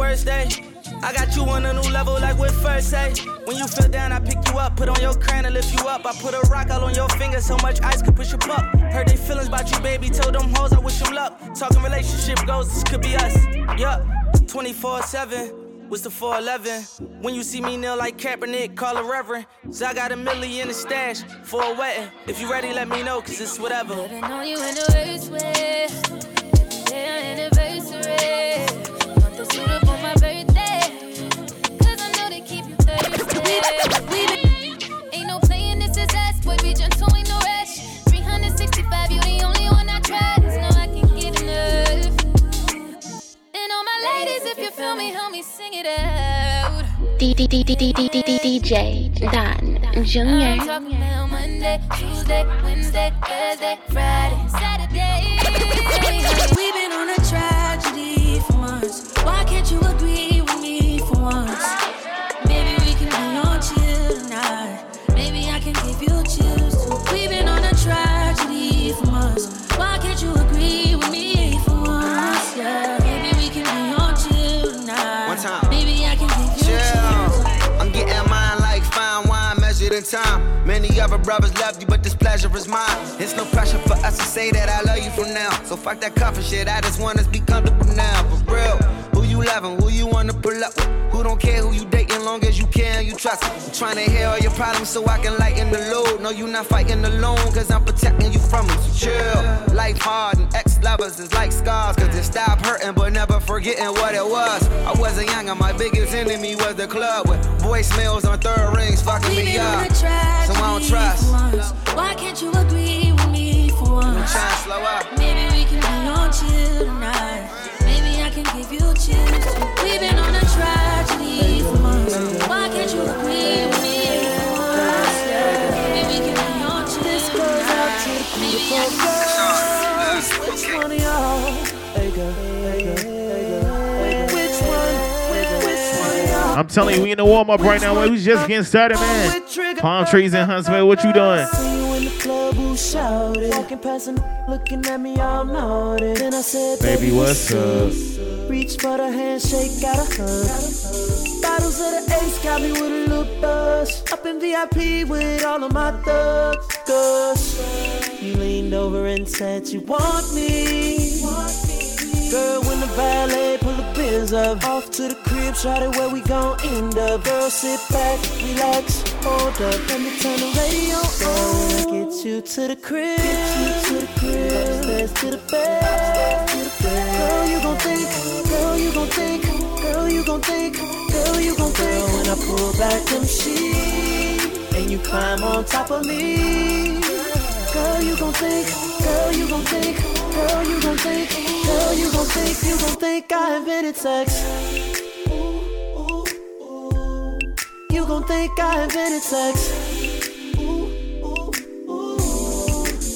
worst day. I got you on a new level like with first say. When you feel down, I pick you up, put on your crown and lift you up. I put a rock out on your finger, so much ice could push you up. Heard they feelings about you, baby. Told them hoes I wish them luck. Talking relationship goals, this could be us. Yup, 24 7. What's the 411? When you see me kneel like Kaepernick, call a reverend. So I got a million in the stash for a wedding. If you ready, let me know, cause it's whatever. DJ Dan Junior. I'm talking about Monday, Tuesday, Wednesday, Thursday, Friday, Saturday. in time. Many other brothers love you, but this pleasure is mine. It's no pressure for us to say that I love you from now. So fuck that comfort shit. I just want us to be comfortable now. For real. Who you loving? Who you wanna pull up with? Who don't care who you dating long as you care and you trust it. I'm trying to hear all your problems so I can lighten the load. No, you not fighting alone, cause I'm protecting you from them. So chill. Life hard and ex lovers is like scars, cause it stop hurting but never forgetting what it was. I wasn't young and my biggest enemy was the club with voicemails on third rings fucking me up. So I don't trust. once. Why can't you agree with me for once? trying to slow up. Maybe we can be on chill tonight. Maybe I can give you chills. We've been on a tragedy for months. Why can't you agree with me for once? Yeah. Maybe we can be on chill tonight. Maybe I can Which one of y'all? Which one? Of? I'm telling you, we in the warm up right now. man. We just getting started, man. Palm trees in Huntsville. What you doing? See you in the shouted. Walking past and looking at me all nodded. Then I said, Baby, what's up? Reach for the handshake, got a hug. Bottles of the ace got me with a little buzz. Up in VIP with all of my thugs. You leaned over and said you want me. Girl, when the valet pull the biz up, off to the crib, shot it where we gon' end up. Girl, sit back, relax, hold up, let me turn the radio on. Girl, get you to the crib, get you to the crib, upstairs to the bed, to the bed. Girl, you gon' think, girl, you gon' think, girl, you gon' think, girl, you gon' think. Girl, when I pull back them sheets and you climb on top of me. Girl, you gon' think, girl, you gon' think, girl, you gon' think, girl, you gon' think, you gon' think I invented sex. You gon' think I invented sex.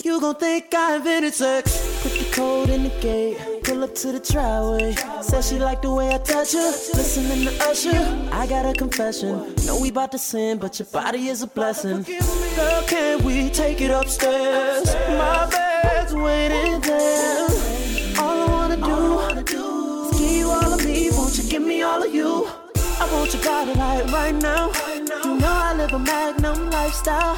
You gon' think I invented sex. Put the code in the gate, pull up to the driveway. Said she like the way I touch her. Listening to Usher, I got a confession. Know we bout to sin, but your body is a blessing. Girl, can we take it upstairs? My bed's waiting there. All of you? I want your body like right now. You know I live a magnum lifestyle.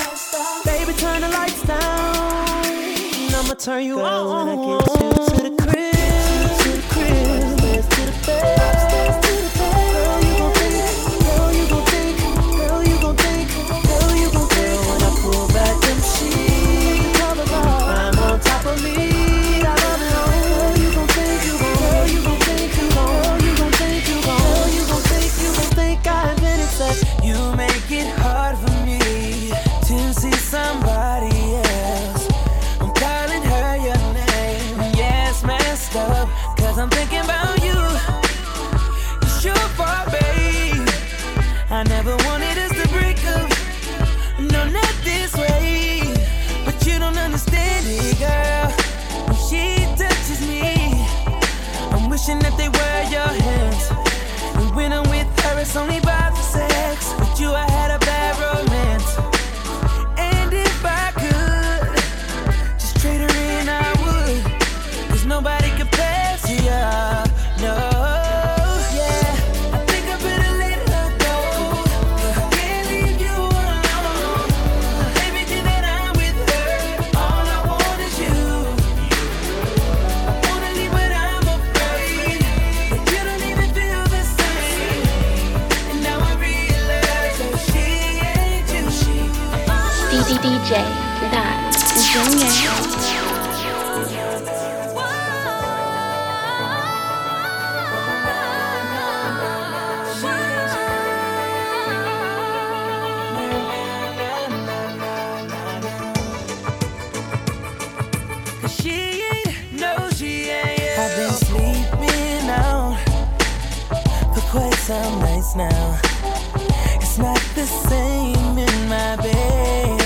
Baby, turn the lights down. And I'ma turn you on. When I get you to the crib, to the crib, to the bed, affection that they were your hands. And when I'm with her, it's only by for quite some nights now. It's not the same in my bed.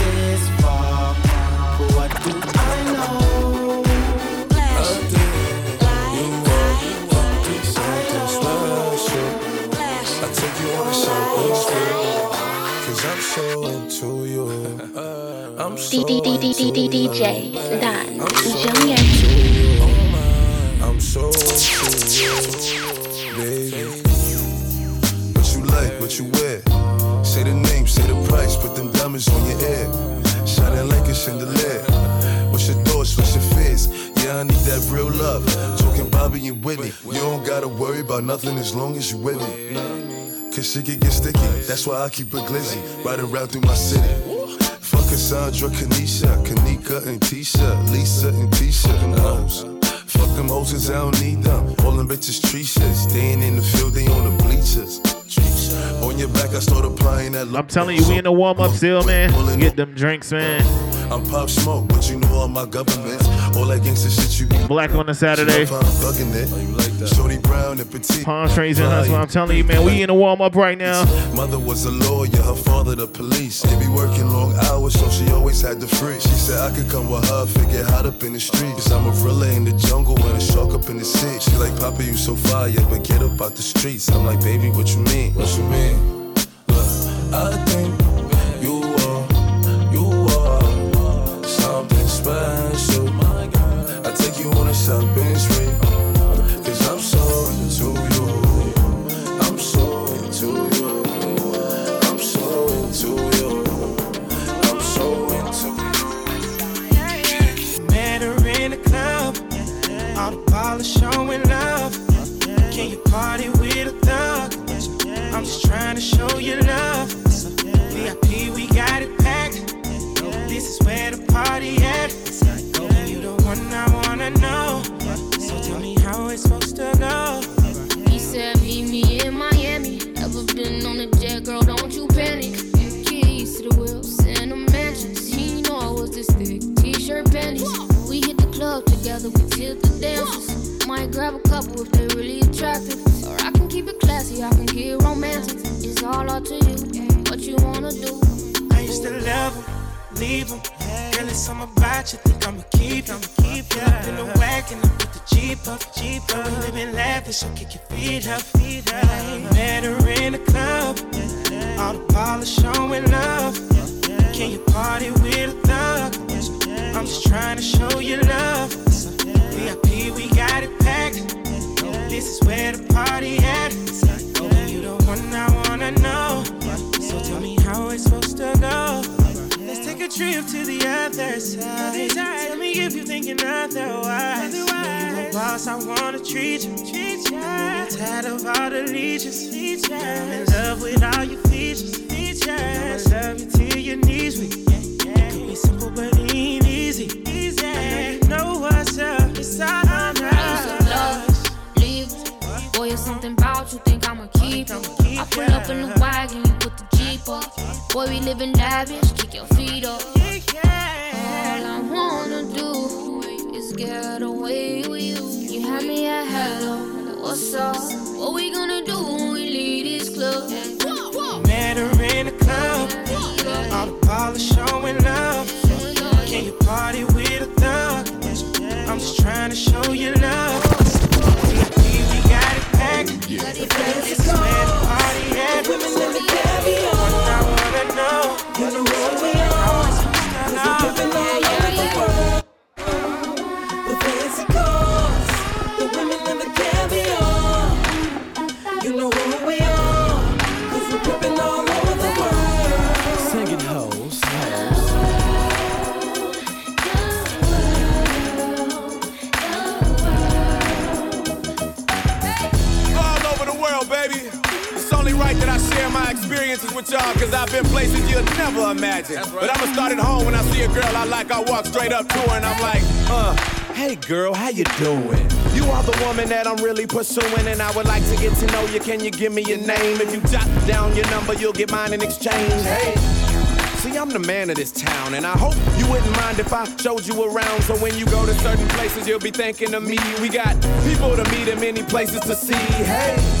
DJ Dot Junior. I'm so baby. What you like, what you wear? Say the name, say the price, put them diamonds on your ear. Shining like a chandelier. What's your thoughts, what's your fears? Yeah, I need that real love. Talking Bobby and Whitney. You don't gotta worry about nothing as long as you with me. Cause shit can get sticky. That's why I keep it glizzy. Riding around through my city. Cassandra, Kanisha, Kanika and Tisha, Lisa and Tisha. Them hoes. Fuck them hoes I don't need them. All them bitches tree shit. Staying in the field, they on the bleachers. On your back, I start applying that. I'm telling you, we in the warm up still, man. Get them drinks, man. I'm pop smoke, but you know all my governments. All that gangsta shit you be Black on a Saturday. I'm bugging it. Oh, Shorty brown and petite. Palm trees and hustle. I'm telling you, man, we in the warm up right now. Mother was a lawyer, her father the police. They be working long hours, so she always had the free. She said I could come with her, figure hot up in the streets. Cause I'm a gorilla in the jungle and a shark up in the sea. She like, Papa, you so fire, but get up out the streets. I'm like, baby, what you mean? What you mean? Look, I think special. I take you on a shopping spree. Cause I'm so into you. I'm so into you. I'm so into you. I'm so into you. Met her in the club, all the ballers showing love. Can you party with a thug? I'm just trying to show you love. one I wanna know. So tell me how it's supposed to go. He said, Meet me in Miami. Ever been on a jet, girl? Don't you panic. Keys to the wheels and the mansion. He know I was this thick. T-shirt panties. We hit the club together. We tilt the dancers. Might grab a couple if they really attractive. Or I can keep it classy. I can get romantic. It's all up to you. What you wanna do? I used to love him, leave him. Girl, it's something about you. Think I'ma keep, I'ma keep you. Up in the wagon, I put the Jeep up, Jeep up. We living lavish, so kick your feet up, feet up. Met her in the club, all the polish showing love. Can you party with a thug? I'm just trying to show you love. VIP, we got it packed. This is where the party at. You the one I wanna know. So tell me how it's supposed to go. Take a trip to the other side. Tell me if you're thinking otherwise. Know you boss, I wanna treat you. I'm tired of all the leeches. I'm in love with all your features. I'ma love you till your knees weak. It could be simple, but it ain't easy. I know you know what's up. It's all I used to love, leave. Boy, it's something about you, think I'ma keep it. I pull up in the wagon, you put the Jeep up. Boy, we living lavish, kick your feet up. All I wanna do is get away with you. You had me at hello, what's up? What we gonna do when we leave this club? Met her in the club. All the polish showing love. Can you party with a thug? I'm just trying to show you love. VIP, we got it packed. This is where the party at. Women in the caviar. I wanna You know what we are. Experiences with y'all, cause I've been places you'll never imagine. But I'ma start at home when I see a girl I like, I walk straight up to her and I'm like, uh, hey girl, how you doing? You are the woman that I'm really pursuing, and I would like to get to know you. Can you give me your name? If you jot down your number, you'll get mine in exchange. Hey. See, I'm the man of this town, and I hope you wouldn't mind if I showed you around. So when you go to certain places, you'll be thinking of me. We got people to meet and many places to see. Hey,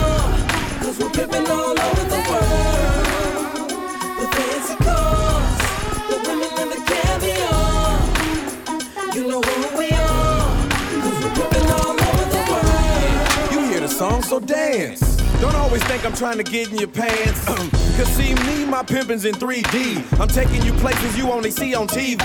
cause we're dripping all over the world. Song, so dance. Don't always think I'm trying to get in your pants. Cause see me, my pimpin's in 3D. I'm taking you places you only see on TV.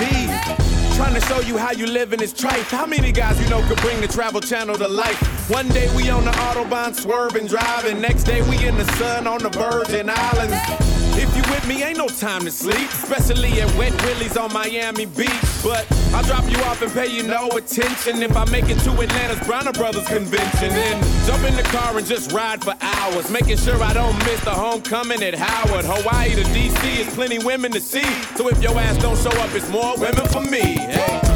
Trying to show you how you live in this trife. How many guys you know could bring the travel channel to life? One day we on the Autobahn swerving, driving. Next day we in the sun on the Virgin Islands. If you with me, ain't no time to sleep. Especially at Wet Willie's on Miami Beach. But I'll drop you off and pay you no attention if I make it to Atlanta's Bronner Brothers convention. Then jump in the car and just ride for hours. Making sure I don't miss the homecoming at Howard. Hawaii to DC is plenty women to see. So if your ass don't show up, it's more women for me. Hey.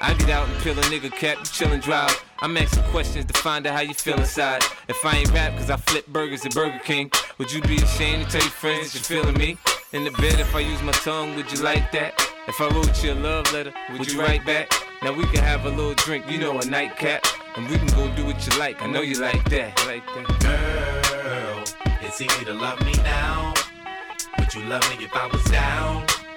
I get out and peel a nigga cap, you chillin' drive. I'm asking questions to find out how you feel inside. If I ain't rap cause I flip burgers at Burger King, would you be ashamed to tell your friends you're feeling me? In the bed, if I use my tongue, would you like that? If I wrote you a love letter, would, would you write back? Now we can have a little drink, you know, a nightcap. And we can go do what you like, I know you like that. Like that. Girl, it's easy to love me now. Would you love me if I was down?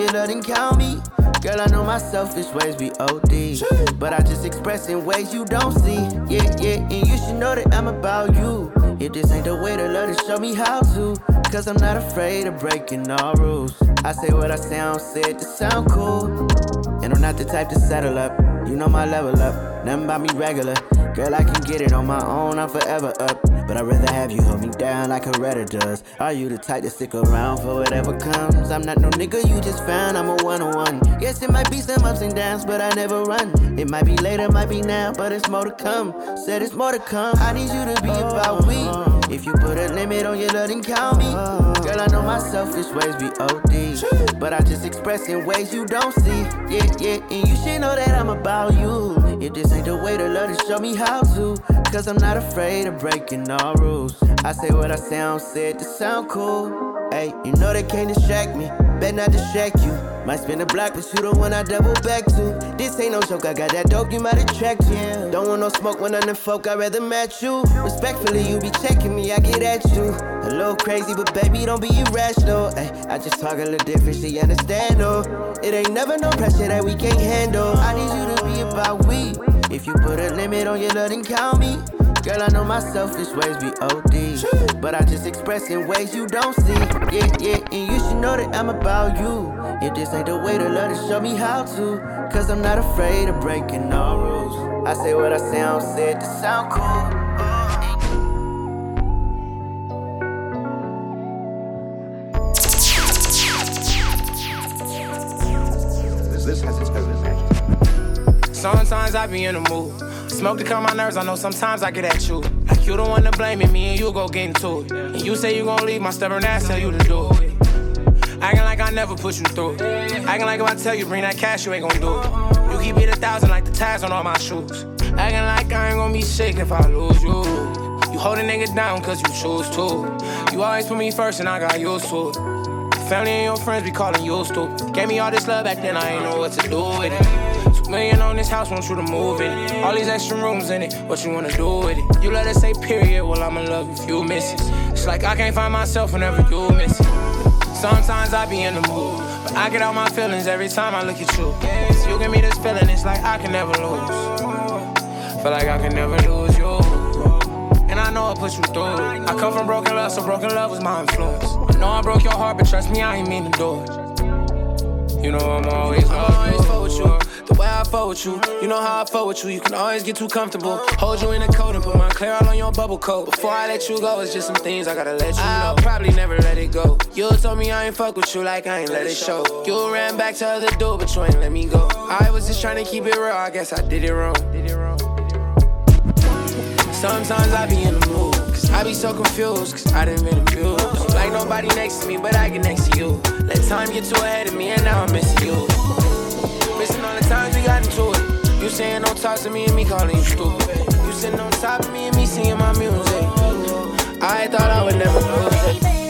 Your love, then count me. Girl, I know my selfish ways be OD. But I just express in ways you don't see. Yeah, yeah, and you should know that I'm about you. If this ain't the way to love, then show me how to. Cause I'm not afraid of breaking all rules. I say what I sound, say it to sound cool. And I'm not the type to settle up. You know my level up, nothing about me regular. Girl, I can get it on my own, I'm forever up. But I'd rather have you hold me down like a redder does. Are you the type to stick around for whatever comes? I'm not no nigga you just found, I'm a one on one. Yes, it might be some ups and downs, but I never run. It might be later, might be now, but it's more to come. Said it's more to come. I need you to be about me. If you put a limit on your love, then count me. Girl, I know my selfish ways be OD. But I just express in ways you don't see. Yeah, yeah, and you should know that I'm about you. If this ain't the way to love, then show me how to. Cause I'm not afraid of breaking all rules. I say what I sound, said to sound cool. Hey, you know they can't distract me. Better not distract you. Might spin a block, but you the one I double back to. This ain't no joke, I got that dope, you might attract you. Don't want no smoke when I'm the folk, I'd rather match you. Respectfully, you be checking me, I get at you. A little crazy, but baby, don't be irrational. Ay, I just talk a little different, she understand, oh. It ain't never no pressure that we can't handle. I need you to be about we. If you put a limit on your love, then count me. Girl, I know my selfish ways be OD. But I just express in ways you don't see. Yeah, yeah, and you should know that I'm about you. If this ain't the way to love, then show me how to. Cause I'm not afraid of breaking all rules. I say what I say i'll said to sound cool. This has its own magic. Sometimes I be in the mood. Smoke to calm my nerves, I know sometimes I get at you. Like you the one to blame me, me and you go get into it. And you say you gon' leave my stubborn ass, tell you to do it. Acting like I never put you through. Acting like if I tell you bring that cash, you ain't gon' do it. You keep it a thousand like the tags on all my shoes. Acting like I ain't gon' be sick if I lose you. You hold a nigga down cause you choose to. You always put me first and I got used to it. Family and your friends be calling you stupid. Gave me all this love back then, I ain't know what to do with it. Two million on this house, want you to move in it. All these extra rooms in it, what you wanna do with it? You let us say period, well I'ma love if you miss it. It's like I can't find myself whenever you miss it. Sometimes I be in the mood, but I get out my feelings every time I look at you. You give me this feeling, it's like I can never lose. Feel like I can never lose you. And I know I put you through. I come from broken love, so broken love was my influence. I know I broke your heart, but trust me, I ain't mean to do it. You know I'm always, always fuck with you. The way I fuck with you. You know how I fuck with you. You can always get too comfortable. Hold you in a coat and put my clear all on your bubble coat. Before I let you go, it's just some things I gotta let you know. I'll probably never let it go. You told me I ain't fuck with you like I ain't let it show. You ran back to other door, but you ain't let me go. I was just trying to keep it real. I guess I did it wrong. Did it wrong. Sometimes I be in the mood. Cause I be so confused, cause I didn't been abused. Don't like nobody next to me, but I get next to you. Let time get too ahead of me, and now I'm missing you. Times we got into it. You saying don't talk to me, and me calling you stupid. You sitting on top of me, and me singing my music. I thought I would never lose it.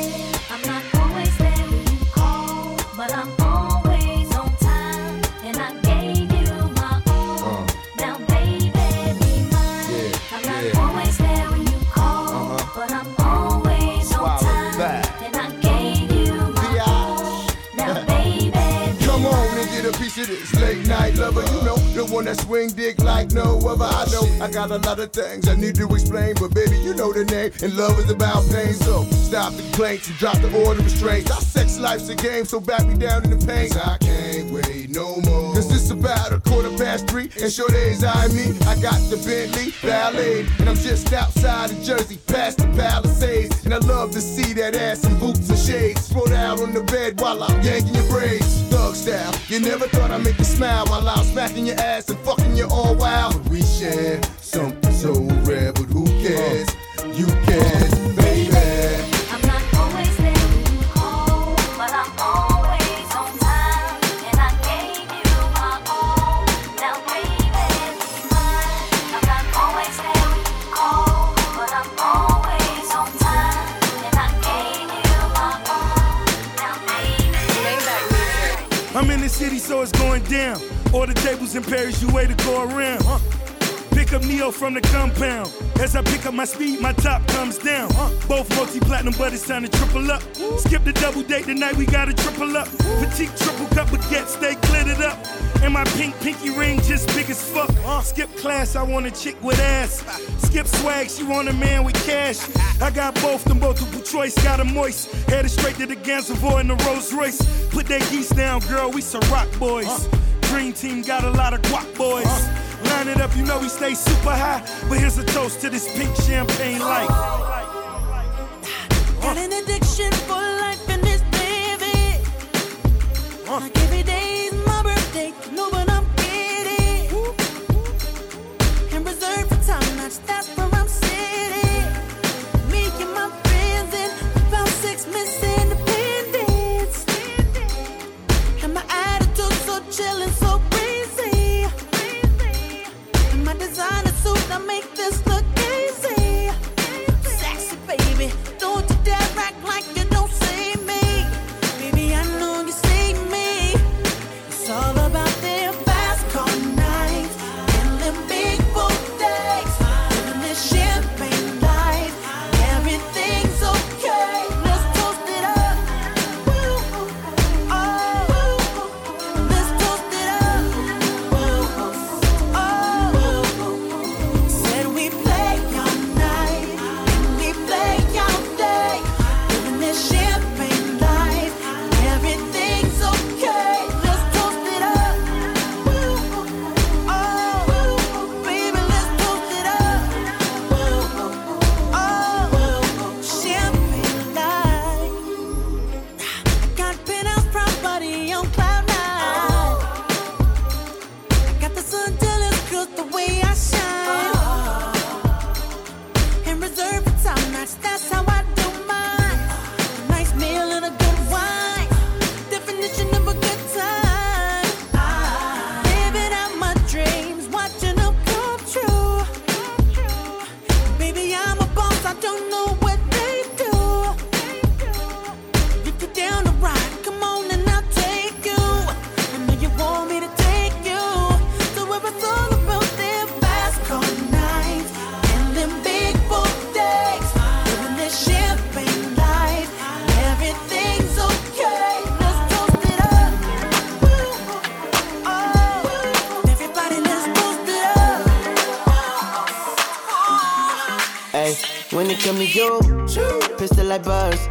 This late night lover. You know, that swing dick like no other. I know I got a lot of things I need to explain, but baby, you know the name. And love is about pain. So stop the complaints and drop the order of restraints. Our sex life's a game, so back me down in the pain. I can't wait no more. Cause it's about a quarter past three, and sure days I me. I got the Bentley Ballet, and I'm just outside of Jersey, past the Palisades. And I love to see that ass in boots and shades. Spread out on the bed while I'm yanking your braids. Thug style. You never thought I'd make you smile while I'm smacking your ass and fucking you all wild. But we share something so rare, but who cares? You cares, baby. I'm not always there when you call, but I'm always on time. And I gave you my all. Now, baby, be mine. I'm not always there when you call, but I'm always on time. And I gave you my all. Now, baby, I'm in the city, so it's going down. All the tables in Paris, you way to go around. Huh? Pick up Neo from the compound. As I pick up my speed, my top comes down. Both multi platinum, but it's time to triple up. Skip the double date tonight, we gotta triple up. Petite triple cup baguette, stay glittered up. And my pink pinky ring just big as fuck. Skip class, I want a chick with ass. Skip swag, she want a man with cash. I got both, them multiple choice, got a moist. Headed straight to the Gansevoort in the Rolls Royce. Put that geese down, girl, we some rock boys. Dream team got a lot of guac boys. Line it up, you know we stay super high. But here's a toast to this pink champagne light. Got an addiction for life in this baby. Like every day is my birthday, you make this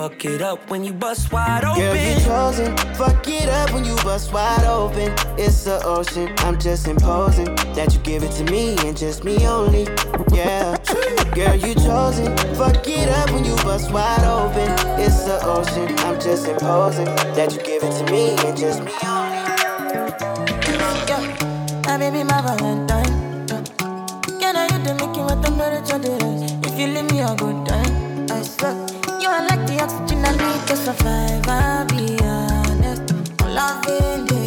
Fuck it up when you bust wide open. Girl, you chosen. Fuck it up when you bust wide open. It's the ocean. I'm just imposing that you give it to me and just me only. Yeah, girl, you chosen. Fuck it up when you bust wide open. It's the ocean. I'm just imposing that you give it to me and just me only. Yeah, my baby, my Valentine. Yeah. Can I hit the making what temperature it is? If you leave me a good time, to survive. I'll be honest. Loving the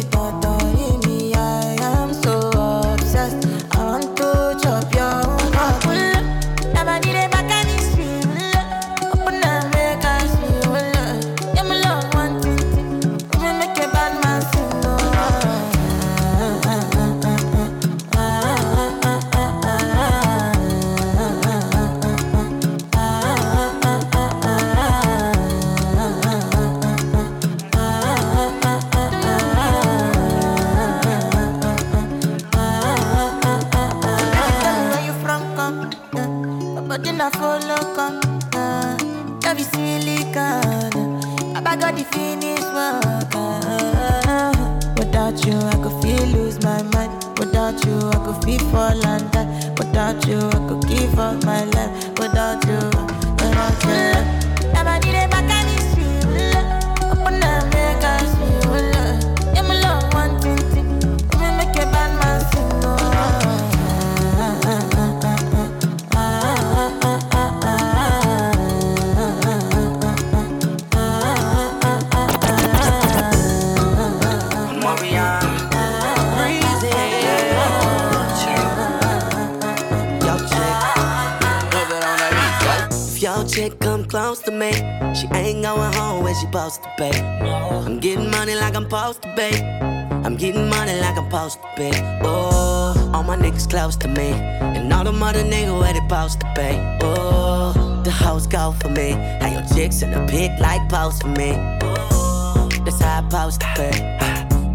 Oh, all my niggas close to me, and all the mother niggas where they supposed to pay. Oh, the hoes go for me. How your chicks in the pit like post for me. Oh, that's how I supposed to pay.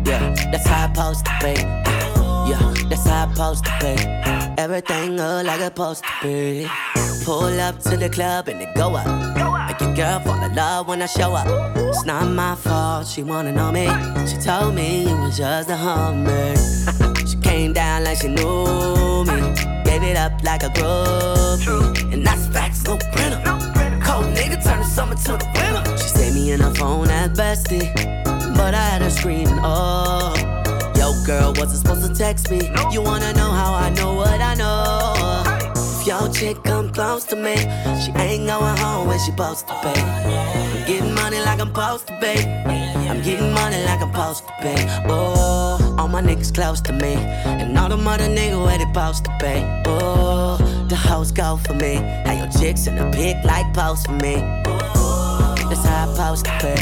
Yeah, that's how I supposed to pay. Yeah, that's how I supposed to pay. Everything look like it's supposed to be. Pull up to the club and it go up. Make your girl fall in love when I show up. It's not my fault, she wanna know me. She told me you was just a hummer. she came down like she knew me. Gave it up like a groupie. And that's facts, no printer. Cold nigga turn the summer to the winter. She saved me in her phone as bestie. But I had her screaming, oh. Yo, girl, wasn't supposed to text me. You wanna know how I know what I know? If your chick come close to me, she ain't going home when she supposed to pay. I'm getting money like I'm supposed to be. I'm getting money like I'm supposed to be. Oh, all my niggas close to me, and all the mother niggas where they supposed to be. Oh, the hoes go for me. Now your chicks in the pic like post for me. Oh, that's how I supposed to be.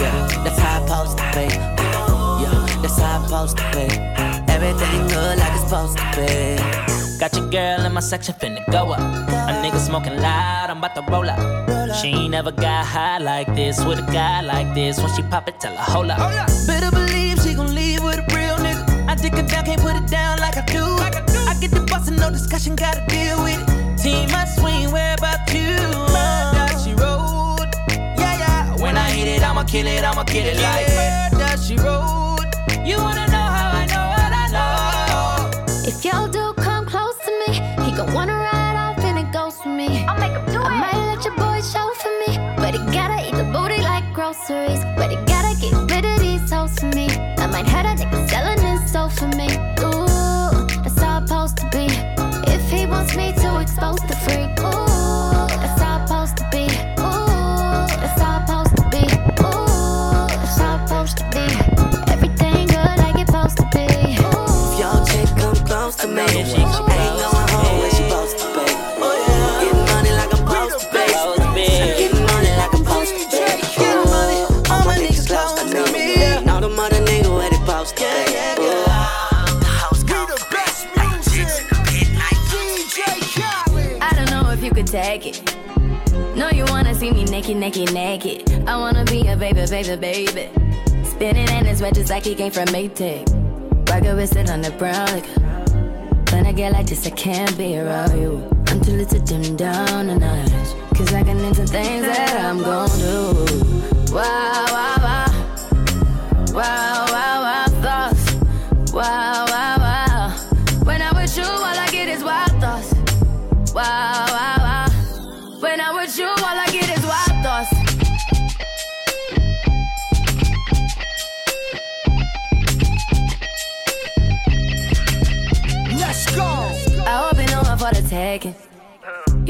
Yeah, that's how I supposed to be. Yeah, that's how I supposed to be. Everything good like it's supposed to be. Got your girl in my section finna go up. A nigga smoking loud, I'm about to roll up. She ain't never got high like this with a guy like this. When she pop it, tell her hold up. Better believe she gon' leave with a real nigga. I dick her down, can't put it down like I do. I get the boss and no discussion, gotta deal with it. Team, I swing, where about you? Murder, she rode. Yeah, yeah. When I hit it, I'ma kill it, I'ma kill it like murder, she rode. You wanna know how I know what I know? If your dude come close to me, he gon' wanna ride off and it goes for me. I'll make him do what your boy show for me. But he gotta eat the booty like groceries. But he gotta get rid of these hoes for me. I might have a nigga selling his soul for me. Ooh, that's how supposed to be. If he wants me to expose the freak. Ooh, that's how supposed to be. Ooh, that's how supposed to be. Ooh, that's how supposed to be. Everything good like it's supposed to be. If y'all chick come close to me. Niggas where they supposed to be. I don't know if you could take it. No, you wanna see me naked, naked, naked. I wanna be a baby, baby, baby. Spinning in his wet just like he came from Maytag. Rocket with it on the brown liquor. When I get like this, I can't be around you. I'm too little to dim down the night. Cause I can into things that I'm gon' do. Wow, wow, wow. Wow, wow, wow,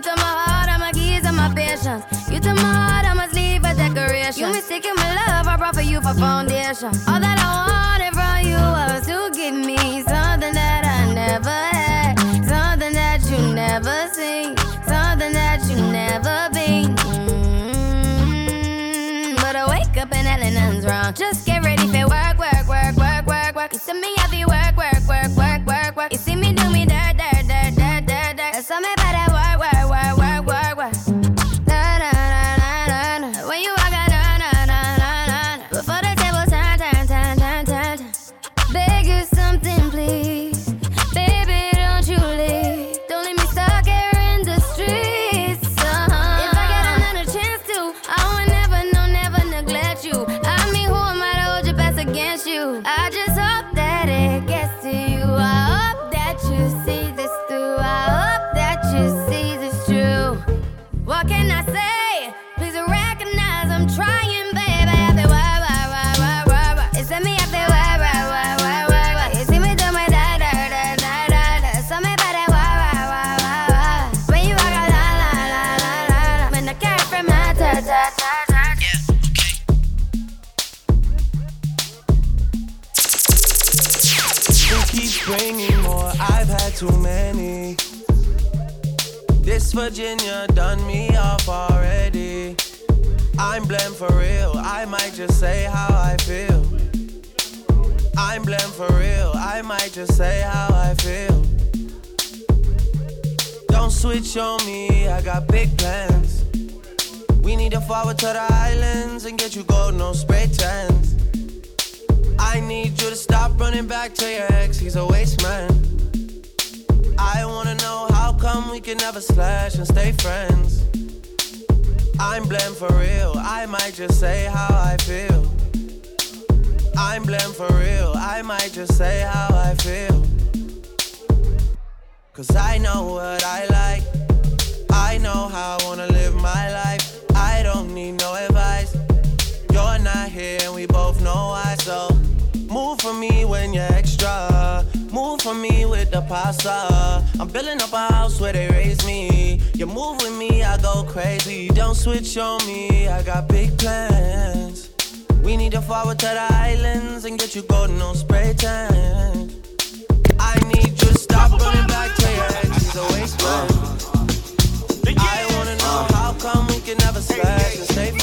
You took my heart, all my keys, and my patience. You took my heart, I must leave a decoration. You mistaken my love, I brought for you for foundation. All that I wanted from you was to give me something that I never had, something that you never seen, something that you never been. Mm, But I wake up and nothing's wrong. Just get ready for work, work, work, work, work, work. You see me happy work, work, work, work, work, work. You see me do me dirt, This Virginia done me off already. I'm blamed for real. I might just say how I feel. I'm blamed for real. I might just say how I feel. Don't switch on me. I got big plans. We need to forward to the islands and get you gold, no spray tans. I need you to stop running back to your ex, he's a waste man. I wanna know how come we can never slash and stay friends. I'm blamed for real, I might just say how I feel. I'm blamed for real, I might just say how I feel. Cause I know what I like, I know how I wanna live my life. I don't need no advice. You're not here and we both know why, so move for me when you're for me with the pasta. I'm building up a house where they raise me. You move with me, I go crazy. Don't switch on me, I got big plans. We need to forward to the islands and get you golden no spray tan. I need you to stop running back to your ex, he's a waste man. I wanna know how come we can never slash and stay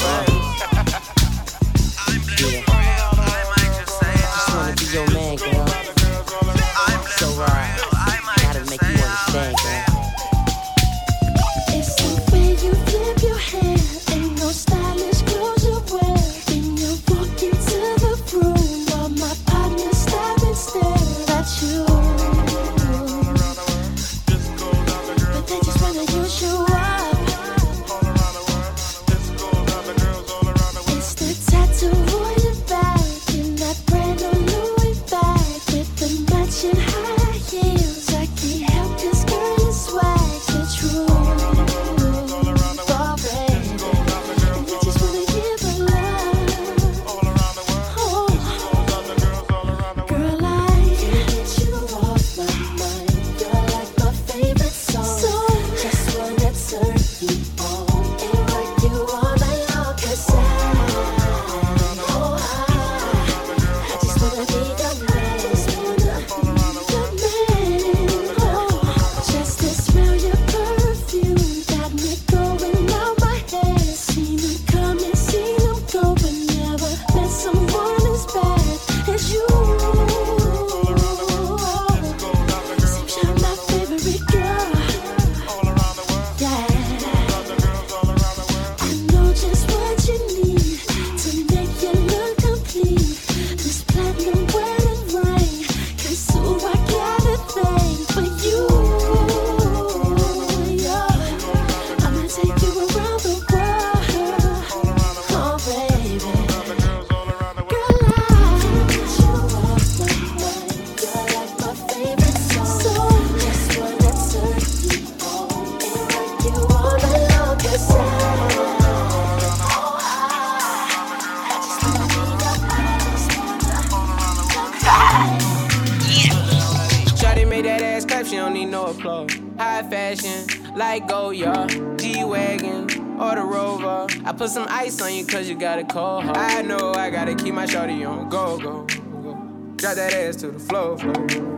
Drop that ass to the floor, floor,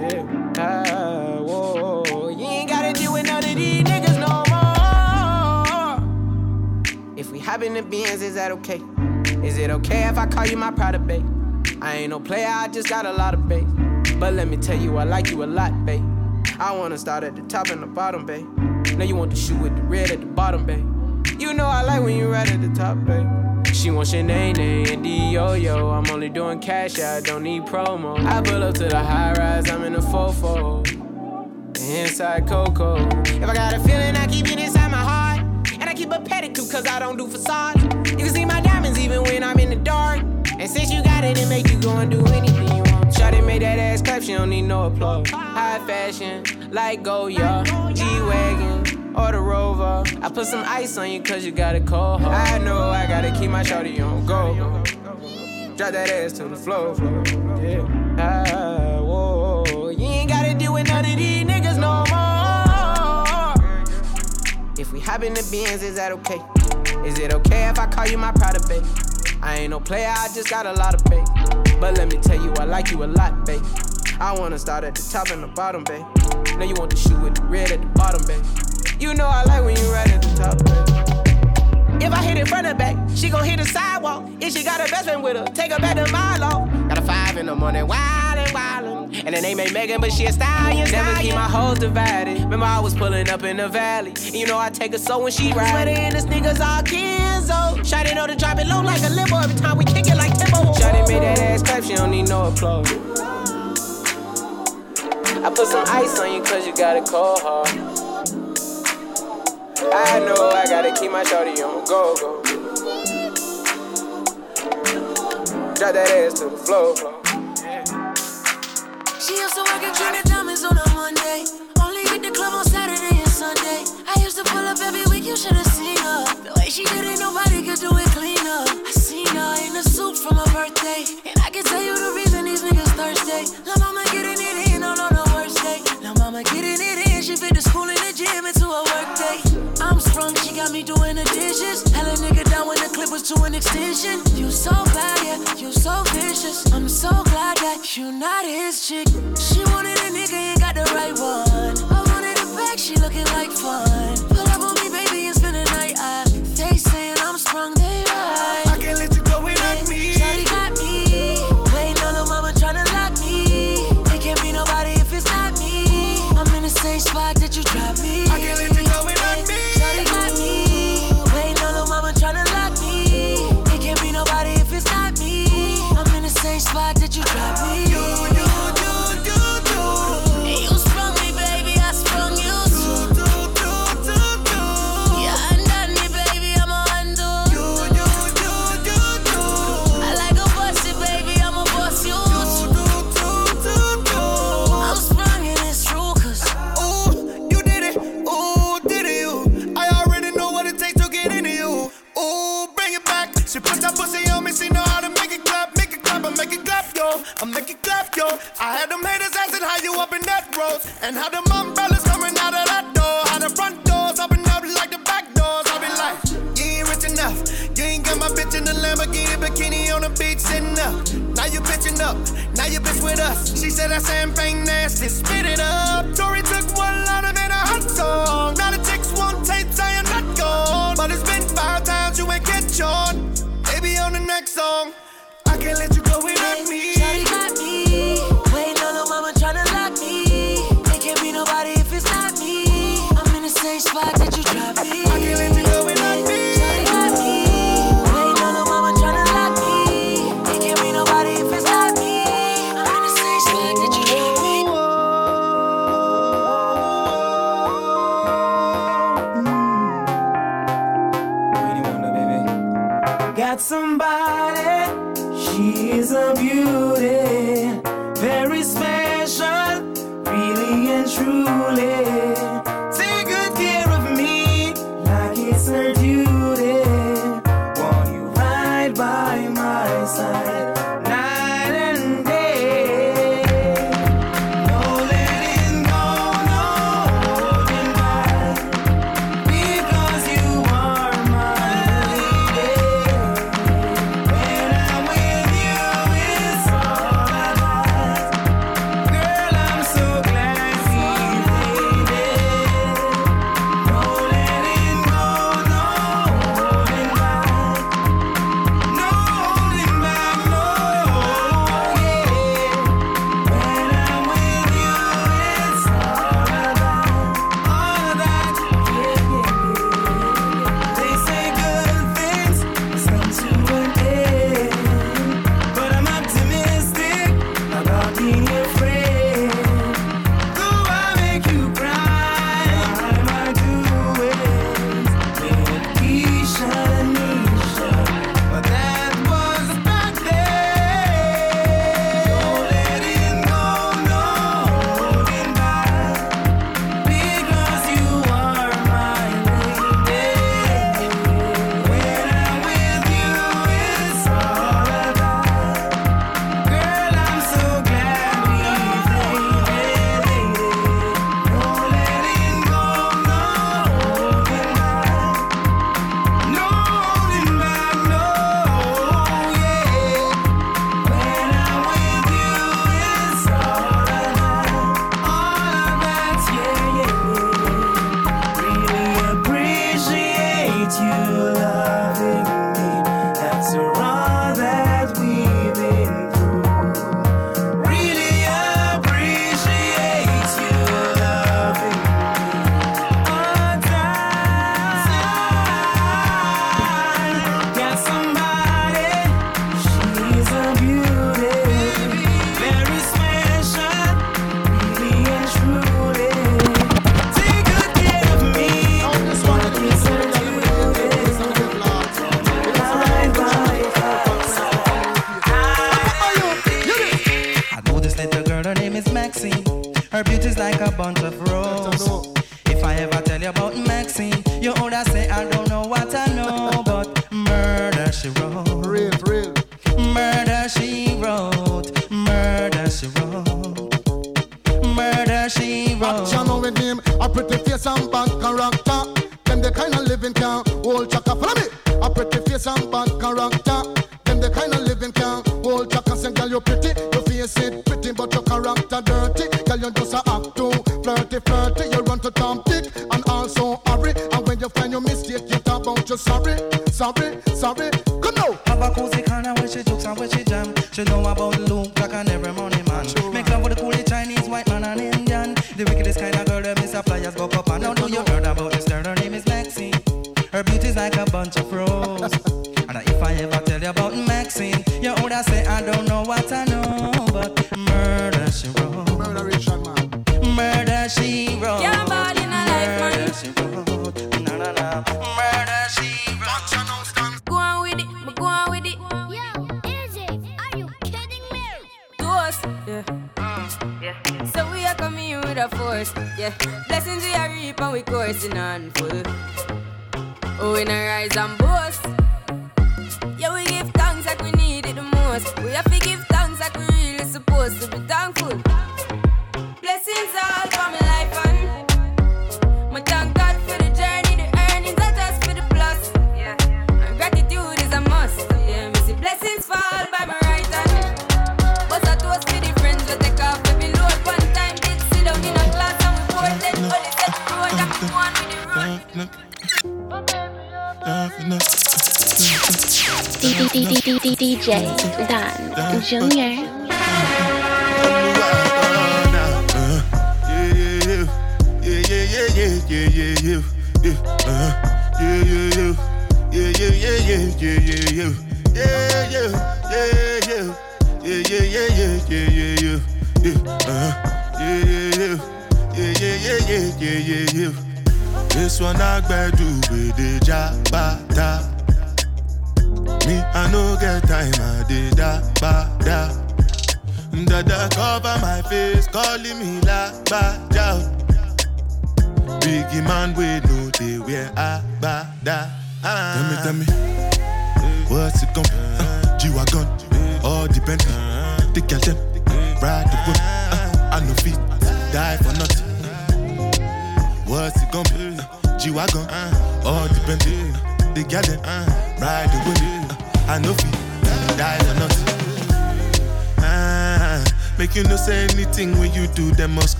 yeah. Ah, whoa, you ain't gotta deal with none of these niggas no more. If we hop in the is that okay? Is it okay if I call you my pride of babe? I ain't no player, I just got a lot of bass. But let me tell you, I like you a lot, babe. I wanna start at the top and the bottom, babe. Now you want the shoe with the red at the bottom, babe. You know I like when you right at the top, babe. She wants your name, and D-Yo-Yo. I'm only doing cash, I don't need promo. I pull up to the high rise, I'm in a fofo. Inside Coco. If I got a feeling, I keep it inside my heart. And I keep a pedicure, cause I don't do facade. You can see my diamonds even when I'm in the dark. And since you got it, it make you go and do anything you want. Shawty made that ass clap, she don't need no applause. High fashion, like Goya, G-Wagon, or the Rover. I put some ice on you cause you got a cold heart. I know I gotta keep my shawty on go. Drop that ass to the floor. Yeah. Ah, whoa. You ain't gotta deal with none of these niggas no more. If we hop in the Benz, is that okay? Is it okay if I call you my pride babe? I ain't no player, I just got a lot of babe. But let me tell you, I like you a lot, babe. I wanna start at the top and the bottom, babe. Now you want the shoe with the red at the bottom, babe. You know I like when you right at the top. If I hit it front and back, she gon' hit the sidewalk. If she got her best friend with her, take her back to my law. Got a five in the morning, wildin', wildin'. And then they made Megan, but she a stallion. Never keep my hoes divided. Remember I was pulling up in the valley. And you know I take her so when she ride. Sweater in the sneakers all Kenzo. Shawty know to drop it low like a limo every time we kick it like Timbo. Shawty made that ass clap, she don't need no applause. I put some ice on you cause you got a cold heart. I know I gotta keep my shorty on go, go. Drop that ass to the floor. She used to work at Trinity Diamonds on a Monday. Only hit the club on Saturday and Sunday. I used to pull up every week, you should have seen her. The way she did it, nobody could do it cleaner. I seen her in a suit from her birthday. And I can tell you the reason these niggas thirsty. La mama getting it in on, on the worst day. La mama getting it in, she fit the school and the gym into a work day. I'm sprung, she got me doing the dishes. Hella nigga down when the clip was to an extension. You so bad, yeah, you so vicious. I'm so glad that you not his chick. She wanted a nigga, ain't got the right one. I wanted a bag, she looking like fun. Pull up on me, baby, and spend the night. I, they saying I'm sprung, they right. I make it clap, yo. I had them haters asking how you up in that road, and how them umbrellas coming out of that door, how the front doors open up like the back doors. I be like, you ain't rich enough. You ain't got my bitch in the Lamborghini bikini on the beach sitting up. Now you bitching up. Now you bitch with us. She said that champagne nasty. Spit it up. Tori took one line of it a hot song. Now the chicks want tapes. I am not gone. But it's been five times you ain't catch on. Somebody, she is a beauty,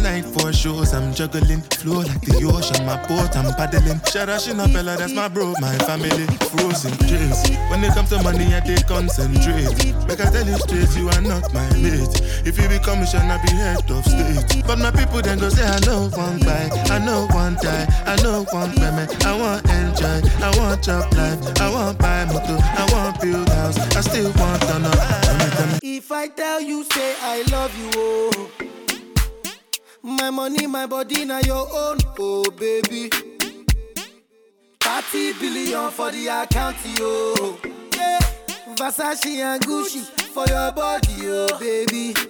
Tonight for shows, I'm juggling. Flow like the ocean, my boat, I'm paddling. Sharashin fella, that's my bro, my family. Frozen dreams. When it comes to money, I take concentrate. Make I tell you straight, you are not my mate. If you become commissioner, be head of state. But my people then go say, I know one buy, I know one die, I know one payment. I want enjoy, I want job life, I want buy motor, I want build house, I still want to know. If I tell you, say I love you, oh my money, my body, now your own, oh baby. 30 billion for the account, yo. Yeah. Versace and Gucci for your body, oh baby.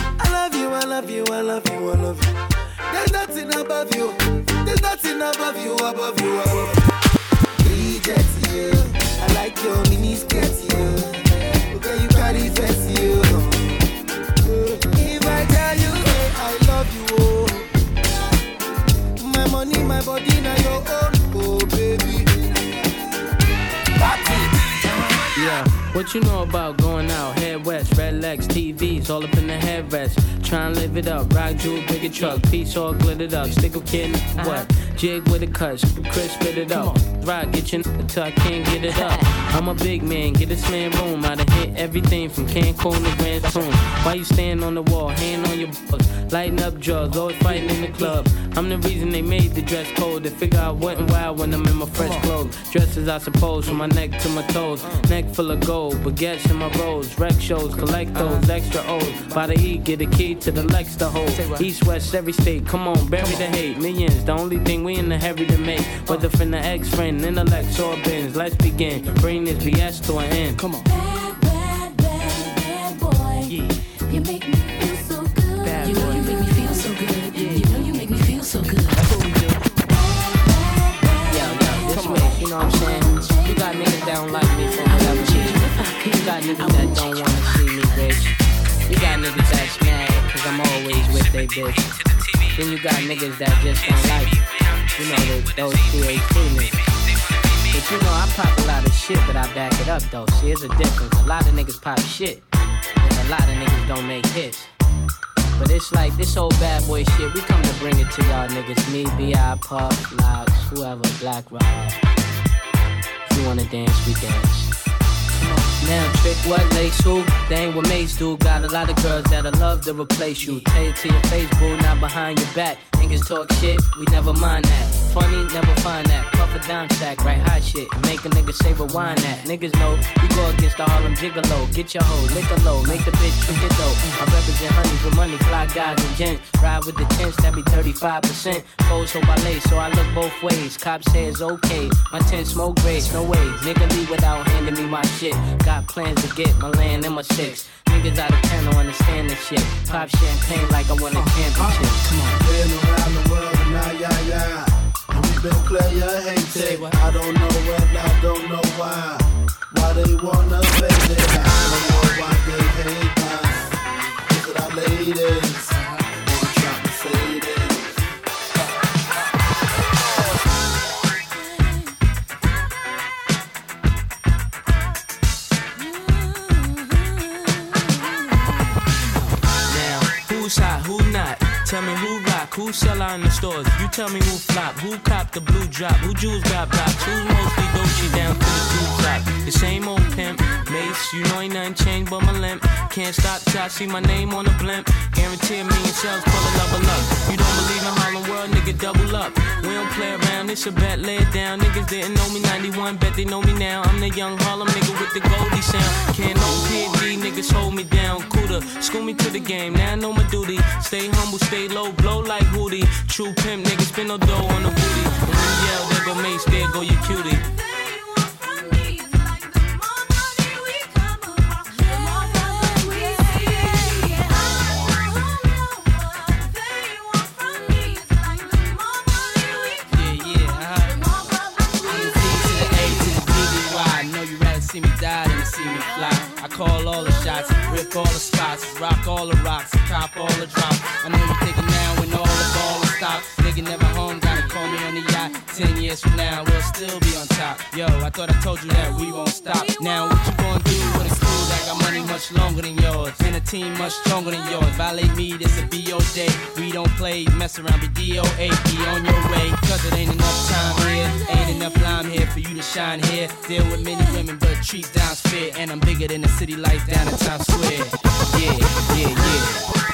I love you, I love you, I love you. There's nothing above you. There's nothing above you, above you, above you. Reject you. I like your mini skirt, you. Okay, you carry fancy, you. If I tell you, I love you, oh. My money, my body, now your own, what you know about going out? Head west, red legs, TVs, all up in the headrest. Try and live it up, rock jewel, bigger truck, piece all glittered up. Stick a kid, uh-huh. what? Jig with a cut, Chris spit it up. Rock, get your until I can't get it up. I'm a big man, get this man room. I done hit everything from Cancun to Grand Tune. Why you stand on the wall, hand on your balls, lighting up drugs, always fighting in the club. I'm the reason they made the dress code. They figure out what and wild when I'm in my fresh clothes. Dresses, I suppose, from my neck to my toes. Neck full of gold, baguettes in my rolls. Rec shows, collect those extra O's. By the E, get a key to the Lex to hold. East, west, every state, come on, bury the hate. Millions, the only thing we in the heavy to make. Whether from the ex friend, intellect, or bins. Let's begin. Bring this BS to an end. Come on. You make me feel so good. Bad you know you make me feel so good. You know you make me feel so good. Yo, yo, this way, you know what I'm saying? You got niggas that don't like me for whatever. You got niggas that don't wanna see me rich. You got niggas that's mad cause I'm always with they bitch. Then you got niggas that just don't like me. You know, those PhD niggas. But you know, I pop a lot of shit, but I back it up though. See, there's a difference. A lot of niggas pop shit, and a lot of niggas don't make hits. But it's like this old bad boy shit. We come to bring it to y'all niggas. Me, B.I., Puff, Lox, whoever, Black Rob. If you wanna dance, we dance. Now trick what lace who? They ain't what mates do. Got a lot of girls that'll love to replace you. Tell it to your face, boo, not behind your back. Niggas talk shit, we never mind that. Funny, never find that. Puff a down sack, right hot shit. Make a nigga say rewind that. Niggas know we go against the Harlem Gigolo. Get your hoe, lick a low, make the bitch it though. I represent honeys with money, fly guys and gents. Ride with the tents, that be 35%. Foes hope I lay, so I look both ways. Cop says okay, my tent smoke grades, no way. Nigga leave without handing me my shit. Got plans to get my land and my six. Niggas out of town don't understand this shit. Pop champagne like I won a championship. Come on. Been around the world and now, yeah, yeah. And we been player hated. I don't know when, I don't know why. Why they wanna fade it. I don't know why they hate us. Look at our ladies. Me who rock, who sell out in the stores. You tell me who flop, who cop the blue drop, who jewels got blocks, who's mostly Dolce down to the two drop. The same old pimp, Mase, you know ain't nothing changed but my limp. Can't stop till I see my name on the blimp. Guarantee a million sales, pull a level up. You don't believe in Harlem World, nigga, double up. We don't play around, it's a bet, lay it down. Niggas didn't know me 91, bet they know me now. I'm the young Harlem nigga with the Goldie sound. Can't no PD, niggas hold me down. Cooler, school me to the game, now I know my duty. Stay humble, stay low, blow like Hootie. True pimp, niggas spin no dough on the booty. When you yell, there go Mase, there go your cutie. Yeah, yeah. I'm the D to the A to the D to the Y. I know you rather see me die than see me fly. I call all the shots, rip all the spots, rock all the rocks, cop all the drops. I know you thinking now when all the stopped. Nigga never home, gotta call me on the yacht. Ten years from now, we'll still be on top. Yo, I thought I told you that we won't stop. Now what you gonna do with a crew that got money much longer than yours? And a team much stronger than yours. Violate me, this a BO day. We don't play, mess around, be DOA. Be on your way, cause it ain't enough time here. Ain't enough lime here for you to shine here. Deal with many women, but treat down's fair. And I'm bigger than the city lights down in Times Square. Yeah, yeah, yeah.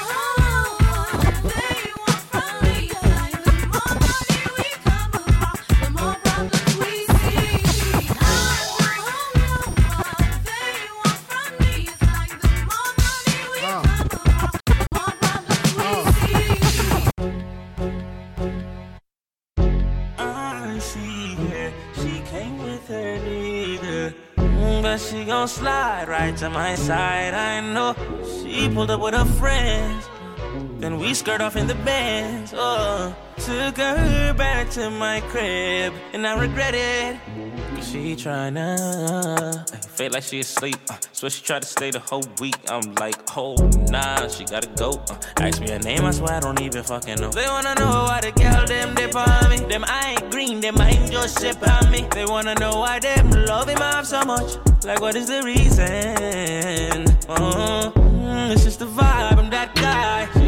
She gon' slide right to my side. I know she pulled up with her friends. Then we skirt off in the bands. Oh, took her back to my crib, and I regret it. Cause she tryna feel like she asleep. Uh, so she tried to stay the whole week. I'm like, oh nah, she gotta go. Uh, ask me her name, I swear I don't even fucking know. They wanna know why the girl them dip on me. Them I ain't green, them I ain't just ship on me. They wanna know why them love him off so much. Like what is the reason? Uh, mm, it's just the vibe. I'm that guy.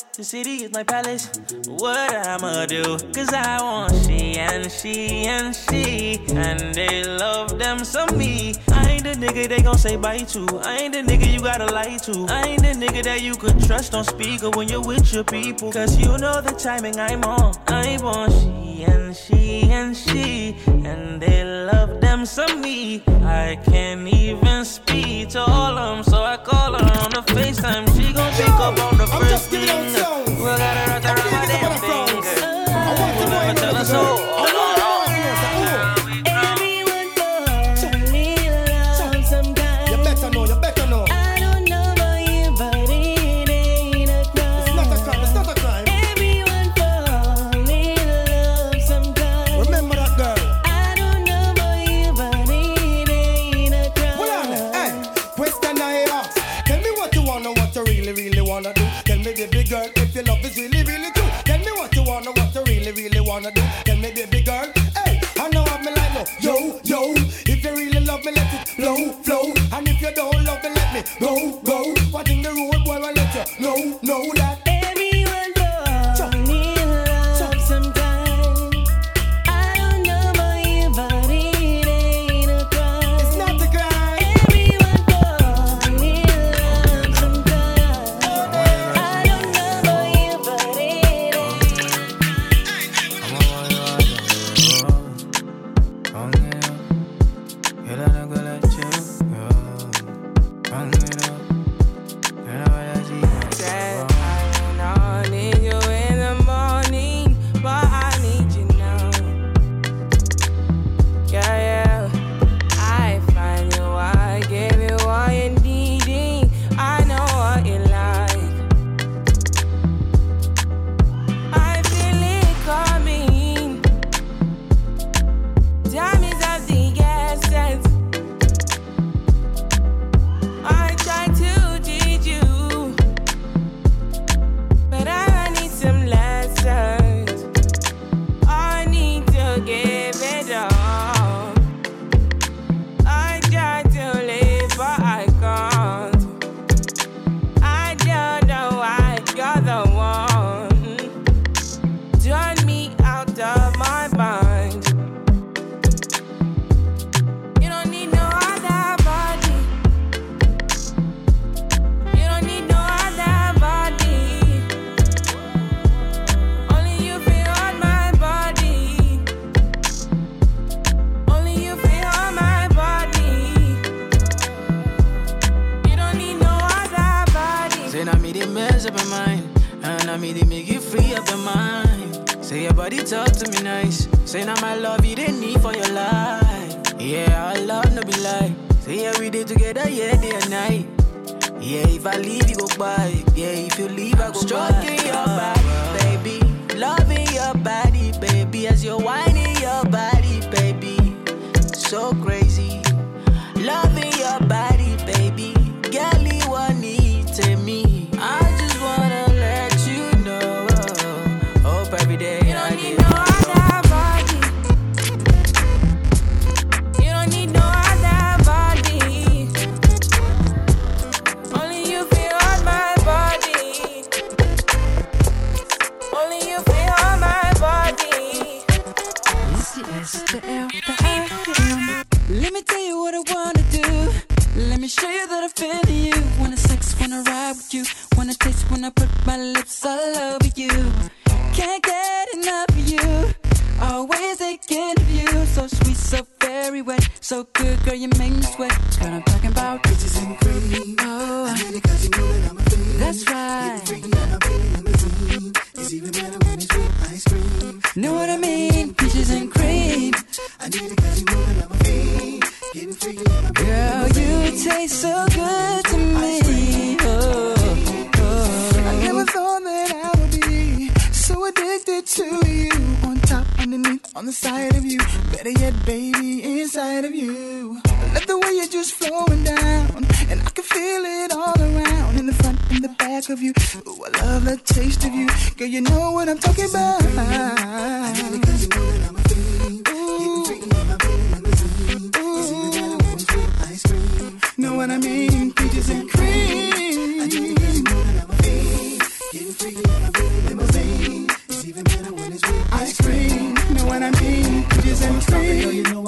The city is my palace. What I'ma do? Cause I want she and she and she. And they love them some me. I ain't the nigga they gon' say bye to. I ain't the nigga you gotta lie to. I ain't the nigga that you could trust on speaker when you're with your people. Cause you know the timing I'm on. I want she and she and she. And they love them some me. I can't even speak to all of them. So I call her on the FaceTime. She gon' pick up on first thing. We got is really, really true. Tell me what you wanna, what you really, really wanna do. Tell me, baby girl, hey. I know I'm like no, yo, yo. If you really love me, let it flow, flow. And if you don't love me, let me go, go. What in the road, boy, I let you know, know that.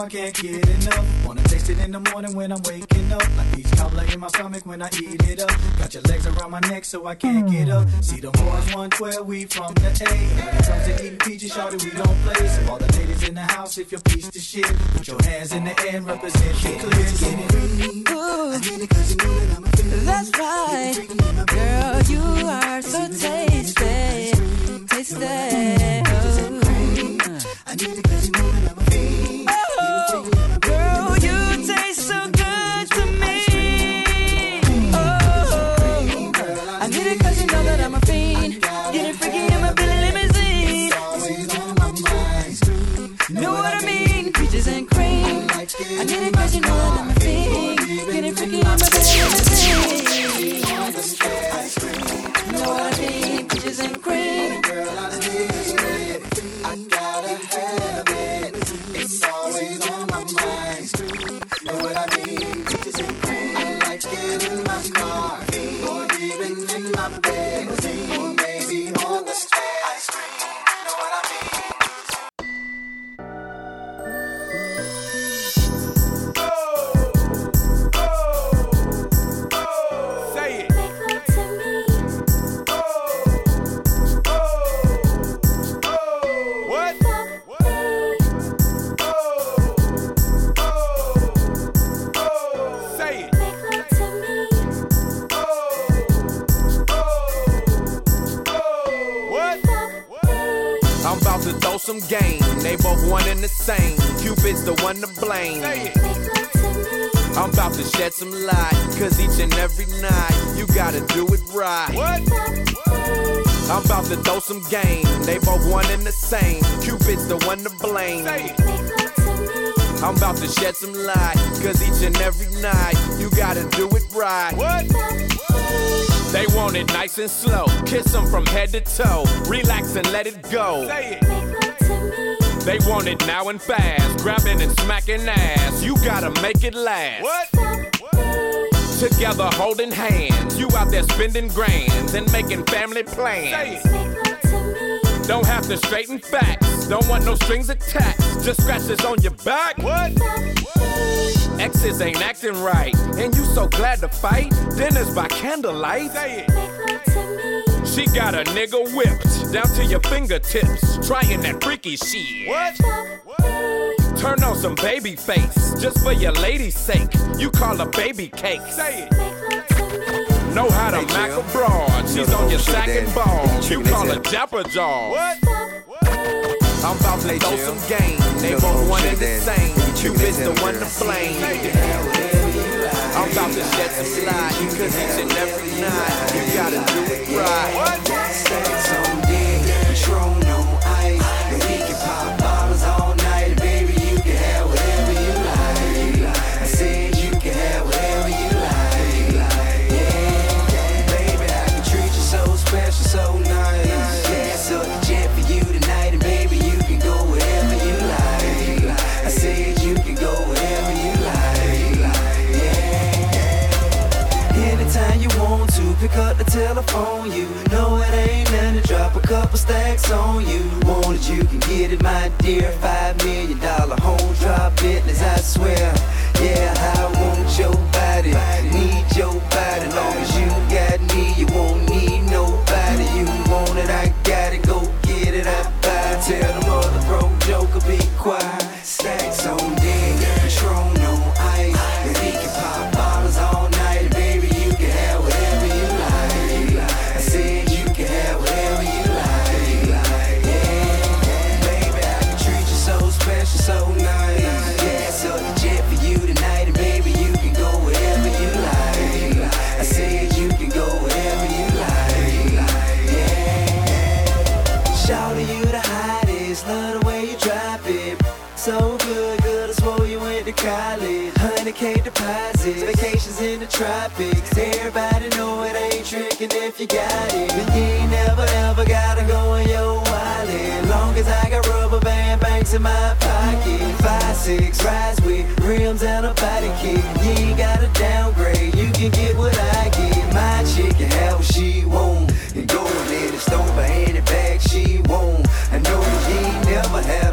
I can't get enough. Wanna taste it in the morning when I'm waking up. Like peach cobbler in my stomach when I eat it up. Got your legs around my neck so I can't get up. See the boys 112, we from the A. When it comes to eating peaches, shawty, we don't play. So all the ladies in the house, if you're piece of shit, put your hands in the air and represent the clear. It? That's right. Girl, you are so tasty. Tasty. Oh, I need it shed. Cause each and every night, you gotta do it right. What? They want it nice and slow. Kiss them from head to toe. Relax and let it go. Say it. They want it now and fast. Grabbing and smacking ass. You gotta make it last. What? Together holding hands. You out there spending grands and making family Say plans. it. Don't have to straighten facts. Don't want no strings attached. Just scratches on your back. What? Exes ain't acting right. And you so glad to fight. Dinners by candlelight. Say it. She got a nigga whipped down to your fingertips. Trying that freaky shit. What? what? Turn on some Babyface. Just for your lady's sake. You call her baby cake. Say it. Know how to mac a broad. She's on your sack and balls. You call her Dapper Jaw. What? I'm about to throw some game. They both one and the same. Cupid's the one to blame. I'm about to shed some light. Cause each and every night, you gotta do it right. Up the telephone. You know it ain't nothing to drop a couple stacks on you. Want it, you can get it, my dear. Five million dollar home drop business, I swear. Yeah, I want your body, need your body. Long as you got me, you won't need nobody. You want it, I got it, go get it, I buy. Tell exit. Vacations in the tropics. Everybody know it ain't tricking if you got it. And you ain't never ever gotta go in your wallet. Long as I got rubber band banks in my pocket. Five, six, rides with rims and a body kick. You ain't gotta downgrade. You can get what I get. My chick can have what she want. And go in the store by any bag she want. I know you ain't never had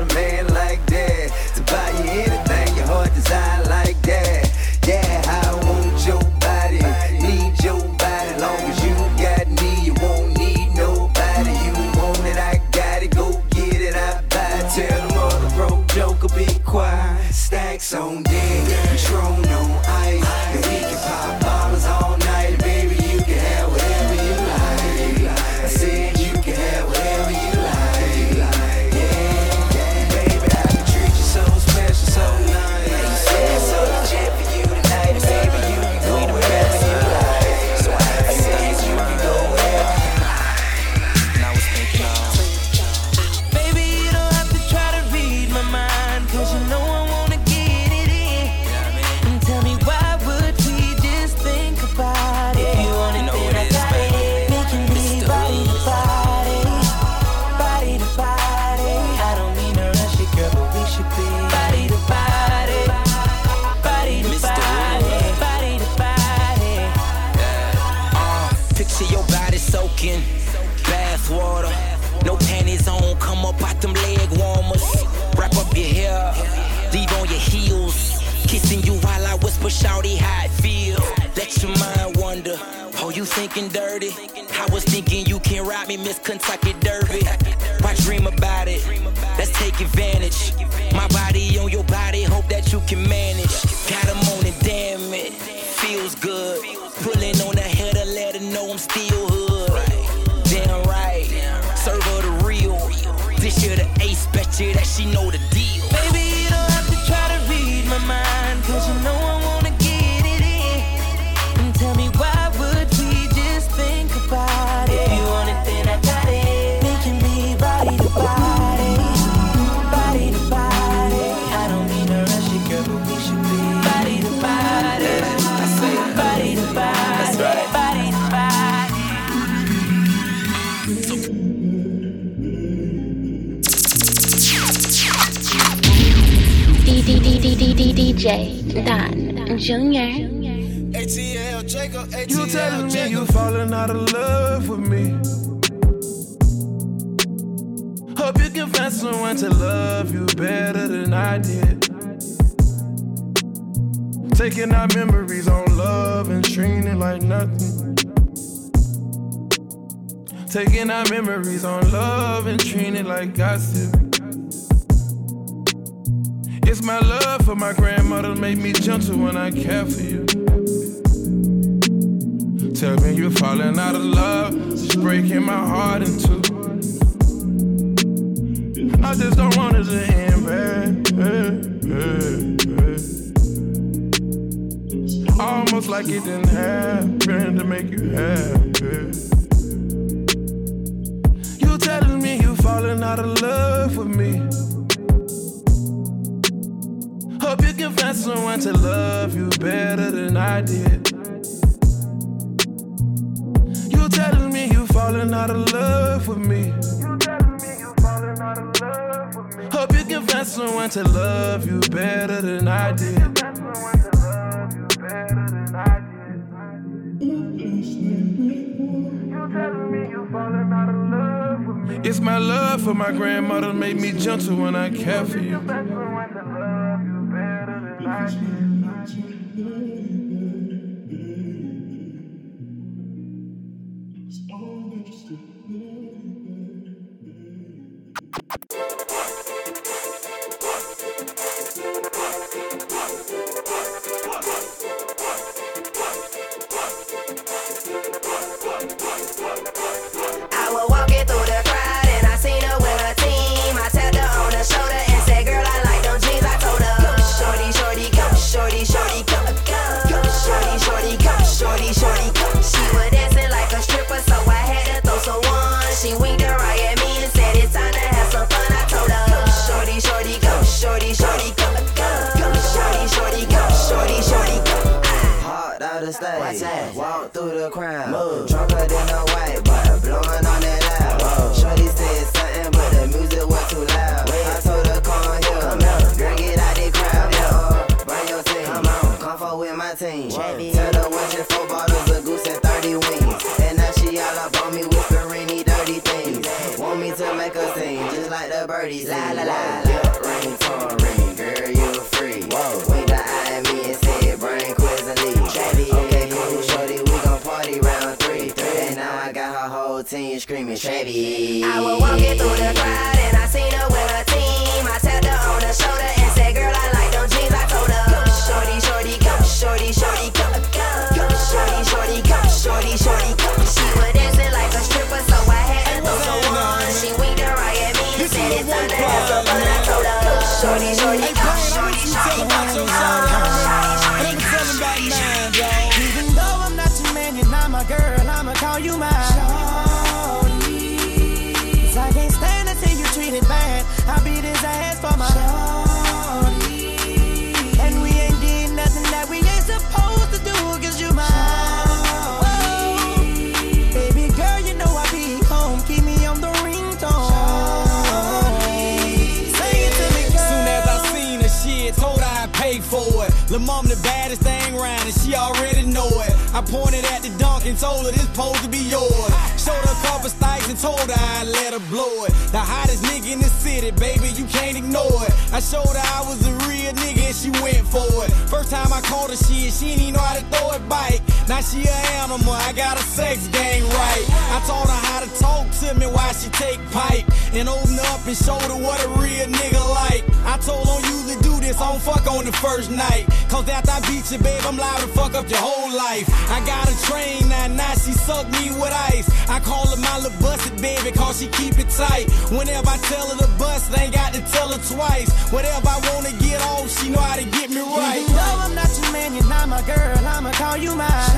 told her this supposed to be yours. Showed her a couple stikes and told her I'd let her blow it. The hottest nigga in the city, baby, you can't ignore it. I showed her I was a real nigga she went for it. First time I called her shit, she didn't even know how to throw it bike. Now she a animal, I got a sex game right. I taught her how to talk to me while she take pipe. And open up and show her what a real nigga like. I told her usually do this, I don't fuck on the first night. Cause after I beat you, babe, I'm liable to fuck up your whole life. I got a train now, now she suck me with ice. I call her my little busted baby, cause she keep it tight. Whenever I tell her to bust, I ain't got to tell her twice. Whatever I wanna get off, she know to get me right. Even though I'm not your man, you're not my girl, I'ma call you mine.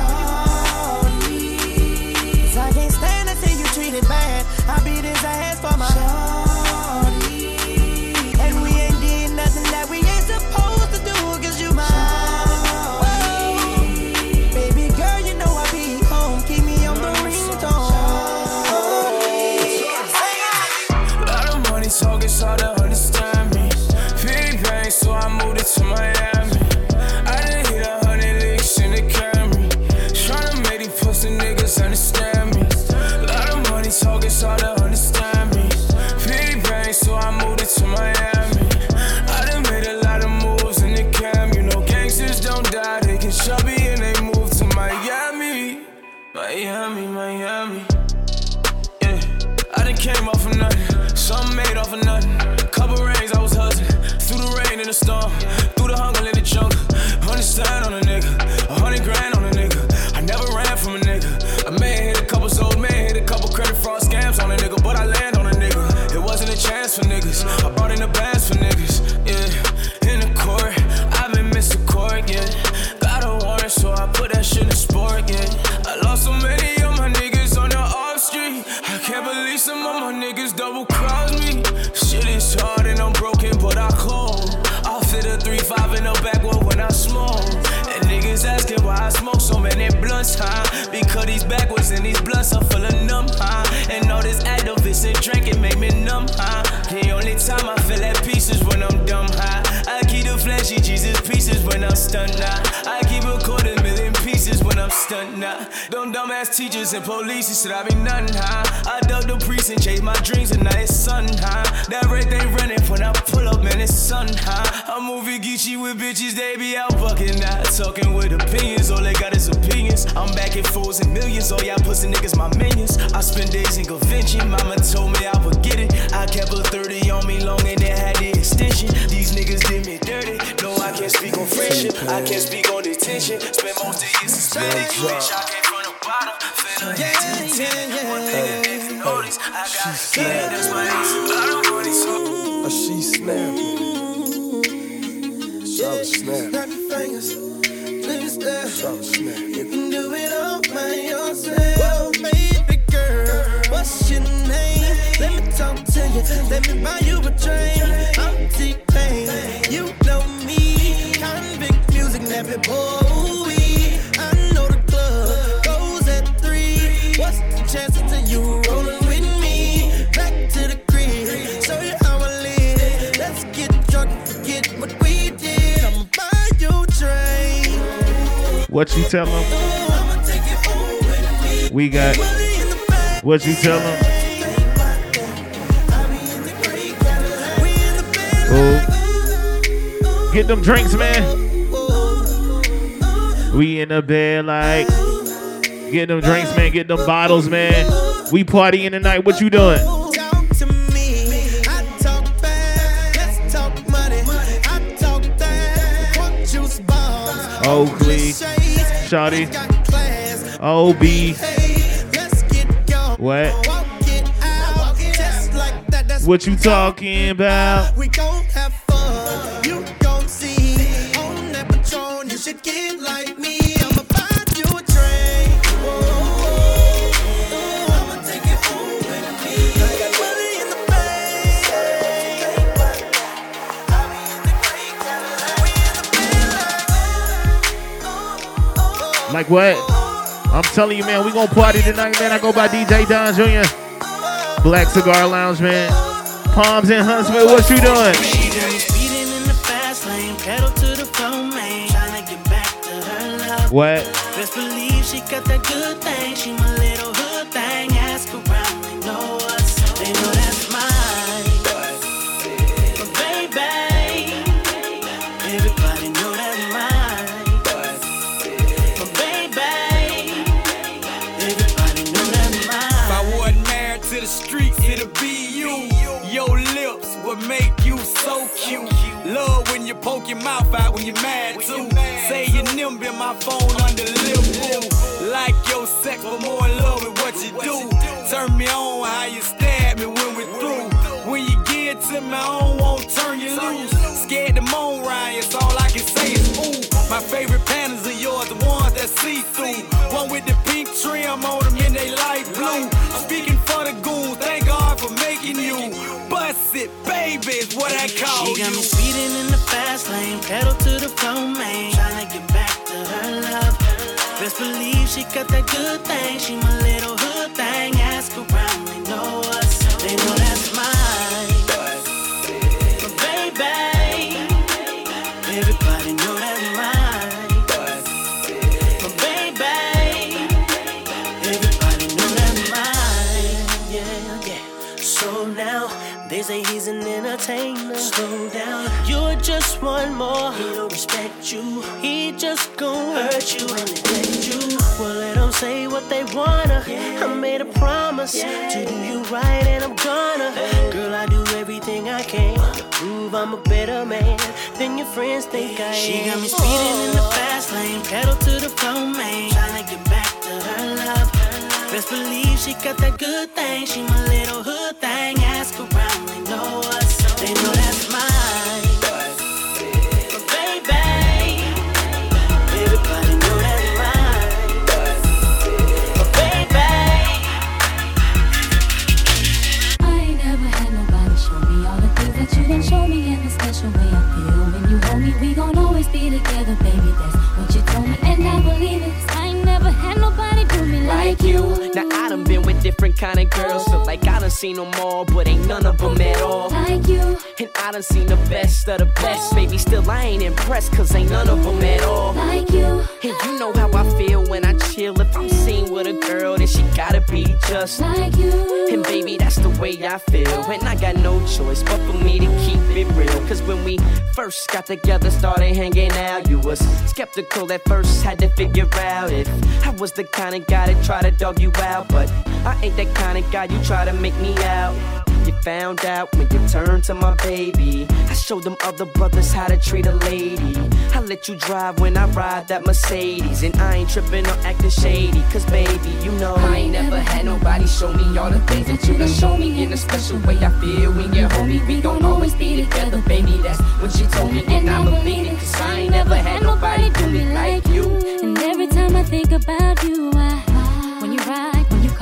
Shorty. Cause I can't stand to see you treated bad. I beat his ass for my shorty. Niggas. I brought in the bands for niggas. Pieces pieces when I'm stunned, nah. Them dumbass teachers and police He said I be nothing, high. I dug the priest and chased my dreams and now it's sun, high. That red they running when I pull up, man, it's sun, high. I'm moving Geechee with bitches, they be out bucking, nah. Talking with opinions, all they got is opinions. I'm back at fools and millions, oh, all y'all pussy niggas my minions. I spend days in convention, mama told me I would get it. I kept a 30 on me long and it had the extension. These niggas did me dirty. No, I can't speak on friendship, I can't speak on detention. Spend most of years suspended, bitch, I came from the bottom. Fell Yeah, yeah, yeah. One thing that if you notice, I got yeah, that's my ace. I don't money, so. Oh, she snapping. Solid snap. Snap your fingers. Please stare. Solid snap. You can do it all by yourself. Well, baby girl, what's your name? Let me talk to you. Let me buy you a drink. I'm T-Pain. You know me. Konvict music, nappy boy. What you tell them? We got. What you tell them? Oh. Get them drinks, man. We in the bed like. Get them drinks, man. Get them bottles, man. We partying tonight. What you doing? Talk to me. I talk fast. Let's talk money. I talk that. Quote juice bombs. Oakley, Shawty, OB. Let's get going. What? Walk it out. Just like that. That's What you talking about? Like what? I'm telling you, man, we gonna party tonight, man. I go by DJ Don Jr. Blaque Cigar Lounge, man. Palms in Huntsville, what you doing? Speeding in the fast lane, pedal to the floor, man. Tryna get back to her love. What? Best believe she got that good thing. She my my phone under lip. Like your sex, but more in love with what you do. Turn me on how you stab me when we're through. When you get to me, I don't want turn you loose. Scared to moan, Ryan, it's all I can say is ooh. My favorite panties are yours, the ones that see through. One with the pink trim on them and they light blue. Speaking for the goons, thank God for making you. Bust it, baby, is what I call She got me speeding in the fast lane, pedal to the floor, man. She got that good thing. She my little hood thing. Ask around, they know us. They know that's mine. But baby, everybody know that's mine. But baby, everybody know that's mine. Yeah, yeah. So now they say he's an entertainer. Slow down, you're just one more. He don't respect you. He just gon' hurt you. What they wanna. I made a promise to do you right, and I'm gonna. Girl, I do everything I can to prove I'm a better man than your friends think I am. She got me speeding in the fast lane, pedal to the floor, man. Tryna get back to her love. Best believe she got that good thing. She my little hood thing. Ask around, they know us. They know that's mine. We gon' always be together, baby. That's what you told me, and I believe it. Like you. Now I done been with different kind of girls, feel like I done seen them all, but ain't none of them at all. Like you. And I done seen the best of the best, baby. Still I ain't impressed, cause ain't none of them at all. Like you. And you know how I feel when I chill. If I'm seen with a girl, then she gotta be just like you. And baby, that's the way I feel. And I got no choice but for me to keep it real. Cause when we first got together, started hanging out, you was skeptical at first, had to figure out if I was the kind of guy that try to dog you out. But I ain't that kind of guy you try to make me out. You found out when you turned to my baby. I showed them other brothers how to treat a lady. I let you drive when I ride that Mercedes. And I ain't tripping or acting shady. Cause baby, you know I ain't never had nobody show me all the things that you done show me in a special way. I feel when you're home, we gon' always be together, baby. That's what you told me, and I believe it. Cause I ain't never had nobody do me like you. And every time I think about you, I,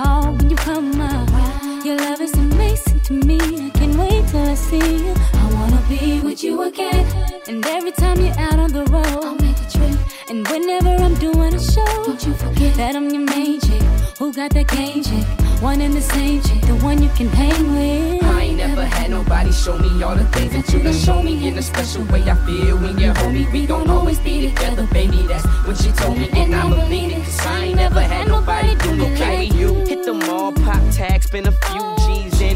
call, when you come up, your love is amazing to me. I wait till I see you. I wanna be with you again. And every time you're out on the road, I'll make a trip. And whenever I'm doing a show, don't you forget that I'm your main chick. Who got that cane chick? One and the same chick, the one you can hang with. I ain't never had nobody show me all the things that you done show me in a special way. I feel when you hold me. We gon' always be together, baby. That's what she told me, and I'ma beat it. Cause I ain't never had nobody do me like you. Hit the mall, pop tags, spend a few G's in.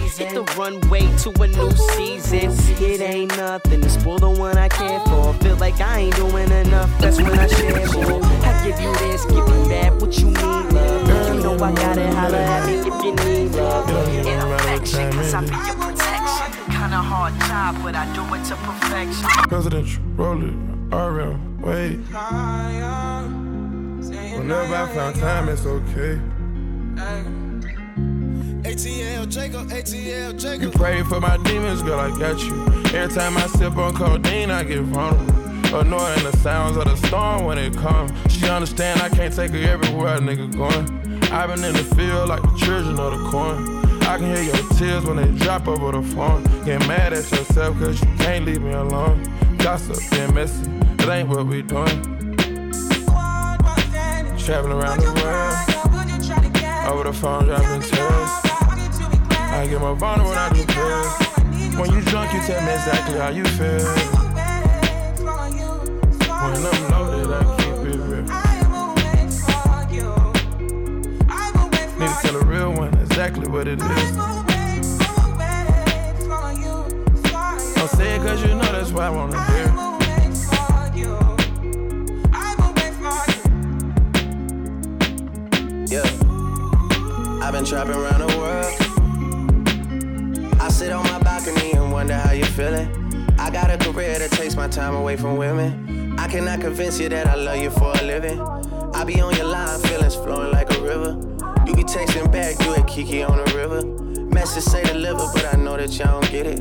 Hit the runway to a new season. It ain't nothing to spoil the one I care for. Feel like I ain't doing enough, that's when I share more. I give you this, give you that, what you need, love. You know I got it, holla at me if you need love. And affection, cause I be your protection. Kinda hard job, but I do it to perfection. Presidential, roll it, RM, wait. Whenever I found time, it's okay. ATL Jacob, ATL Jacob. You pray for my demons, girl, I got you. Every time I sip on codeine, I get vulnerable. Annoying the sounds of the storm when it comes. She understand I can't take her everywhere nigga going. I've been in the field like the children of the corn. I can hear your tears when they drop over the phone. Get mad at yourself cause you can't leave me alone. Gossip, being messy, that ain't what we doing. Traveling around the world. Over the phone, dropping tears. I get more vulnerable when I do pills. When you drunk, you tell me exactly how you feel. When I'm loaded, I keep it real. Need to tell a real one exactly what it is. Don't say it cause you know that's why I wanna hear. Yeah. I've been trapping around the world. I sit on my balcony and wonder how you're feeling. I got a career that takes my time away from women. I cannot convince you that I love you for a living. I be on your line, feelings flowing like a river. You be texting back, you at Kiki on the river. Message say deliver, but I know that y'all don't get it.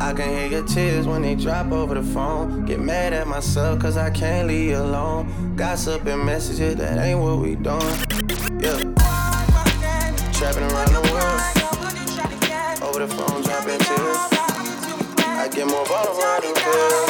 I can hear your tears when they drop over the phone. Get mad at myself cause I can't leave alone. Gossip and messages, that ain't what we doing. Yeah. Trapping around the world. Over the phone, dropping tears. I get more vulnerable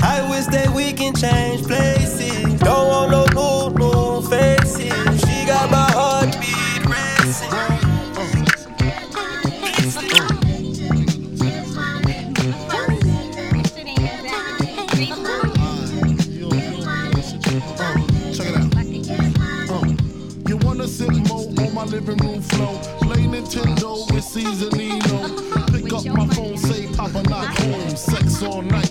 I wish that we can change places. Don't want no new, new faces. She got my heartbeat racing. My living room flow, play Nintendo with seasonino. Pick up my phone, say Papa not home, sex all night.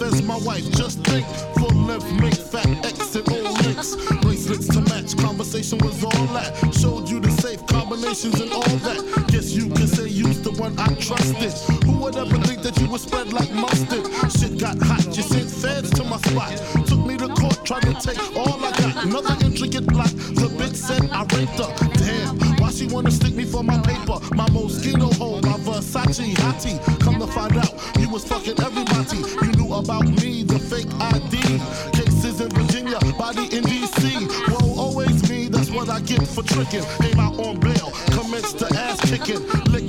As my wife, just think. Full length, make fat exit all links. Bracelets to match, conversation was all that. Showed you the safe combinations and all that. Guess you can say you's the one I trusted. Who would ever think that you would spread like mustard? Shit got hot, you sent feds to my spot. Took me to court, tried to take all I got. Another intricate plot. The bitch said I raped her. Damn, why she wanna stick me for my paper? My Moschino hole, my Versace hottie. Come to find out, you was fucking everybody. About me, the fake ID. Cases in Virginia, body in DC. Whoa, always me, that's what I get for tricking. Came out on bail, commenced to ass kicking. Licking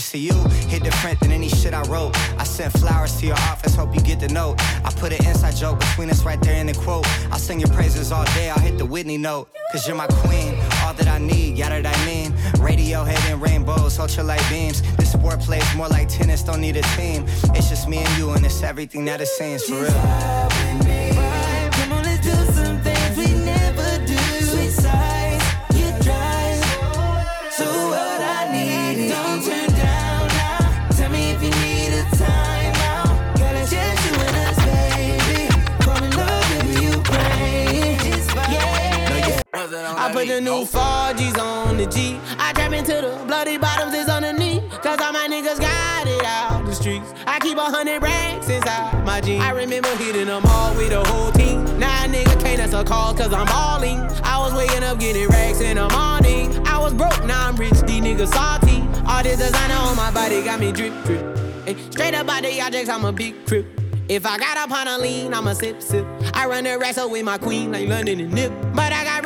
letters to you. Hit different than any shit I wrote. I sent flowers to your office, hope you get the note. I put an inside joke between us right there in the quote. I'll sing your praises all day, I'll hit the Whitney note. Cause you're my queen, all that I need, yada that I mean. Radiohead and rainbows, ultralight beams. This sport plays more like tennis, don't need a team. It's just me and you, and it's everything that it seems for real. The new 4Gs on the G. I trap into the bloody bottoms is underneath. Cause all my niggas got it out the streets. I keep a hundred racks inside my jeans. I remember hitting them all with the whole team. Now a nigga can't answer call cause I'm balling. I was waking up getting racks in the morning. I was broke, now I'm rich, these niggas salty. All this designer on my body got me drip, drip. Ay, straight up out the objects, I'm a big crip. If I got up on a lean, I'ma sip, sip. I run the racks up with my queen, like London and Nip.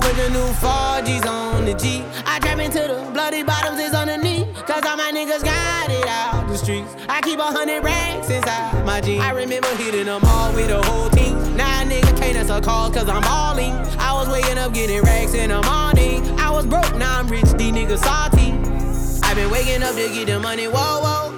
put the new 4Gs on the G. I trap into the bloody bottoms is underneath. Cause all my niggas got it out the streets. I keep a hundred racks inside my jeans. I remember hitting them all with the whole team. Now nigga can't answer calls cause I'm balling. I was waking up getting racks in the morning. I was broke, now I'm rich, these niggas salty. i been waking up to get the money, whoa, whoa.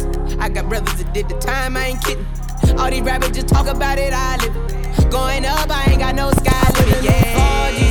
I got brothers that did the time, I ain't kidding. All these rappers just talk about it, I live it. Going up, I ain't got no sky limit, yeah.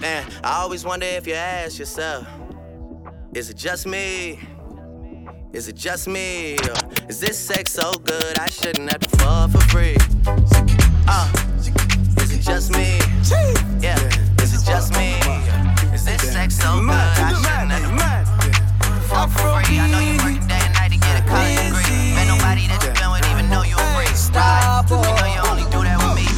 Man, I always wonder if you ask yourself, is it just me? Is it just me? Or is this sex so good I shouldn't have to fall for free? Uh, is it just me? Yeah, is it just me? Is this sex so good I shouldn't have to fall for free? I know you work day and night to get a college degree. Man, nobody that you been with even know you a freak. Right? You know you only do that with me.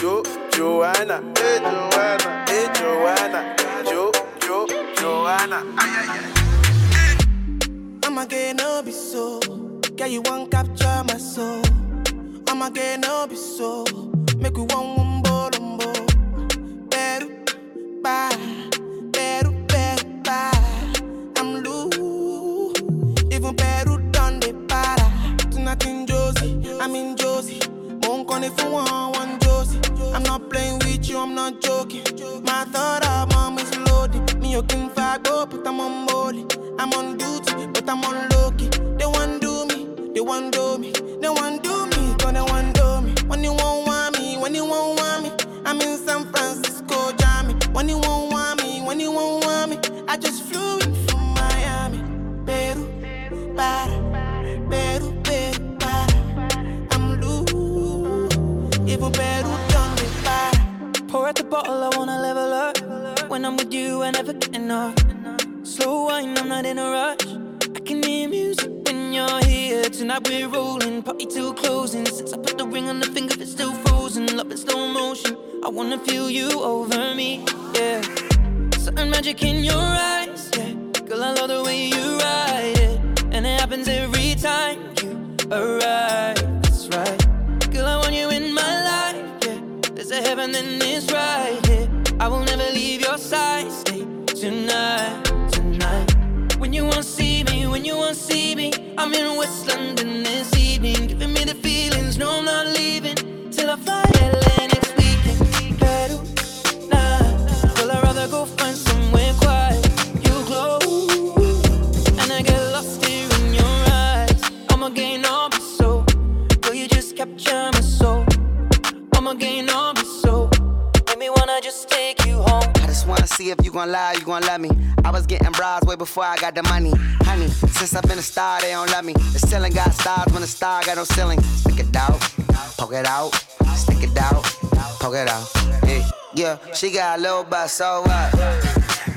Jo, Joanna? Hey Joanna, hey Joanna, Jo, Jo, Joanna? Ay, ay, ay. I'ma get no be so. Girl, you won't capture my soul. I'ma get no be so. Make we one one bolombo. Better, bye. Better, better, bye. I'm loose. Even better done the para. Tonight in Josie, I'm in Josie. Won't call it for one, one Josie. I'm not playing with you, I'm not joking. My thought of mom is loaded. Me, you can up, but I'm on molly. I'm on duty, but I'm on low key. They want do me, they want do me, they want do me, cause they want do me. When you won't want me, when you won't want me, I'm in San Francisco, Jammy. When you won't want me, when you won't want me, I just flew in from Miami. Peru, para, Peru, Peru, para. I'm loose, even Peru. Pour out the bottle, I wanna level up. When I'm with you, I never get enough. Slow wine, I'm not in a rush. I can hear music when you're here. Tonight we're rolling, party till closing. Since I put the ring on the finger, it's still frozen. Love in slow motion. I wanna feel you over me, yeah. Certain magic in your eyes, yeah. Girl, I love the way you ride it, and it happens every time you arrive. That's right. Girl, I want you in my life. There's a heaven and it's right here. I will never leave your side. Stay tonight, tonight. When you won't see me, when you won't see me, I'm in West London this evening, giving me the feelings. No, I'm not leaving till I fly LA just take you home. I just wanna see if you gon' lie, you gon' love me. I was getting bras way before I got the money. Honey, since I've been a star, they don't love me. The ceiling got stars when the star got no ceiling. Stick it out, poke it out, stick it out, poke it out. Yeah, yeah, she got a little butt, so what?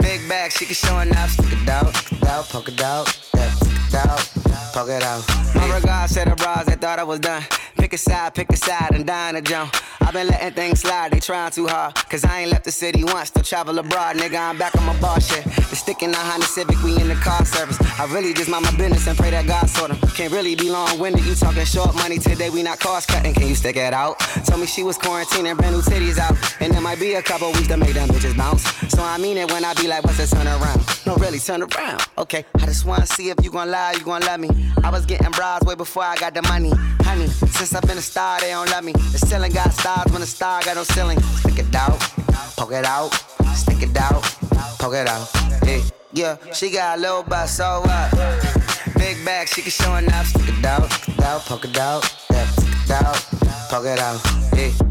Big back, she can show enough. Stick it out, stick it out, poke it out, yeah, stick it out, poke it out. My regards to the bras, they thought I was done. Pick a side, pick a side, and dine a jump. I've been letting things slide, they trying too hard. Cause I ain't left the city once to travel abroad. Nigga, I'm back on my bar shit. The stick the Honda Civic, we in the car service. I really just mind my business and pray that God sort 'em. Can't really be long winded, you talking short money today, we not cost cutting. Can you stick it out? Told me she was quarantining, brand new titties out. And there might be a couple weeks to make them bitches bounce. So I mean it when I be like, what's the turn around? No, really, turn around. Okay, I just wanna see if you gon' lie, you gon' love me. I was getting bras way before I got the money. Honey, since I've been a star, they don't love me. The ceiling got stars when the star got no ceiling. Stick it out, poke it out, stick it out, poke it out. Yeah, yeah, she got a little butt, so what? Big back, she can show enough. Stick it out, stick it out, poke it out, yeah, stick it out, poke it out. Yeah.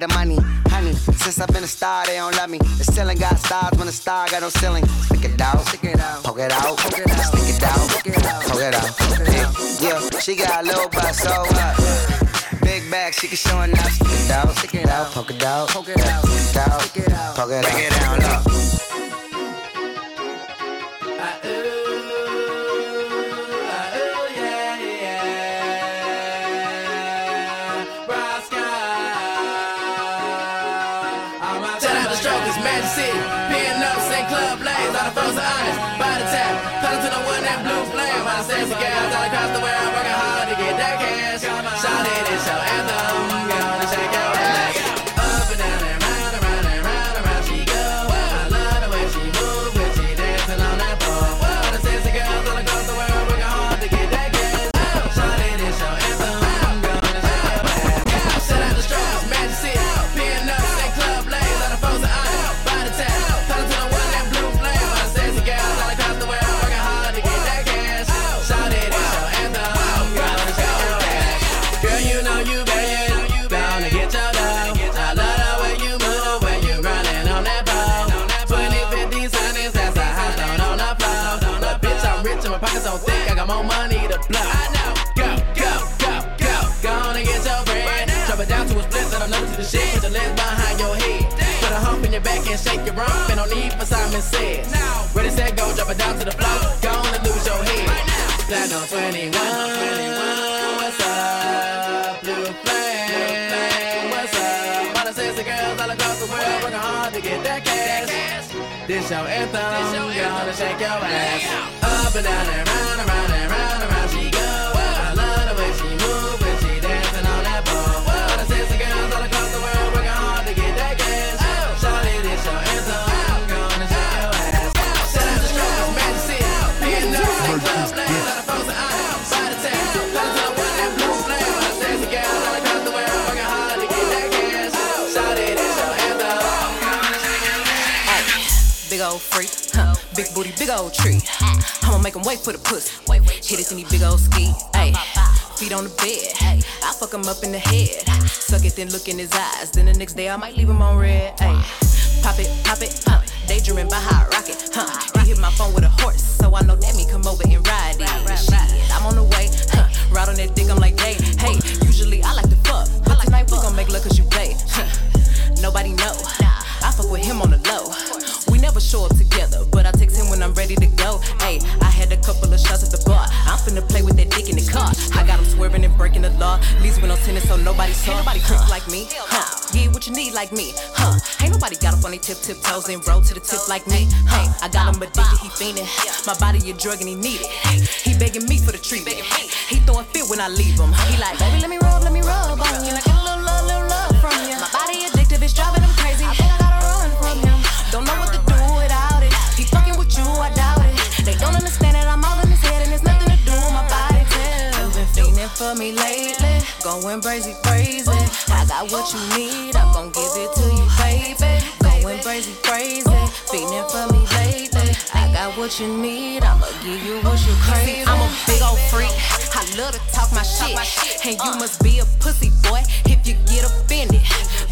the money. Honey, since I've been a star, they don't love me. The ceiling got stars when the star got no ceiling. Stick it out, stick it out, poke it out, stick it out, poke it out. Yeah, she got a little butt, so what? Big bag, she can show enough. Stick it out, stick it out, poke it out, poke it out, stick it out, poke it out, poke it down shake your no need for Simon Says. Ready, set, go, drop it down to the floor. Go on and lose your head. Platinum 21. What's up? Blue flame. What's up? All the sexy girls all across the world working hard to get that cash. This your anthem. Gonna shake your ass. Up and down and round and round Big booty, big old tree. I'ma make him wait for the pussy. Hit it in these big old ski. Ayy, feet on the bed. I fuck him up in the head. Suck it, then look in his eyes. Then the next day I might leave him on red. Ayy, pop it, pop it, huh? Daydreaming by how I rock it, huh? He hit my phone with a horse, so I know that me come over and ride it. I'm on the way, huh? Ride on that dick, I'm like, hey, hey. Usually I like to fuck, but tonight we gon' make love cause you play. Huh? Nobody know. I fuck with him on the low. Never show up together, but I text him when I'm ready to go. Hey, I had a couple of shots at the bar. I'm finna play with that dick in the car. I got him swerving and breaking the law. Leaves with no tennis, so nobody saw. Ain't nobody creep like me, huh? Get what you need like me, huh? Ain't nobody got up on their tip tip toes and roll to the tip like me, huh? I got him addicted, he fiending. My body a drug and he need it. He begging me for the treatment. He throw a fit when I leave him. He like, baby, let me rub, let me rub on you. For me lately, going crazy, crazy. I got what you need, I'm gon' give it to you, baby. Going crazy, crazy, fiending for me lately. I got what you need, I'ma give you what you crave. I'm a big old freak, I love to talk my shit, and you must be a pussy boy if you get offended.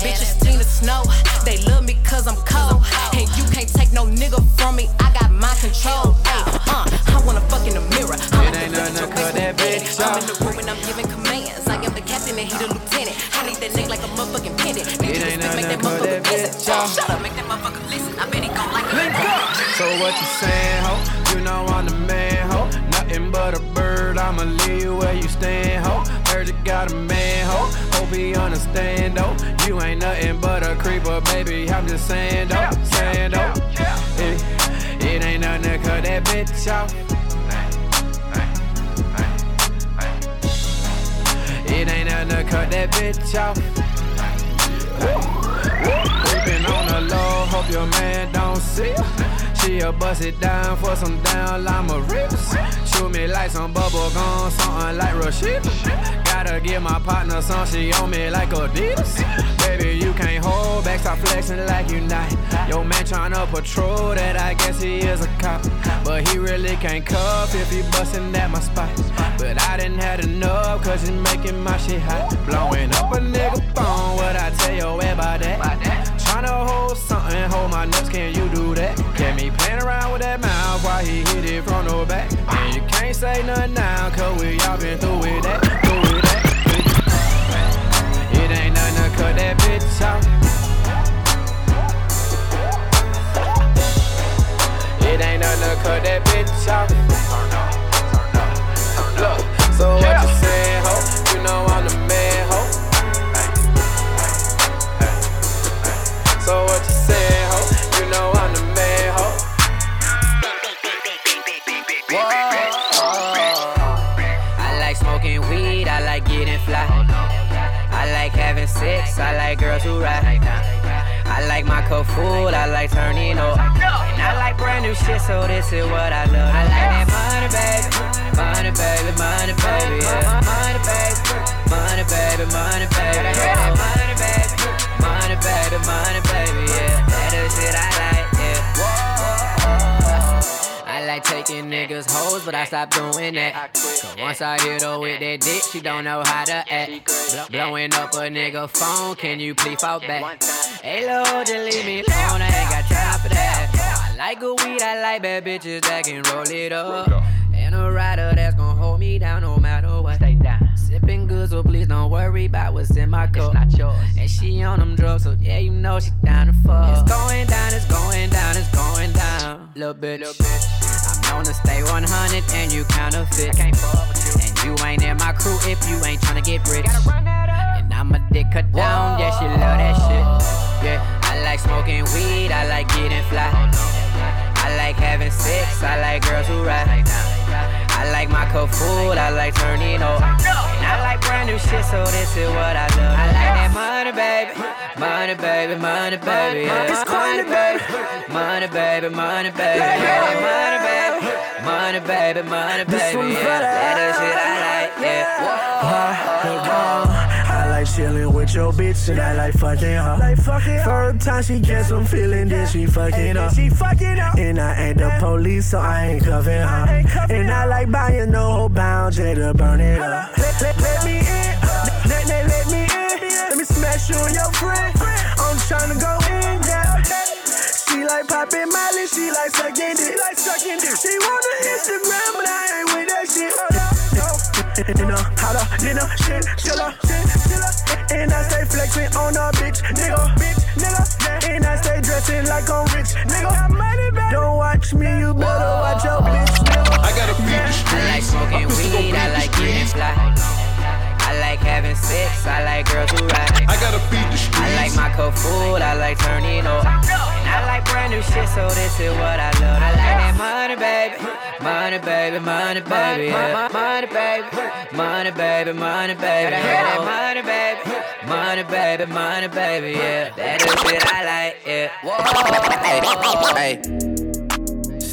Bitches Tina Snow, they love me cause I'm cold, and you can't take no nigga from me. I got my control. Ay, uh, I wanna fuck in the mirror. I'm It ain't nothing to cut that bitch I'm in the room and I'm giving commands. I am the captain and he the lieutenant. I need that neck like a motherfucking pendant. Need you to ain't make that nothing to cut motherfucker that bitch off. Shut up, make that motherfucker listen. I bet he gon' like it. So what you saying, ho? You know I'm the man, ho. Nothing but a bird, I'ma leave you where you stand, ho. Heard you got a man, ho. Hope he understand, though. You ain't nothing but a creeper, baby. I'm just saying, though. Saying, though. It, it ain't nothing to cut that bitch off. It ain't nothing to cut that bitch off. Hope your man don't see her. She'll bust it down for some down llama rips. Shoot me like some bubble gum, something like Rashida. Gotta give my partner some, she on me like Adidas. Baby, you can't hold back, stop flexing like you not. Yo, man tryna patrol that, I guess he is a cop. But he really can't cuff if he bustin' at my spot. But I didn't have enough, cause it's making my shit hot. Blowing up a nigga phone, what I tell you about that? Tryna hold something, hold my nuts, can you do that? Get me playing around with that mouth while he hit it from the back. And you can't say nothing now, cause we all been through with that. Through with that. It ain't nothing to cut that bitch off. It ain't nothing to cut that bitch off. Look, so I like girls who ride. I like my cold food, I like turning up. And I like brand new shit, so this is what I love. I like that money, baby. Money, baby, money, baby. Money, baby. Money, baby, money, baby, yeah. Money, baby. Money, baby, money, baby, yeah. That is shit I like, like taking niggas hoes, but I stopped doing that. Cause once I hit her with that dick, she don't know how to act. Blowing up a nigga phone, can you please fall back? Hey Lord, just leave me alone, I ain't got time for that. I like good weed, I like bad bitches that can roll it up. And a rider that's gonna hold me down no matter what. Sipping good, so please don't worry about what's in my cup. It's not yours. And she on them drugs, so yeah, you know she down to fuck. It's going down, it's going down, it's going down. Little bitch. I'm known to stay 100 and you counterfeit. I can't fuck with you. And you ain't in my crew if you ain't tryna get rich. And I'm a dick cut down, yeah, she love that shit. Yeah, I like smoking weed, I like getting fly. I like having sex, I like girls who ride. I like my cold food, I like turning up. And I like brand new shit, so this is what I love. I like that money, baby. Money, baby, money, baby. Yeah. Money, baby. Money, baby, money, baby. Yeah. Money, baby. Money, baby, money, baby. Yeah. That is shit I like, yeah. I chillin' with your bitch and I like fucking her. Like fucking First time she gets some feeling, then she fucking up. She fucking up. And I ain't the police, so I ain't cuffing her. And I like buying no whole bound J to burn it up. Let, let, let me in, let, let, let me in. Let me smash you and your friend. I'm tryna go in, yeah. She like popping Molly, she like sucking dick. She like sucking dick. She wanna Instagram, but I ain't with that shit. You know, holla, dinner, shit, shit, chiller. And I stay flexing on a bitch, nigga, bitch, nigga. And I stay dressing like I'm rich, nigga. Don't watch me, you better watch your bitch, nigga. I gotta beat the streets. I like smoking weed, I like getting fly. I like having sex, I like girls who ride. I gotta beat the streets. I like my cold food, I like turning up. And I like brand new shit, so this is what I love. I like that money, baby. Money, baby, money, baby. Yeah. Money, baby. Money, baby, money, baby. Yeah. Money, baby. Money, baby, money, baby. Yeah. That is shit I like, yeah. Whoa, hey, Hey,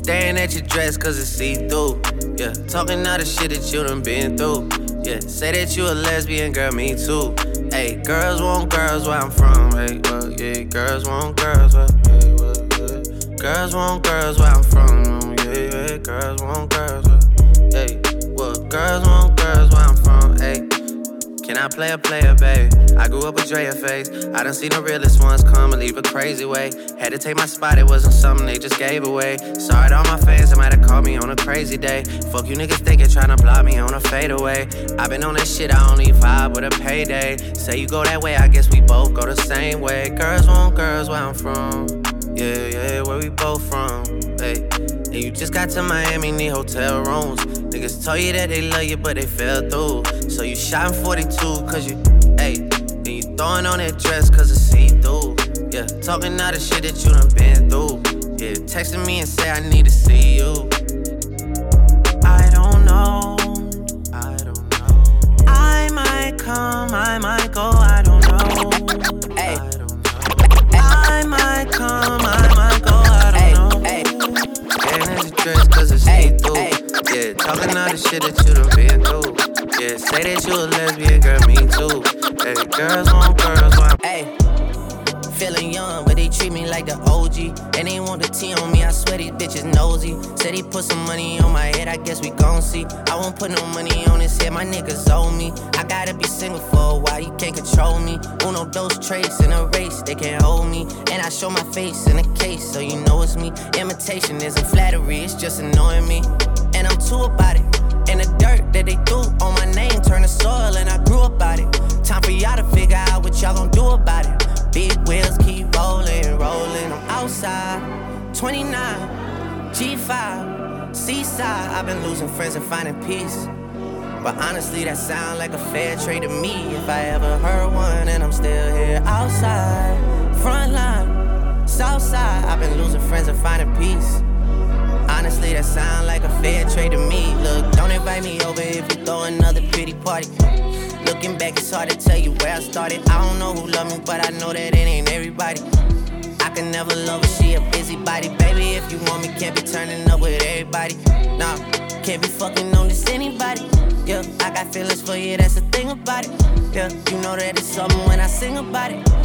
staring at your dress cause it's see through. Yeah, talking all the shit that you done been through. Yeah, say that you a lesbian, girl, me too. Hey, girls want girls where I'm from. Hey, well, yeah, girls want girls where, hey, well, yeah. Girls want girls where I'm from. Yeah, yeah, girls want girls where, hey, well, girls want girls where. Can I play a player, baby? I grew up with Drea face. I done seen the realest ones come and leave a crazy way. Had to take my spot, it wasn't something they just gave away. Sorry to all my fans, they might have called me on a crazy day. Fuck you niggas thinking tryna block me on a fadeaway. i been on that shit, I only vibe with a payday. Say you go that way, I guess we both go the same way. Girls want girls where I'm from. Yeah, yeah, where we both from. Hey. And you just got to Miami, need hotel rooms. Niggas told you that they love you, but they fell through. So you shot in 42, cause you, hey. Then you throwing on that dress, cause it's see through. Yeah, talking all the shit that you done been through. Yeah, texting me and say I need to see you. I don't know, I don't know. I might come, I might go, I don't know. Hey. I might come, I Stand in the dress cause it's see through. Yeah, talking all the shit that you done been through. Yeah, say that you a lesbian, girl, me too. Hey, girls want girls, want. Hey. Feeling young, but they treat me like the OG. And they want the T on me, I swear these bitches nosy. Said he put some money on my head, I guess we gon' see. I won't put no money on his head, my niggas owe me. I gotta be single for a while, you can't control me. Uno, those traits in a race, they can't hold me. And I show my face in a case, so you know it's me. Imitation isn't flattery, it's just annoying me. And I'm too about it. And the dirt that they threw on my name turned to soil, and I grew about it. Time for y'all to figure out what y'all gon' do about it. Big wheels keep rolling, rolling. I'm outside, 29, G5, seaside. I've been losing friends and finding peace. But honestly, that sound like a fair trade to me. If I ever heard one, and I'm still here outside, front line, south side. I've been losing friends and finding peace. Honestly, that sound like a fair trade to me. Look, don't invite me over if you throw another pretty party. Looking back, it's hard to tell you where I started. I don't know who loved me, but I know that it ain't everybody. I can never love her, she a busybody. Baby, if you want me, can't be turning up with everybody. Nah, can't be fucking on this anybody. Yeah, I got feelings for you, that's the thing about it. Yeah, you know that it's something when I sing about it.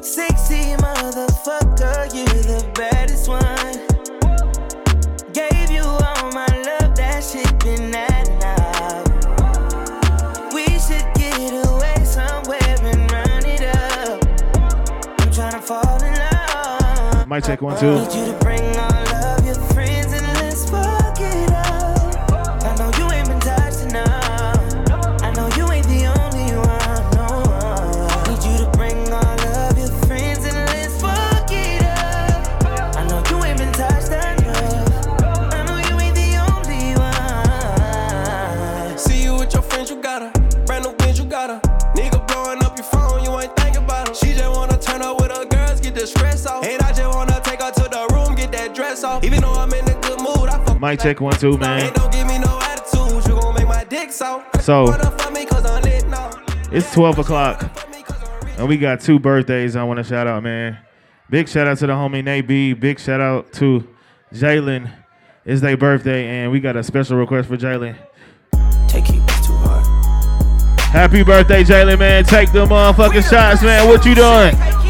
Sexy motherfucker, you the baddest one. Gave you all my love, that shit been that enough. We should get away somewhere and run it up. I'm tryna fall in love. Mic check one, two. Dress off. Even though I'm in a good mood, I fuck. Mic check one, two, man. Don't give me no attitude, you gon' make my dick so. So Wanna fuck me cause I'm lit now. it's 12 o'clock. And we got two birthdays I want to shout out, man. Big shout out to the homie Nate B. Big shout out to Jalen. It's their birthday, and we got a special request for Jalen. Take it too hard. Happy birthday, Jalen, man. Take the motherfucking shots, man. What you doing?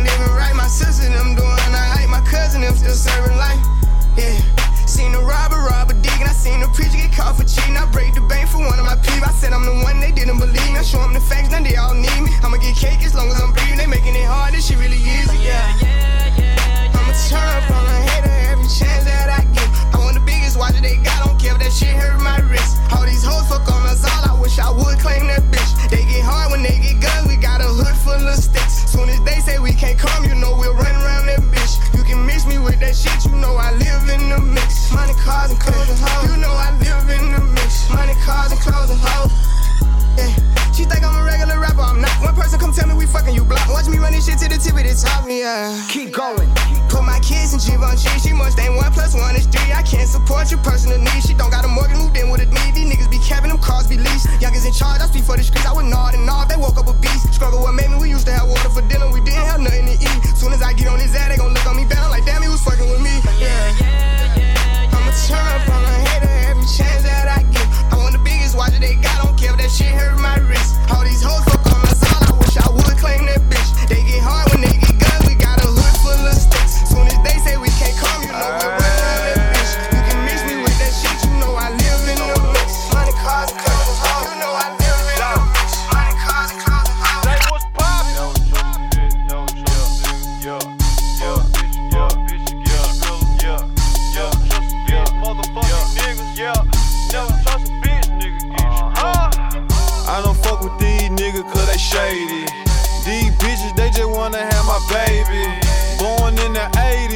them serving life. Yeah. Seen the robber rob a dig and I seen the preacher get caught for cheating. I break the bank for one of my people. I said I'm the one they didn't believe me. I show them the facts, now they all need me. I'ma get cake as long as I'm breathing. They making it hard, this shit really easy. Yeah. Yeah, yeah. I'ma turn up on a hater every chance that I get. I watch that they got. Don't care if that shit hurt my wrist. All these hoes fuck on us all. I wish I would claim that bitch. They get hard when they get guns. We got a hood full of sticks. Soon as they say we can't come, you know we'll run around that bitch. You can mix me with that shit. You know I live in the mix. Money, cars, and clothes and hoes. You know I live in the mix. Money, cars, and clothes and hoes. Yeah. She think I'm a regular rapper, I'm not. One person come tell me we fucking you block. Watch me run this shit to the tip of the top, yeah. Keep going. Put my kids in Givenchy. She she must ain't one plus one is three. I can't support your personal needs. She don't got a mortgage, moved in with a need. These niggas be capping them cars be leased. Youngers in charge, I speak for the streets. I would nod and nod. They woke up a beast. Struggle what made me. We used to have water for dinner. We didn't have nothing to eat. Soon as I get on his ass, they gon' look on me bad. I'm like, damn, he was fucking with me. Yeah. Yeah, yeah. I'ma turn up on a hater every chance that I get. I want the biggest watch that they got. Don't she hurt my wrist. All these hoes.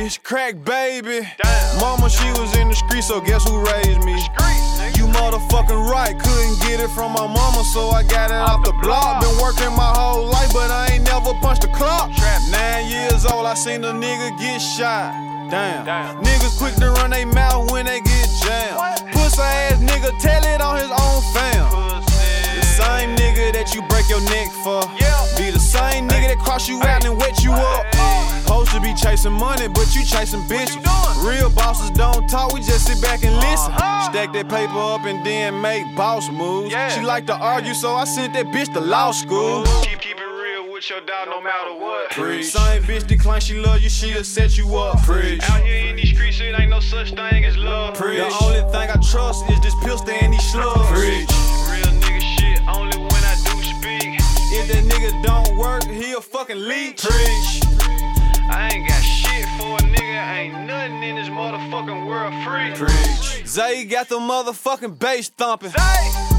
Babies, crack baby. Mama, she was in the street, so guess who raised me? You motherfucking right, couldn't get it from my mama, so I got it off the block. Been working my whole life, but I ain't never punched a clock. Nine years old, I seen a nigga get shot. Damn. Niggas quick to run they mouth when they get jammed. Pussy ass nigga, tell it on his own fam. Same nigga that you break your neck for. Be the same nigga that cross you out and wet you up. Supposed to be chasing money, but you chasing bitches. Real bosses don't talk, we just sit back and listen. Uh-huh. Stack that paper up and then make boss moves. She like to argue, so I sent that bitch to law school. Keep, keep it real with your dog no matter what. Preach. Same bitch decline, she love you, she'll set you up. Preach. Out here in these streets, it ain't no such thing as love. Preach. The only thing I trust is this pistol and these slugs. Preach. He a fucking leech. Preach. I ain't got shit for a nigga, ain't nothing in this motherfucking world free. Preach. Zay got the motherfucking bass thumping.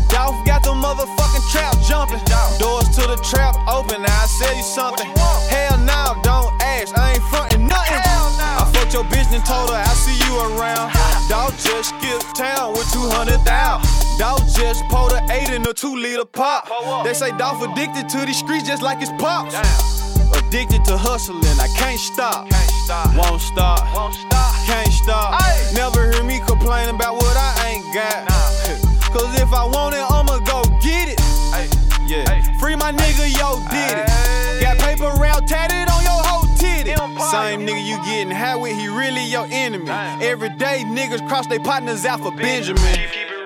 Dolph got the motherfucking trap jumping. Doors to the trap open, now I sell you something. Hell no, don't ask, I ain't frontin' nothing. I fucked your bitch and told her I see you around. Dog just skipped town with 200 thou. Dog just pulled a 8 in a 2 liter pop. They say Dolph addicted to these streets just like his pops. Addicted to hustling, I can't stop. Won't stop. Won't stop. Can't stop. Never hear me complain about what I ain't got. Cause if I want it, I'ma go get it. Yeah. Free my nigga, yo, did it. Got paper round tatted on your whole titty. Same nigga you getting high with, he really your enemy. Every day niggas cross their partners out for Benjamin. Keep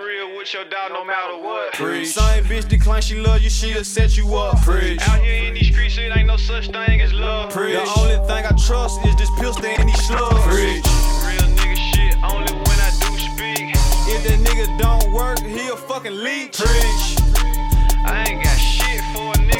it your dog no matter what. Preach. Same bitch decline, she love you, she'll set you up. Preach. Out here in these streets, it ain't no such thing as love. Preach. The only thing I trust is this pistol and these slugs. Preach. Real nigga shit, only when I do speak. If that nigga don't work, he a fucking leech. Preach. I ain't got shit for a nigga,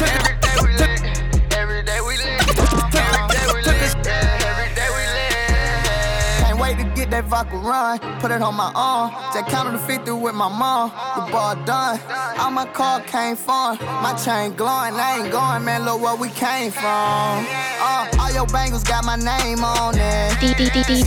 we Can't wait to that vodka run. Put it on my arm. Just counted the 50 with my mom. The ball done. All my car came from. My chain glowing. I ain't going, man. Look where we came from. Uh, all your bangles got my name on it.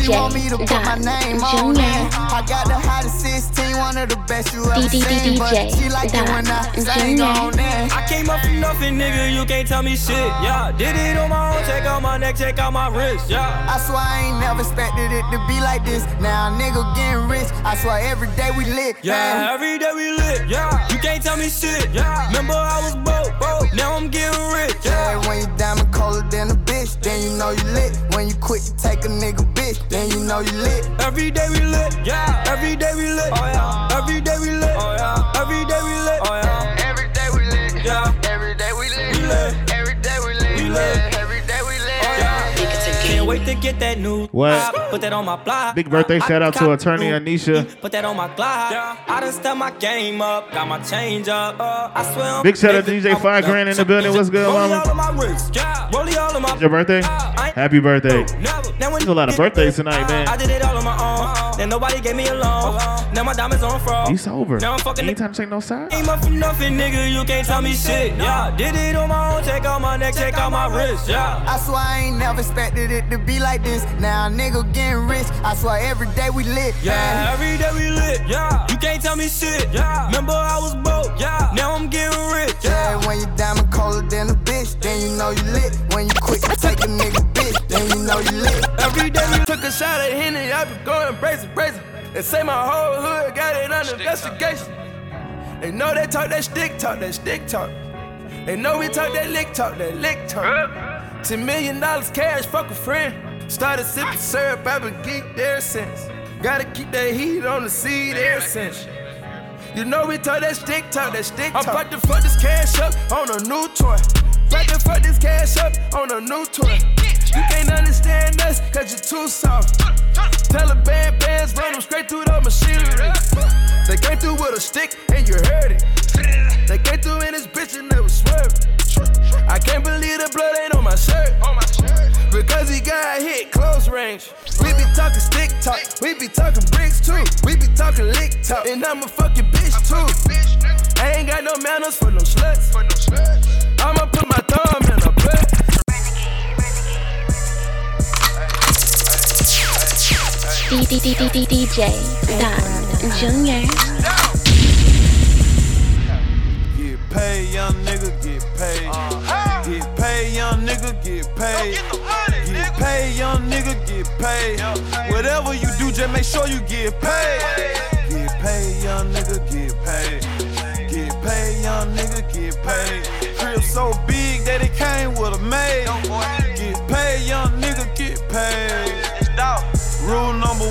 She want me to put my name on it. I got the hottest 16, one of the best you ever seen. But she like it when I sing on it. I came up from nothing, nigga. You can't tell me shit. Yeah, did it on my own. Check out my neck, check out my wrist. Yeah. I swear I ain't never expected it to be like this. Now a nigga getting rich. I swear every day we lit. Yeah, man. every day we lit. Yeah, you can't tell me shit. Yeah, remember I was broke, broke. Now I'm getting rich. Yeah, when you diamond colder than a bitch, then you know you lit. When you quit to take a nigga bitch, then you know you lit. Every day we lit. Yeah, every day we lit. Oh yeah, every day we lit. Oh yeah, every day we lit. Oh yeah, every day we lit. Yeah, every day we lit. we lit. Every day we lit. We lit. Can't wait to get that new. What? Put that on my block. Big birthday shout out to attorney Anisha. Mm, put that on my glide. I done step my game up, got my change up. Uh, I swear. I'm Big shout out to DJ Five Grand in the building. What's good, Rollie mama? all of my wrist. Yeah. Rollie all of my. It's your birthday? Happy birthday. There's a lot of birthdays tonight, man. I did it all on my own. Then nobody gave me a loan. Now my diamonds on froze. You sober. Now I'm fucking. Anytime take no side. Ain't up from nothing, nigga. You can't tell me shit. Yeah, did it on my own. Check out my neck, check out my wrist. Yeah. I swear I ain't never expected it to be like this. Now a nigga getting rich. I swear every day we lit. Yeah, man. every day we lit. Yeah, you can't tell me shit. Yeah, remember I was broke. Yeah, now I'm getting rich. Yeah, when you diamond colder than a bitch, then you know you lit. When you quit to take a nigga bitch, then you know you lit. Every day we Took a shot at Henny, I been going brazen, brazen. They say my whole hood got it under investigation. They know they talk that stick talk, that stick talk. They know we talk that lick talk, that lick talk. Ten million dollars cash, fuck a friend. Started sipping syrup, I've been geeked there since. Gotta keep that heat on the seed ever since. You know we talk that stick talk, that stick talk. I'm about to fuck this cash up on a new toy. About to fuck this cash up on a new toy. You can't understand us, cause you're too soft. Taliban bands run them straight through the machinery. They came through with a stick and you heard it. They came through in this bitch and they never swerved. I can't believe the blood ain't on my shirt. Because he got hit close range. We be talking stick talk, we be talking bricks too. We be talking lick talk, and I'm a fucking bitch too. I ain't got no manners for no sluts. I'ma put my thumb in a butt. DJ Don Junior. Get paid, young nigga, get paid. Get paid, young nigga, get paid. Get paid, young nigga, get paid. Whatever you do, just make sure you get paid. Get paid, young nigga, get paid. Get paid, young nigga, get paid. Crib so big that it came with a maid.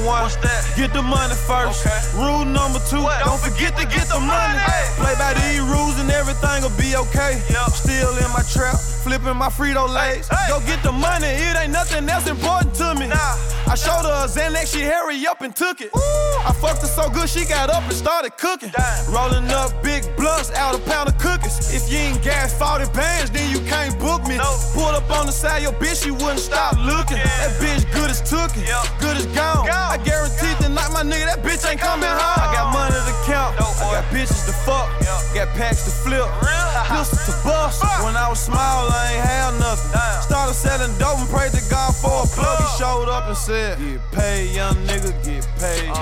One, get the money first. Rule number two, don't forget to get the money. Play by these rules and everything will be okay. Still in my trap, flipping my Frito Lays. Go get the money, it ain't nothing else important to me. I showed her a Xanax, she hurry up and took it. I fucked her so good, she got up and started cooking. Rolling up big blunts out a pound of cookies. If you ain't gas 40 bands, then you can't book me. Pulled up on the side, your bitch, she wouldn't stop looking. That bitch good as took it, good as gone. I guarantee tonight, my nigga, that bitch ain't coming home. I got money to count, I got bitches to fuck, got packs to flip, pistols to bust. When I was small, I ain't had nothing. Started selling dope and prayed to God for a plug. He showed up and said, Get paid, young nigga, get paid.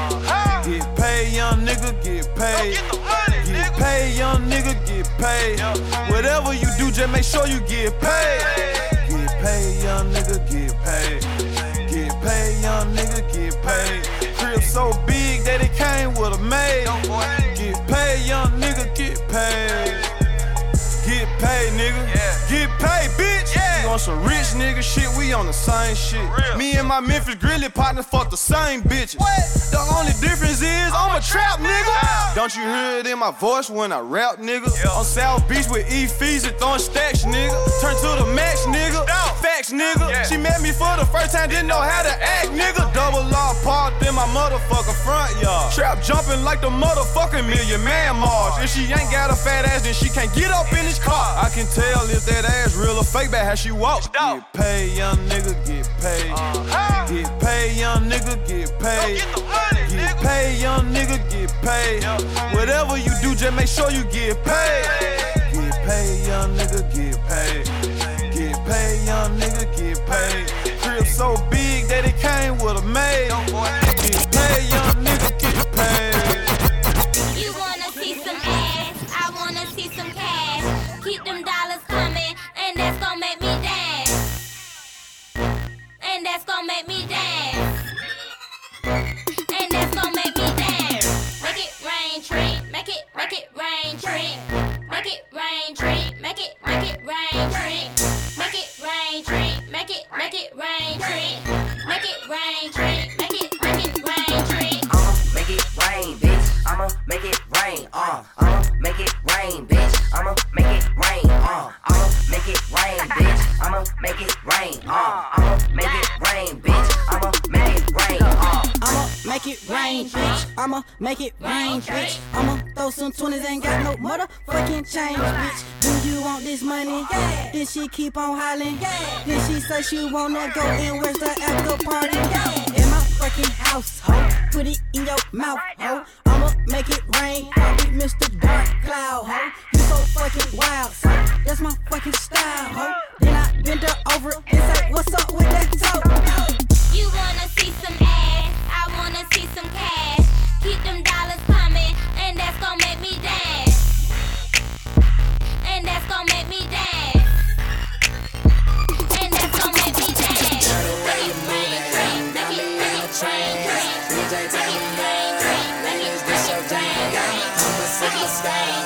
Get paid, young nigga, get paid. Get paid, young nigga, get paid. Whatever you do, just make sure you get paid. Get paid, young nigga, get paid. Get paid, young nigga, get paid. Crib so big that it came with a maid. Get paid, young nigga, get paid. Get paid, nigga. Get paid, bitch. On some rich nigga shit, we on the same shit. Me and my Memphis Grizzly partners fuck the same bitches. What? The only difference is I'm a trap nigga. Don't you hear it in my voice when I rap, nigga? On South Beach with E fees and throwing stacks, nigga. Turn to the max, nigga. Facts, nigga. She met me for the first time, didn't know how to act, nigga. Double law parked in my motherfucker front yard. Trap jumping like the motherfucking million man March. If she ain't got a fat ass, then she can't get up in this car. I can tell if that ass real or fake by how she walk. Get paid, young nigga, get paid. Get paid, young nigga, get paid. Get paid, young nigga, get paid. Whatever you do, just make sure you get paid. Get paid, young nigga, get paid. Get paid, young nigga, get paid. Crib so big that it came with a maid. Get paid, young nigga, get paid. You wanna see some ass? I wanna see some cash. Keep them dollars coming, and that's gonna make me dance. And that's gonna make me dance. And that's gonna make me dance. Make it rain, tree. Make it, make it rain, tree. Make it rain, tree. Make it, make it rain, tree. Make it rain, tree. Make it, make it rain, tree. Make it rain, tree. Make it, make it rain, tree. I'ma uh-huh. make it rain. I'ma make it rain, uh. I'ma make it rain, bitch. I'ma make it rain, uh. I'ma make it rain, bitch. I'ma make it rain, uh. I'ma make it rain, bitch. I'ma make it rain, uh. I'ma make it rain, bitch. I'ma make it rain, bitch. I'ma throw some 20s, ain't got no motherfucking change, bitch. Do you want this money? Yeah. Then she keep on hollering. Yeah. Then she say she wanna go and where's the after party? Yeah. In my fucking house, ho. Put it in your mouth, ho. I'ma make it rain. Call me Mr. Dark Cloud, ho. You so fucking wild, so that's my fucking style, ho. Then I bend her over and say, What's up with that toe? You wanna see some ass? I wanna see some cash. Keep them dollars coming, and that's gonna make me dance. And that's gonna make me dance. It, make it rain, rain. Make it rain, rain, make it, make it rain,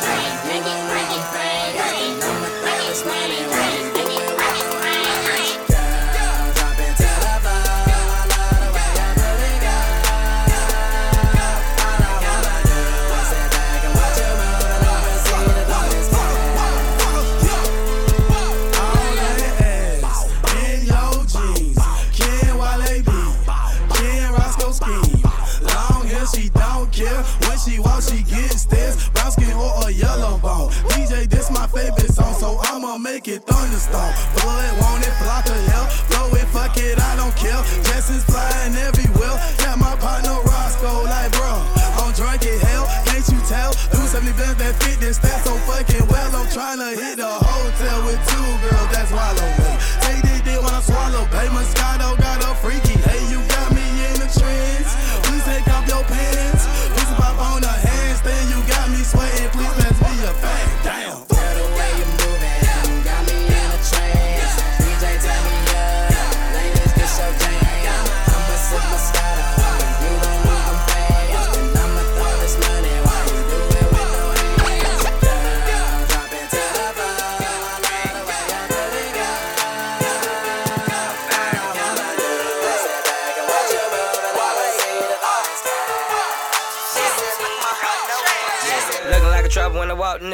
all she gets this brown skin or a yellow bone. DJ, this my favorite song, so I'ma make it thunderstorm. Blood, want it, block the hell. Blow it, fuck it, I don't care. Jesses flying everywhere. Yeah, my partner Roscoe, like, bro, I'm drunk as hell. Can't you tell? Do 70 blends that fit this stat so fucking well. I'm trying to hit.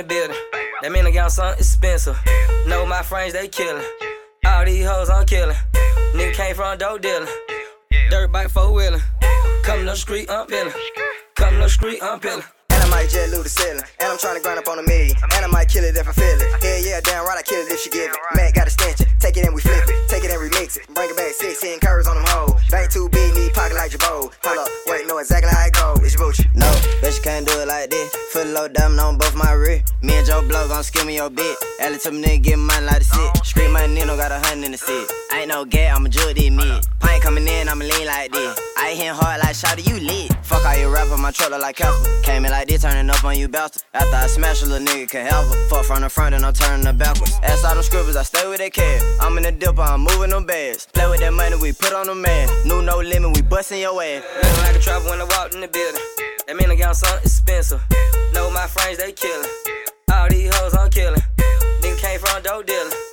the building. That mean I got something expensive. Know my friends, they killin'. All these hoes, I'm killin'. Nigga came from dope dealin'. Dirt bike, four wheelin'. Come to the street, I'm feeling. Come to the street, I'm feeling might just loot the ceiling. And I'm trying to grind up on a million. And I might kill it if I feel it. Yeah, yeah, damn right, I kill it if she give it. Matt got a stench, take it and we flip it. Take it and remix it. Bring it back six, curves on them hoes. Bank too big, need pocket like your bowl. Hold up, wait, know exactly how it go. It's your booch. No, bitch, you can't do it like this. Foot low diamond on both my wrist. Me and Joe Blow gon' skim me your bitch. Ellie to me nigga, get mine like a sit. Scream my Nino, got a hundred in the sit. Ain't no gay, I'ma jewel this mid. Ain't coming in, I'ma lean like this. I hit hard like shouty, you lit. Fuck all you on my trailer like Casper. Came in like this, turning up on you bastard. After I smash a little nigga can help her. Fuck from the front and I'm turning the backwards. Ass all them scribbles, I stay with that cash. I'm in the dipper, I'm moving them bags. Play with that money we put on the man. New no limit, we busting your ass. Feeling like a trap when I walk in the building. That mean I got something expensive. Know my friends, they killing. All these hoes I'm killing. Nigga came from dope dealer.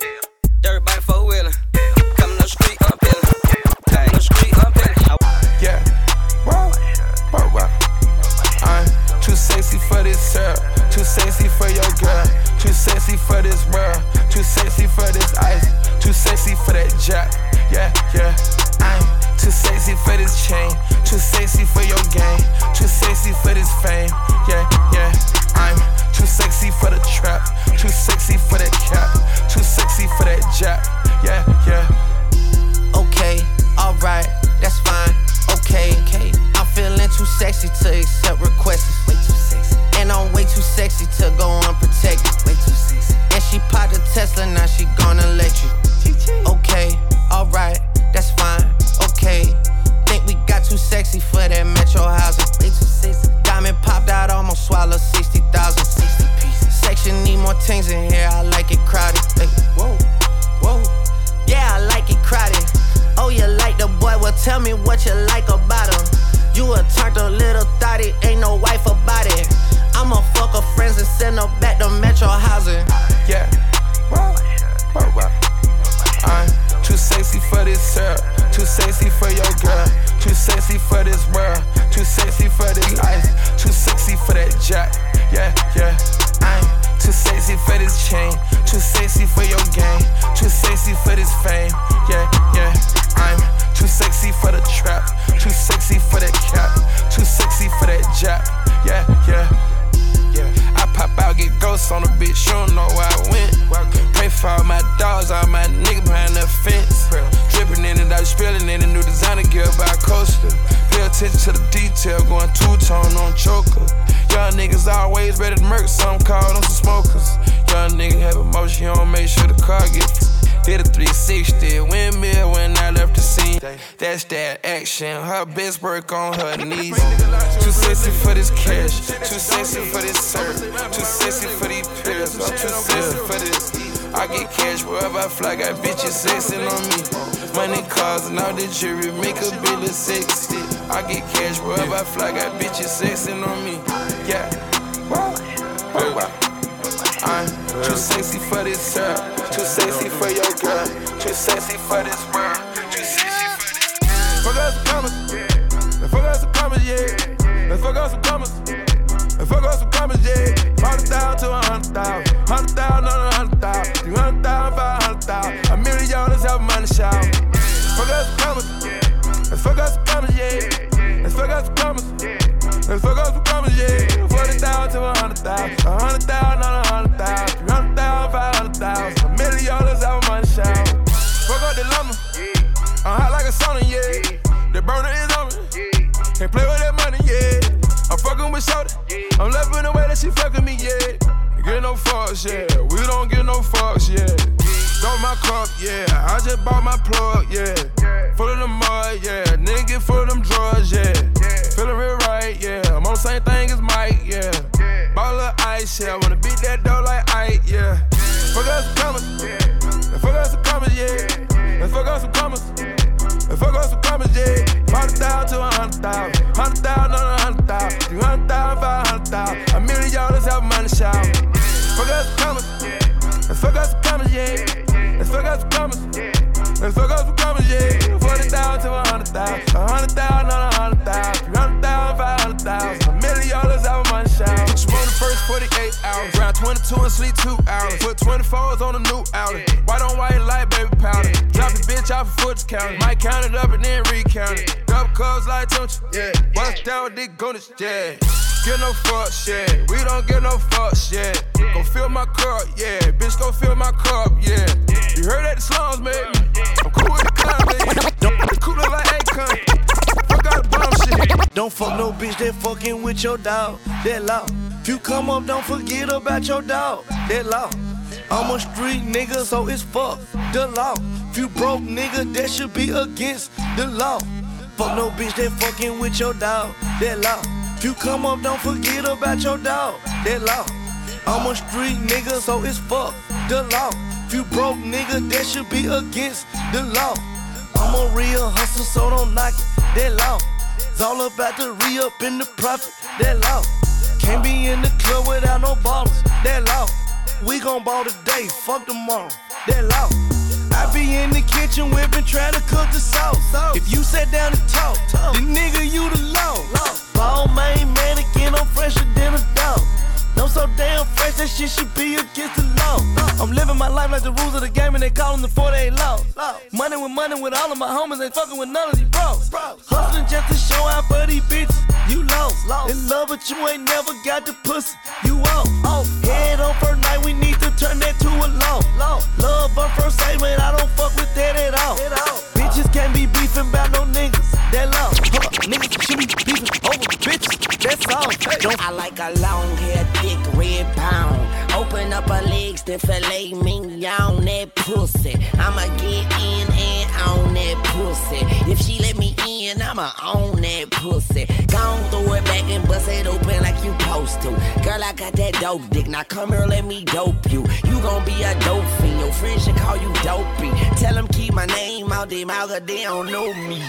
That law. If you come up, don't forget about your dog. That law. I'm a street nigga, so it's fuck the law. If you broke nigga, that should be against the law. Fuck no bitch that fucking with your dog. That law. If you come up, don't forget about your dog. That law. I'm a street nigga, so it's fuck the law. If you broke nigga, that should be against the law. I'm a real hustler, so don't knock it. That law. It's all about the re up in the profit. That law. Be in the club without no ballers. That law. We gon' ball today, fuck tomorrow. That law. I be in the kitchen whipping, trying to cook the sauce. If you sat down and talk, the nigga you the law. Ball main mannequin, I'm fresher than a dog. I'm so damn fresh, that shit should be against the law. I'm living my life like the rules of the game, and they call them the 48 laws. Money with money with all of my homies, ain't fucking with none of these bros. Hustling just to show out for these bitches. You lost. In love, but you ain't never got the pussy. You off. Head on first night, we need to turn that to a law. Love on first sight, man, I don't fuck with that at all. Bitches can't be beefing about no niggas. That love. Huh, niggas should be beefing over bitches. That's all. Don't I like a long hair, thick red pound. Open up her legs, then fillet me on that pussy. I'ma own that pussy. Gon' throw it back and bust it open like you supposed to. Girl, I got that dope dick. Now come here, let me dope you. You gon' be a dope fiend. Your friends should call you dopey. Tell them keep my name out their mouth, they don't know me.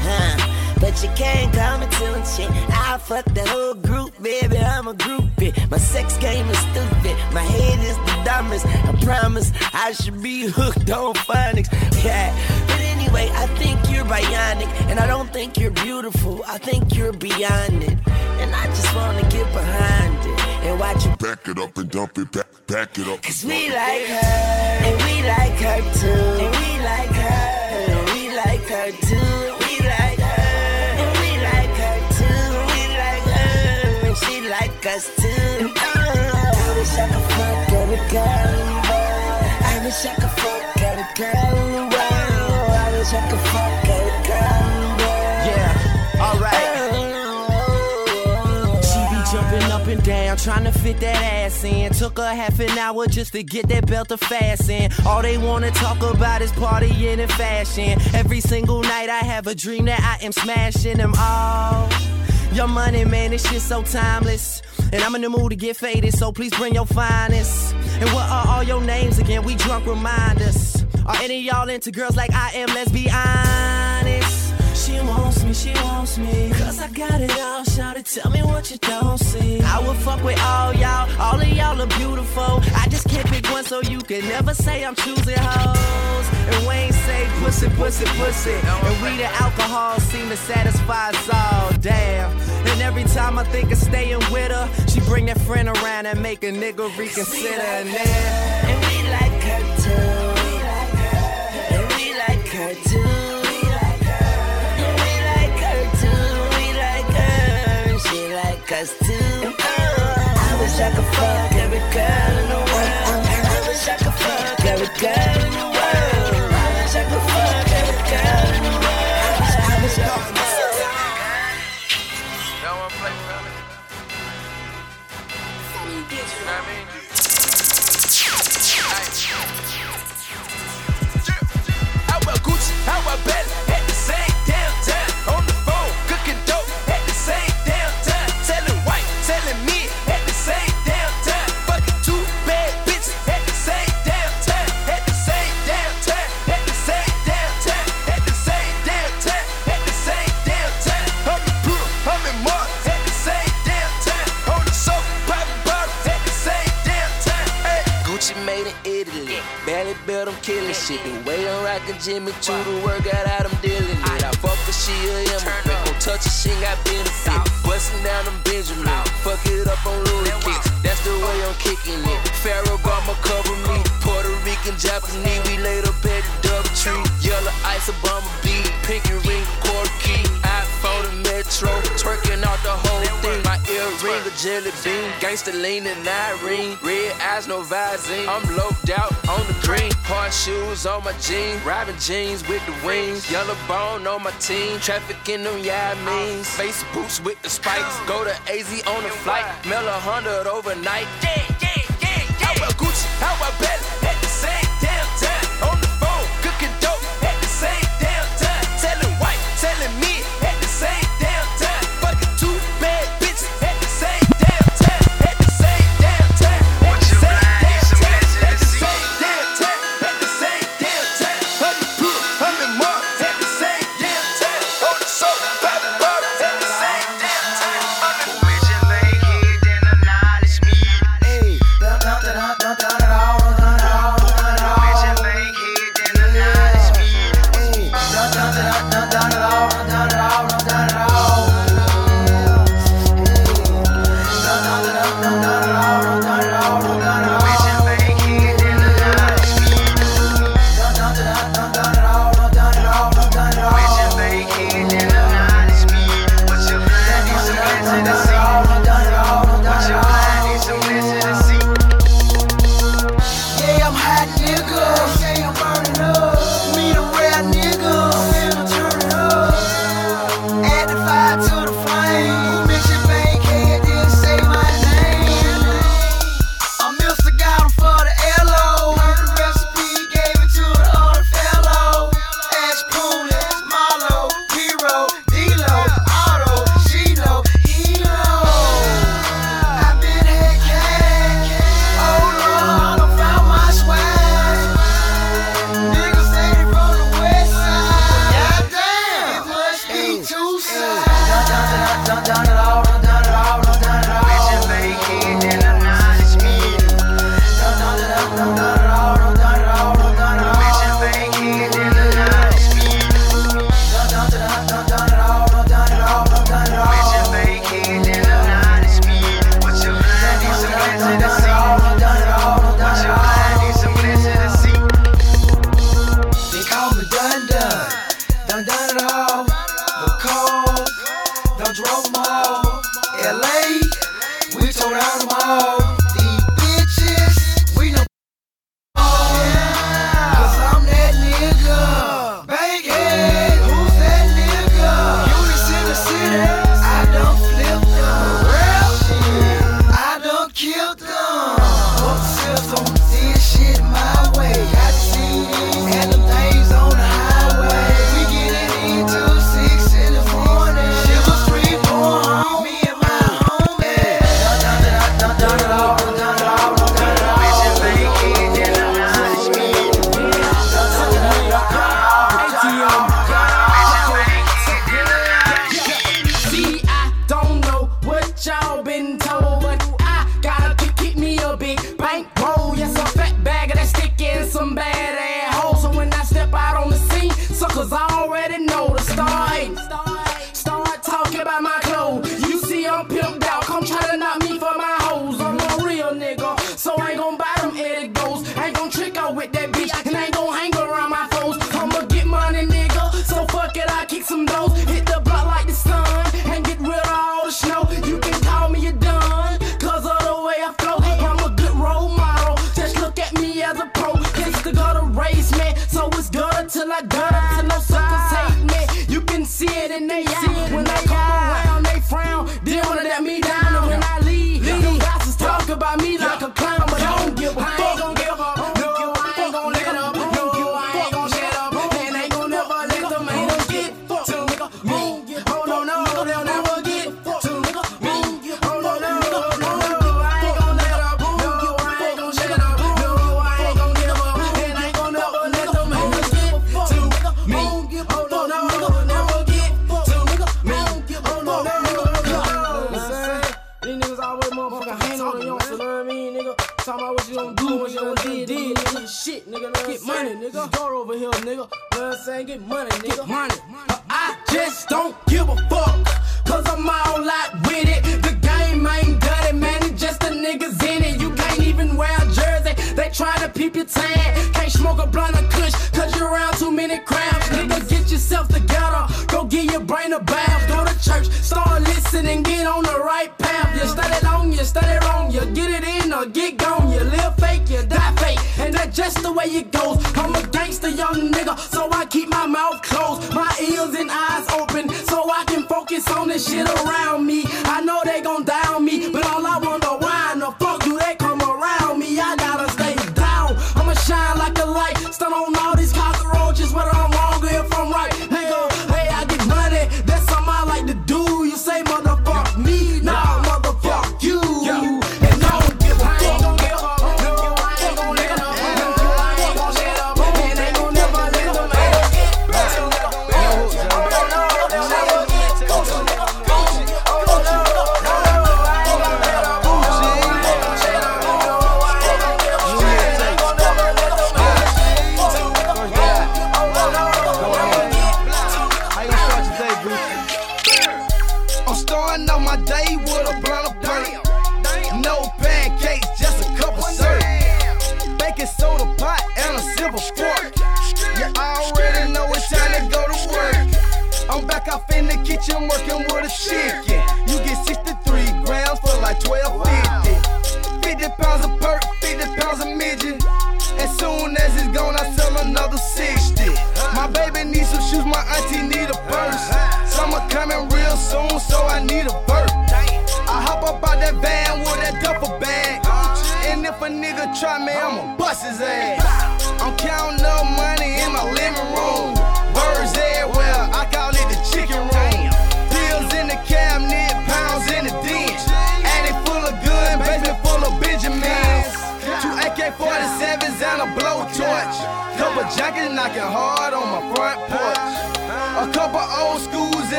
Huh? But you can't come and tell shit. I fuck the whole group, baby. I'm a groupie. My sex game is stupid. My head is the dumbest. I promise I should be hooked on phonics. Yeah. Anyway, I think you're bionic. And I don't think you're beautiful. I think you're beyond it. And I just wanna get behind it. And watch you Back it up and dump it back, back it up. Cause we like her, and we like her too. And we like her, and we like her too. We like her, and we like her too. We like her, and she like us too. Oh, I wish I could fuck every girl world. I wish I could fuck every girl fit that ass in. Took her half an hour just to get that belt to fasten. All they wanna talk about is partying and fashion. Every single night I have a dream that I am smashing them all. Your money, man, this shit so timeless. And I'm in the mood to get faded, so please bring your finest. And what are all your names again? We drunk reminders. Are any y'all into girls like I am? Let's be honest. She wants me, she wants me. Cause I got it all, shout it, tell me what you don't see. I would fuck with all y'all, all of y'all are beautiful. I just can't pick one, so you can never say I'm choosing hoes. And Wayne say pussy, pussy, pussy. And we the alcohol seem to satisfy us all, damn. And every time I think of staying with her, she bring that friend around and make a nigga reconsider. Then, And we like her too. And we like her too. Us too. Uh, I wish I could fuck every girl in the world. I wish I could fuck every girl belt, I'm killing shit. The way I'm rocking Jimmy to the workout, out I'm dealing it. I fuck her, she a Emma, Don't touch her, she got benefit. Busting down them Benjamin. Fuck it up on Louis kicks. That's the way I'm kicking it. Ferragamo cover me. Puerto Rican, Japanese, we laid up at the double tree. Yellow ice, Obama beat. Pinky ring, quarter key retro, twerking out the whole thing. My earring a jelly bean, gangsta leanin' and Irene. Red eyes, no Visine. I'm loped out on the green. Hard shoes on my jeans, robbing jeans with the wings. Yellow bone on my team, traffickin' them yeah I. Face boots with the spikes, go to AZ on the flight, mill a hundred overnight. Yeah, yeah, yeah, yeah. How about Gucci? How about Bella? At the same.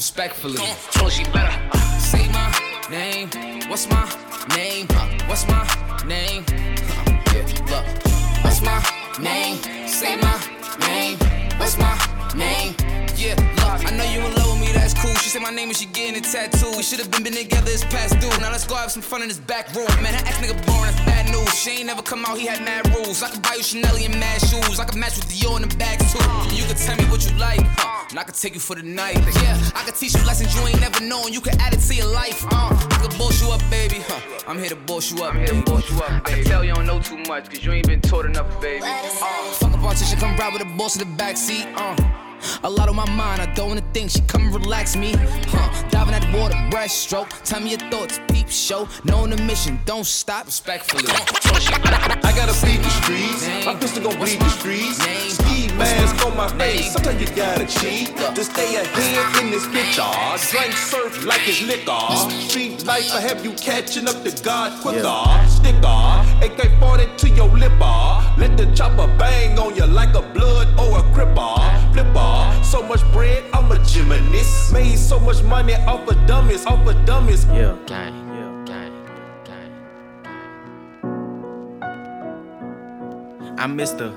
Respectfully. Told she better uh, say my name. What's my name? What's my name? Yeah, look. What's my name? Say my name. What's my name? Yeah, look. I know you in that's cool. She said my name and she getting a tattoo. We should have been, been together, it's past due. Now let's go have some fun in this back room. Man, that ex nigga born, that's bad news. She ain't never come out, he had mad rules. I could buy you Chanel and mad shoes. I could match with Dior in the bag too. And you could tell me what you like, huh? And I could take you for the night. Yeah, I could teach you lessons you ain't never known. You could add it to your life, uh. I could boss you up, baby, huh? I'm here to boss you up, I'm here to boss you up, baby. I can tell you don't know too much, cause you ain't been taught enough, baby. Uh, fuck a politician, come ride with the boss in the backseat, uh. A lot on my mind, I don't wanna think. She come and relax me. Huh. Diving at the water, breaststroke. Tell me your thoughts, peep show. Knowing the mission, don't stop. Respectfully. I gotta feed the streets. My pistol gon' bleed the streets. Ski mask on my face. Sometimes you gotta cheat to stay ahead in this picture. Drink surf like it's liquor. Street life, I have you catching up to God quicker. Sticker, AK 40 to your lipper. Let the chopper bang on you like a blood or a cripper. Flipper, so much bread, I'm a gymnast. Made so much money off of dummies, off of dummies. Yeah, gang. I'm Mr.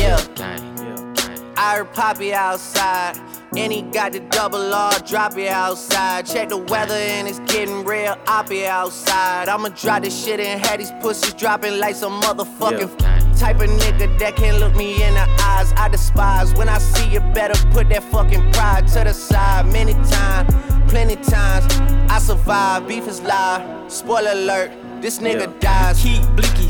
Yeah. I heard Poppy outside. And he got the double R, drop it outside. Check the weather and it's getting real oppy outside. I'ma drop this shit and have these pussies dropping like some motherfucking type of nigga that can't look me in the eyes. I despise when I see you better put that fucking pride to the side. Many times, plenty times, I survive. Beef is live. Spoiler alert, this nigga dies. Keep blickies,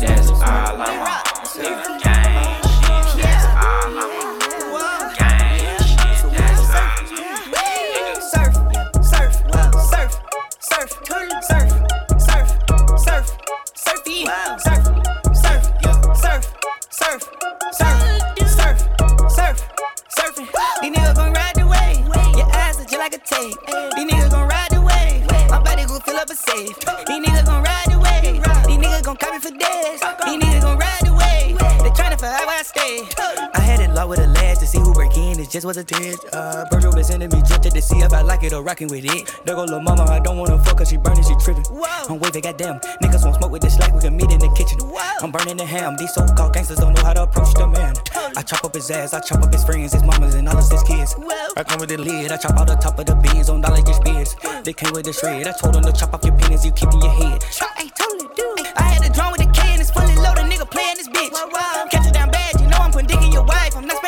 that's all I want. Nigga, gang shit. That's all I want. Gang shit. That's all I want. Surf, surf, surf, surf, surf, surf, surf, surf, yeah. surf, surf, surf, surf, surf, surf, surf, surfing. These niggas gon' ride the wave. Your ass is just like a tape. These niggas gon' ride the wave. My body gon' fill up a safe. These niggas gon' ride the wave. Gon' copy for days. These niggas gon' ride the wave. They tryna forever I stay. I had it low with a lad to see who break in. It just was a test. Uh, Virgil been sending me just to see if I like it or rocking with it. There go little mama, I don't wanna fuck her, she burning, she tripping. I'm waving, goddamn. Niggas won't smoke with this like we can meet in the kitchen. I'm burning the ham. These so called gangsters don't know how to approach the man. I chop up his ass, I chop up his friends, his mamas, and all of his kids. I come with the lid, I chop out the top of the beans on dollar just beers. They came with the shred. I told them to chop off your penis, you keep in your head. Ay, totally do. I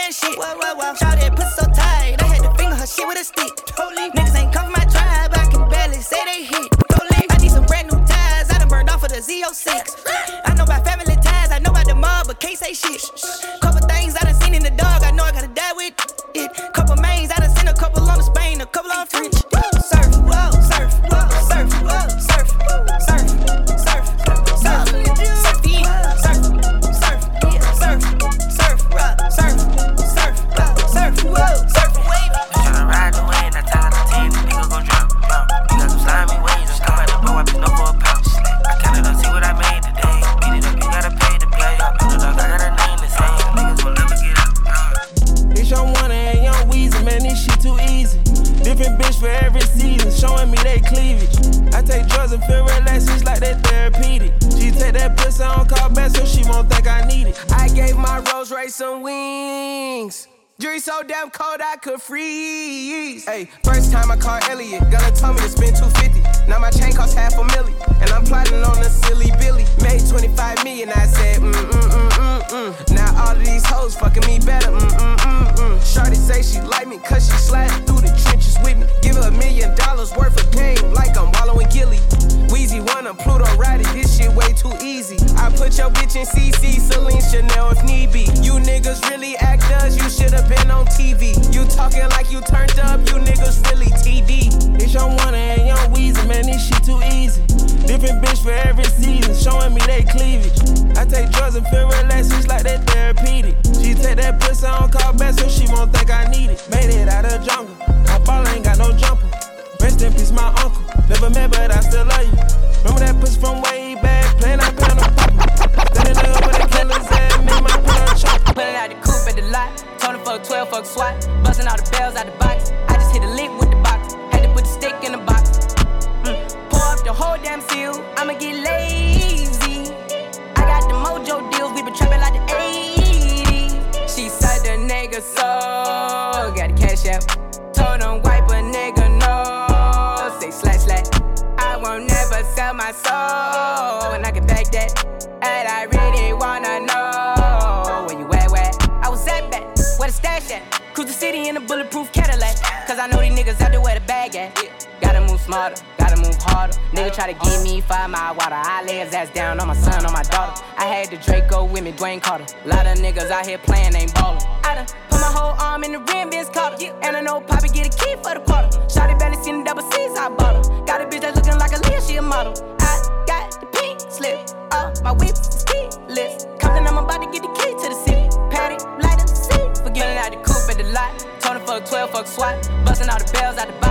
wife. I'm not sparing shit. Shout that pussy so tight. I had to finger her shit with a stick. Totally. Niggas ain't come from my tribe. I can barely say they hit. Totally. I need some brand new ties. I done burned off of the Z06. I know about family ties. I know about the mob, but can't say shit. Couple things I done seen in the dog. I know I gotta die with it. Couple mains. I done seen a couple on the Spain, a couple on French. Whoa, surf, they cleavage. I take drugs and feel relaxed, it's like that therapeutic. She take that pussy on call back so she won't think I need it. I gave my Rolls Royce some wings. Jury so damn cold I could freeze. Hey, first time I called Elliot, gonna tell me to spend 250. Now my chain costs half a million, and I'm plotting on a silly Billy. Made 25 million, I said, mm mm mm mm mm. Now all of these hoes fucking me better, mm mm mm mm. Shorty say she like me, cause she sliding through the trenches with me. Give her a million dollars worth of game, like I'm wallowing Gilly. Weezy wanna Pluto ride it, this shit way too easy. I put your bitch in CC, Celine Chanel if need be. You niggas really act actors, you should've been on TV. You talking like you turned up, you niggas really TD. It's your one and young Weezy, man, this shit too easy. Different bitch for every season, showing me they cleavage. I take drugs and feel relaxed, it's like that therapeutic. She take that pussy on call back so she won't think I need it. Made it down on my son, on my daughter. I had the Draco with me, Dwayne Carter. Lot of niggas out here playing, ain't ballin'. I done put my whole arm in the rim, Vince Carter. And I know Poppy get a key for the quarter. Shotty barely seen the double C's, I bought her. Got a bitch that's looking like a Leah, she a model. I got the pink slip, uh, my whip is keyless. Compton, I'm about to get the key to the city. Patty, light up the seat. Forgetting out the coupe at the lot. Tony fuck 12, fuck SWAT. Busting all the bells out the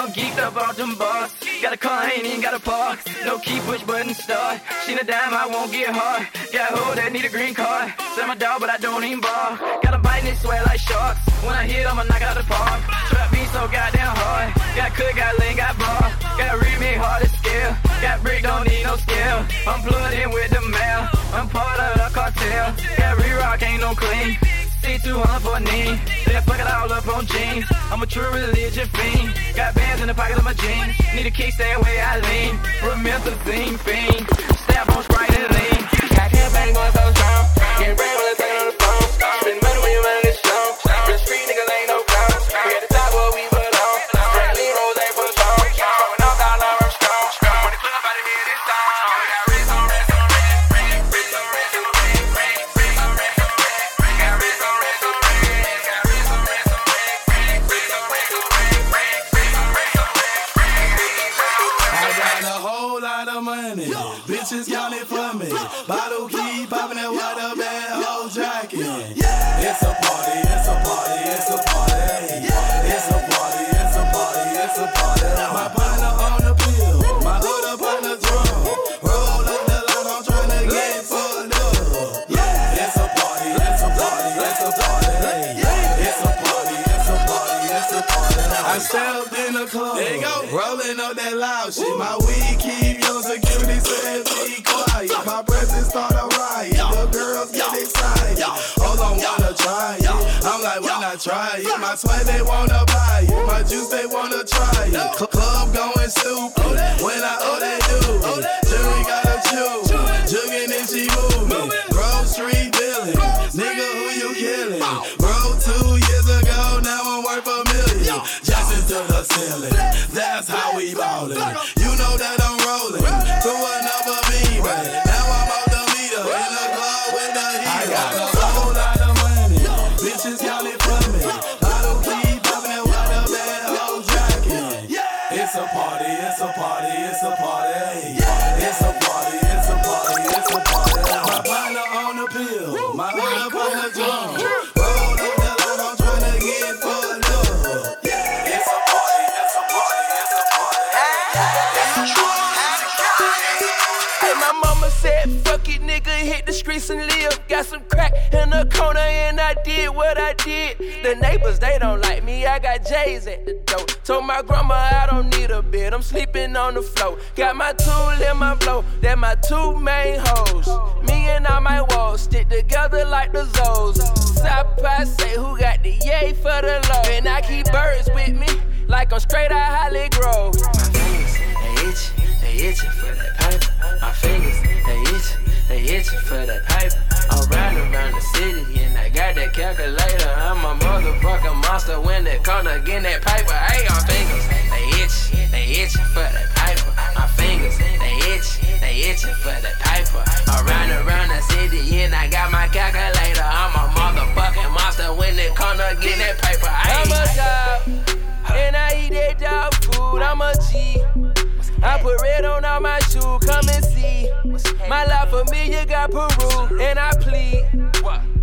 I'm geeked up off them bars. Got a car, ain't even got a park. No key, push button, start. She a dime, I won't get hard. Got a hoe that need a green card. Sell my dog, but I don't even bar. Got a bite and it sweat like sharks. When I hit, I'ma knock out the park. Trap me so goddamn hard. Got cook, got lean, got bar. Got remake hard to scale. Got brick, don't need no scale. I'm plugged in with the mail. I'm part of the cartel. Got re-rock, ain't no clean. C200 for a knee. Then fuck it all up on jeans. I'm a true religion fiend. Got bands in the pocket of my jeans. Need a kick, stay away, I lean. Promethazine fiend. Stab on Sprite and lean. Got campaign going so strong. Getting brain try it? My sweat they wanna buy it. My juice they wanna try it. Cl- Club going stupid. When I oh they do. Jury gotta choose. Jugging and she moving. Grove Street Billy. Nigga, who you killing? Bro, two years ago, now I'm worth a million. Jackson to the ceiling. That's how we ballin'. What I did. The neighbors, they don't like me, I got J's at the door. Told my grandma I don't need a bed, I'm sleeping on the floor. Got my tool in my blow, that my two main hoes. Me and all my walls stick together like the Zoes. South say who got the yay for the low. And I keep birds with me, like I'm straight out Hollygrove. My fingers, they itch, they itching for that pipe. My fingers, they itch, they itching for that paper. I'm riding around the city and I got that calculator. I'm a motherfucking monster when it come to getting that paper. Hey, my fingers, they itch, they itching for that piper. My fingers, they itch, they itching for that paper. I'm riding around the city and I got my calculator. I'm a motherfucking monster when it come to getting that paper. Hey. I'm a dog, and I eat that dog food. I'm a G. I put red on all my shoes, come and see. My life for me, you got Peru, and I plead.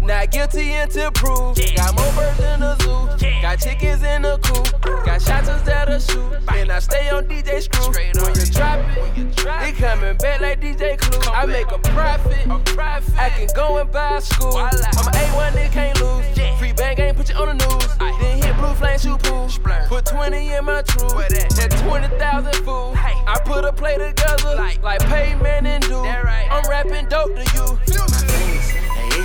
Not guilty until proved. Got more birds in the zoo. Got chickens in the coop. Got shots that'll shoot. And I stay on DJ Screw. When you drop it, it coming back like DJ Clue. I make a profit. I can go and buy school. I'm an A1 that can't lose. Free bank ain't put you on the news. Then hit blue flame, shoot pool. Put 20 in my truth. That, 20,000 fool. Hey. I put a play together like, like payment and do. I'm rapping dope to you.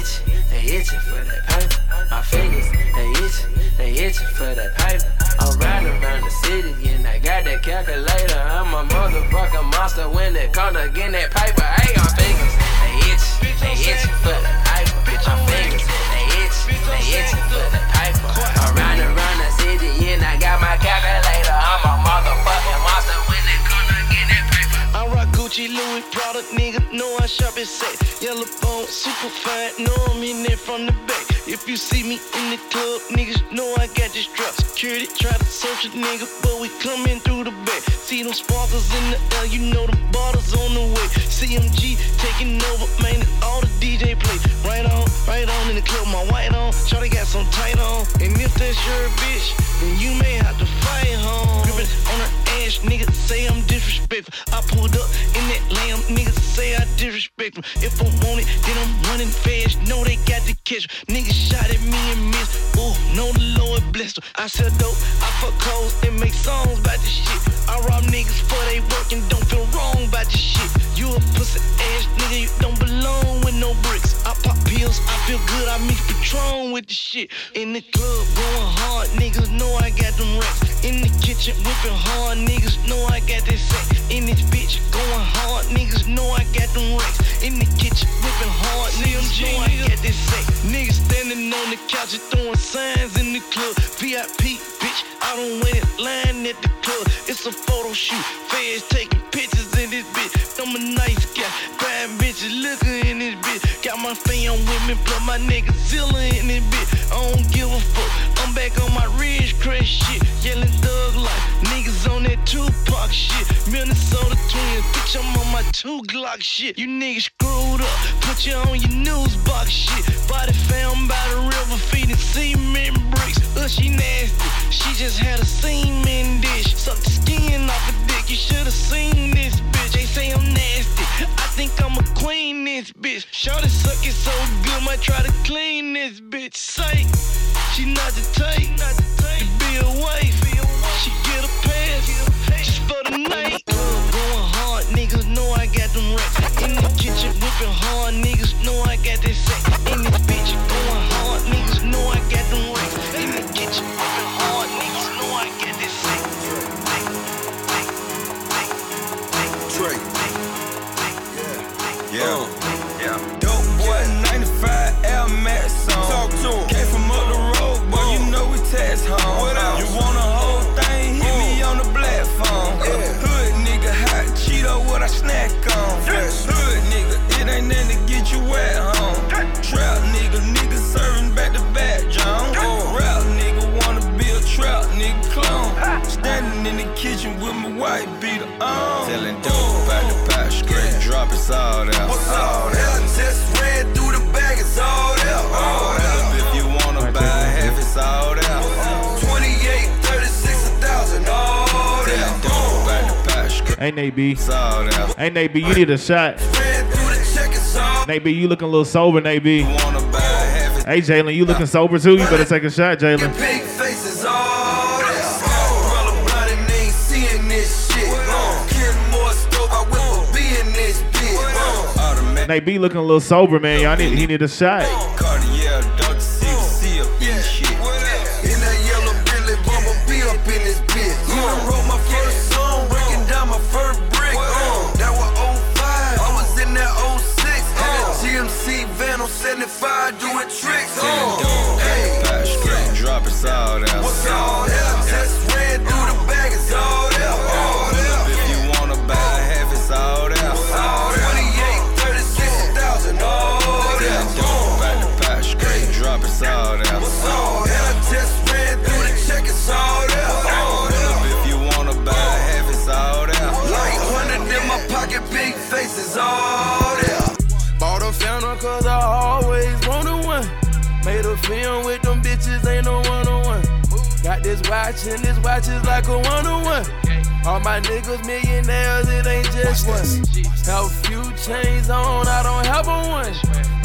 They itch, they itching for that paper. My fingers, they itch, they itching for that paper. I'm riding around the city and I got that calculator. I'm a motherfucking monster when it comes to getting that paper. Hey, my fingers, they itch, they itching for that paper. Bitch, my fingers, they itch, they itching for that paper. I'm riding around the city and I got my calculator. Gucci, Louis, Prada, nigga, know I shop it set. Yellow bone, super fine, know I'm in it from the back. If you see me in the club, niggas know I got this drop. Security try to search a nigga, but we coming through the back. See them sparkles in the air, you know the bottles on the way. CMG taking over, man, all the DJ play. Right on, right on in the club, my white on. Shawty got some tight on. And if that's your bitch, then you may have to fight home. Gripping on her ass, nigga, say I'm disrespectful. I pulled up in that lamb, niggas say I disrespectful. If I want it, then I'm running fast. Know they got to catch me. Niggas shot at me and missed. Ooh, know the Lord blessed her. I sell dope, I fuck hoes and make songs about this shit. I rob niggas for they work and don't feel wrong about this shit. You a pussy ass nigga, you don't belong with no bricks. I pop pills, I feel good, I mix Patron with the shit. In the club, going hard, niggas know I got them racks. In the kitchen, whipping hard, niggas know I got that sex. In this bitch, going hard, niggas know I got them racks. In the kitchen, whipping hard, niggas know I got that sex. Niggas standing on the couch and throwing signs in the club. VIP, bitch, I don't wait it. line at the club. It's a photo shoot, fans taking pictures in this bitch. I'm a nice guy, bad bitches looking in this bitch. Got my fam with me, plus my nigga Zilla in this bitch. I don't give a fuck, I'm back on my Ridge Crest shit. Yelling thug life, niggas on that Tupac shit. Minnesota twins, bitch, I'm on my two Glock shit. You niggas screwed up, put you on your news box shit. Body found by the river, feeding cement bricks. Uh, she nasty, she just had a semen dish. Suck the skin off a you should've seen this bitch. They say I'm nasty, I think I'm a queen this bitch. Shorty suck it so good, might try to clean this bitch. Say, she not the type to be a wife. She get a pass just for the night. Going hard, niggas know I got them racks. In the kitchen, whipping hard, niggas know I got that sex. In this bitch, going hard, niggas know I got them racks. In the kitchen, Yeah. Hey, Nate B. it's all. Hey, Nate B, you need a shot. Ran through the check, it's all Nate B, you looking a little sober, Nate B. Wanna buy half, it's Hey, Jalen, you looking sober too? You better take a shot, Jalen. Big faces all there. Umbrella blind and they ain't seeing this shit. Getting more stove, I whip a B in this bitch. Automatic Nate B looking a little sober, man. Y'all need he need a shot. This watch, and this watch is like a one on one. All my niggas millionaires, it ain't just one. Have a few chains on, I don't have a one.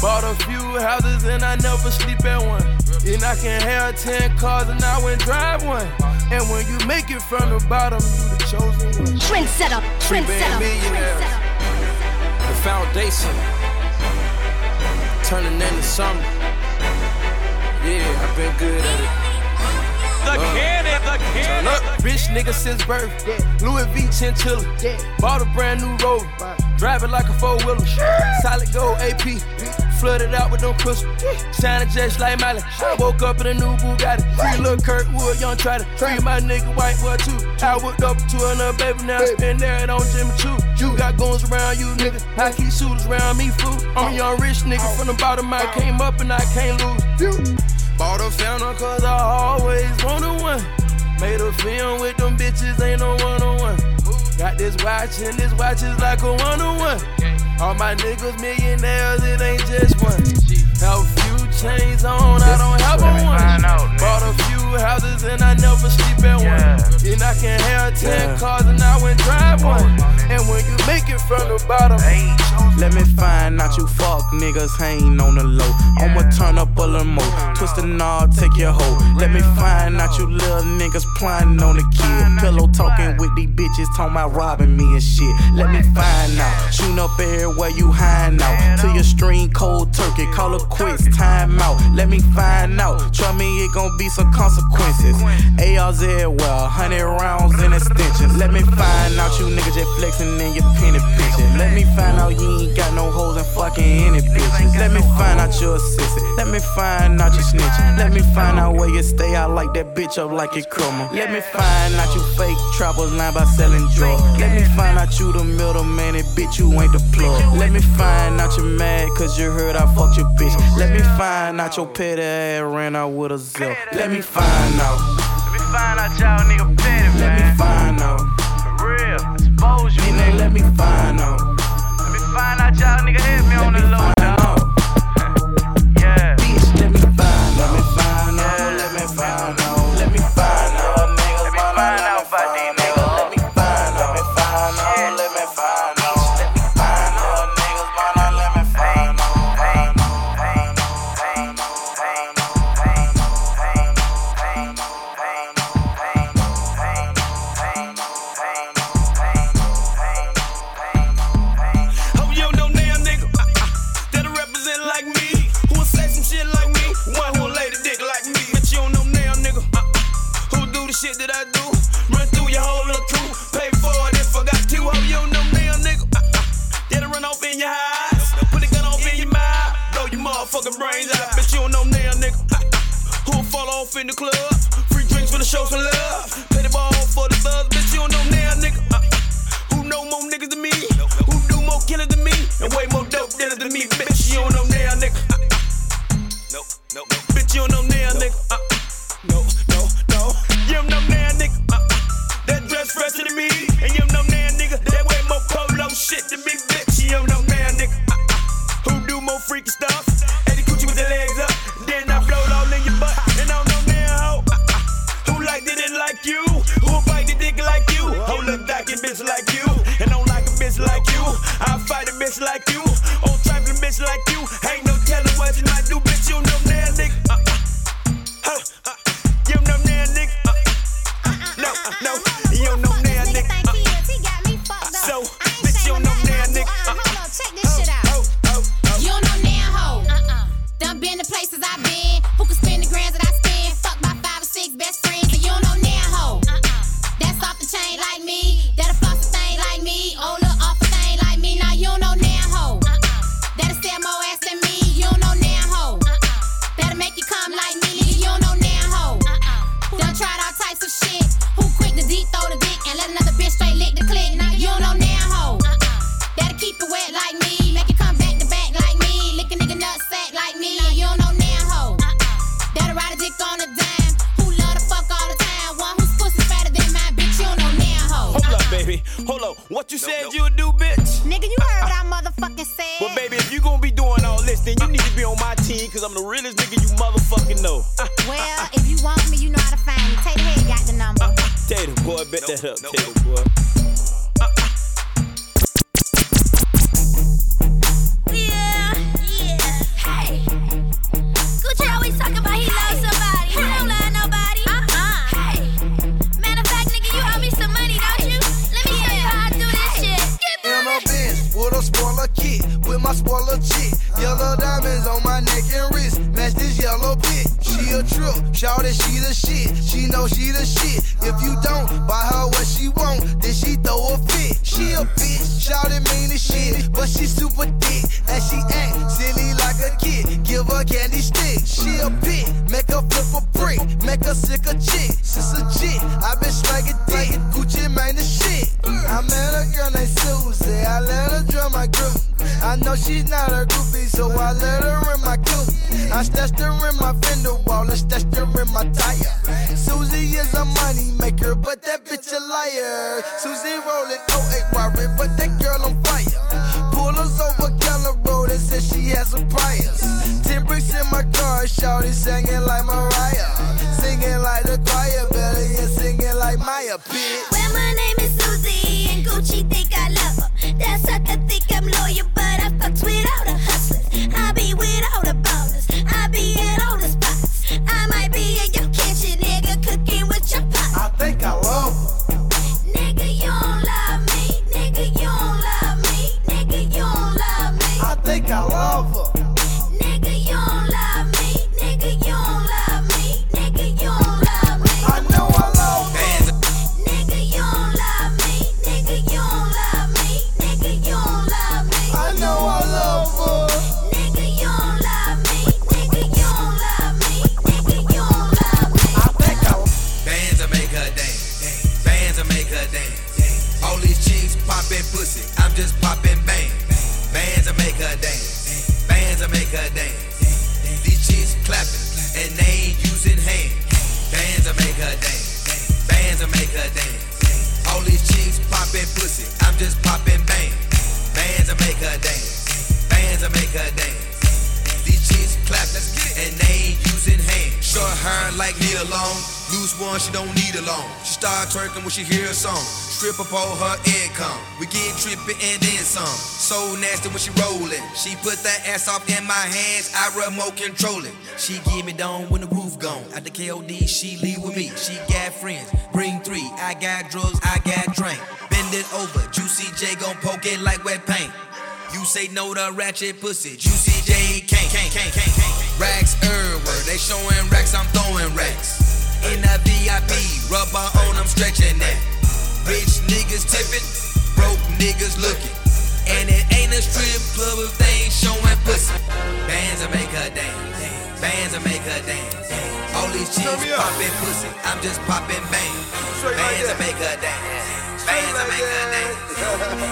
Bought a few houses and I never sleep at one. And I can have ten cars and I wouldn't drive one. And when you make it from the bottom, you the chosen one. Trendsetter, trendsetter, trendsetter. The foundation. Turning into something. Yeah, I've been good at it. The cannon, the cannon. Up, rich nigga since birth. Yeah. Louis V chinchilla. Bought a brand new road. Drive it like a four wheeler. Solid gold AP. Flooded out with no crystal. Shining just like Miley. I woke up in a new Bugatti. Free little Kirkwood, young try to free my nigga white boy too. I whipped up to another baby now. I Spend there on Jimmy Choo. You got guns around you, nigga. I keep shooters around me, fool. I'm a oh. young rich nigga oh. from the bottom. I oh. came up and I can't lose. Bought a fountain cause I always wanted one. Made a film with them bitches, ain't no one on one. Got this watch and this watch is like a one on one. All my niggas millionaires, it ain't just one. Have a few chains on, I don't have a one. Bought a few houses and I never sleep at one. And I can have ten cars and I wouldn't drive one. And when you make it from the bottom, Let me find out you fuck niggas hang on the low. I'ma turn up a little more. Twist the knob, take your hoe. Let me find out you little niggas plotting on the kid. Pillow talking with these bitches, talking about robbing me and shit. Let me find out. Shooting up everywhere you hiding out. Till your stream cold turkey. Call it quits, time out. Let me find out. Trust me, it gon' be some consequences. ARs everywhere, 100 rounds in extensions. Let me find out you niggas just flexing in your penny bitches. Let me find out you ain't got no hoes and fucking any bitches. Let me find out you're a sissy. Let me find out you snitching. Let me find out where you stay. I like that bitch up like it crumble. Let me find out you fake trappers lying by selling drugs. Let me find out you the middleman and bitch you ain't the plug. Let me find out you mad cause you heard I fucked your bitch. Let me find out your petty ass ran out with a zip. Let me find out. Let me find out y'all nigga petty, Let me find out. For real, expose you, Nigga, let me find out. Let me find out y'all nigga hit me on the low, show some love. A chick. Since a chick, I been swagging dick. Gucci Mane the shit. I met a girl named Susie. I let her drum my group. I know she's not a groupie, so I let her in my coupe. I stashed her in my fender wall and stashed her in my tire. Susie is a money maker, but that bitch a liar. Susie rolling 08 Warren, up her income. We get trippin' and then some. So nasty when she rollin'. She put that ass off in my hands. I remote control it. She give me down when the roof gone. At the KOD, she leave with me. She got friends. Bring three. I got drugs. I got drink. Bend it over. Juicy J gon' poke it like wet paint. You say no to ratchet pussy. Juicy J can't, can't, can't, can't, can't. Racks everywhere. They showing racks. I'm throwing racks. In a VIP, rubber on, I'm stretching that. Rich niggas tipping, broke niggas looking. And it ain't a strip club if they ain't showing pussy. Bands will make her dance. Bands will make her dance. All these chicks popping pussy. I'm just popping bang. Bands will make her dance. Bands will make her dance.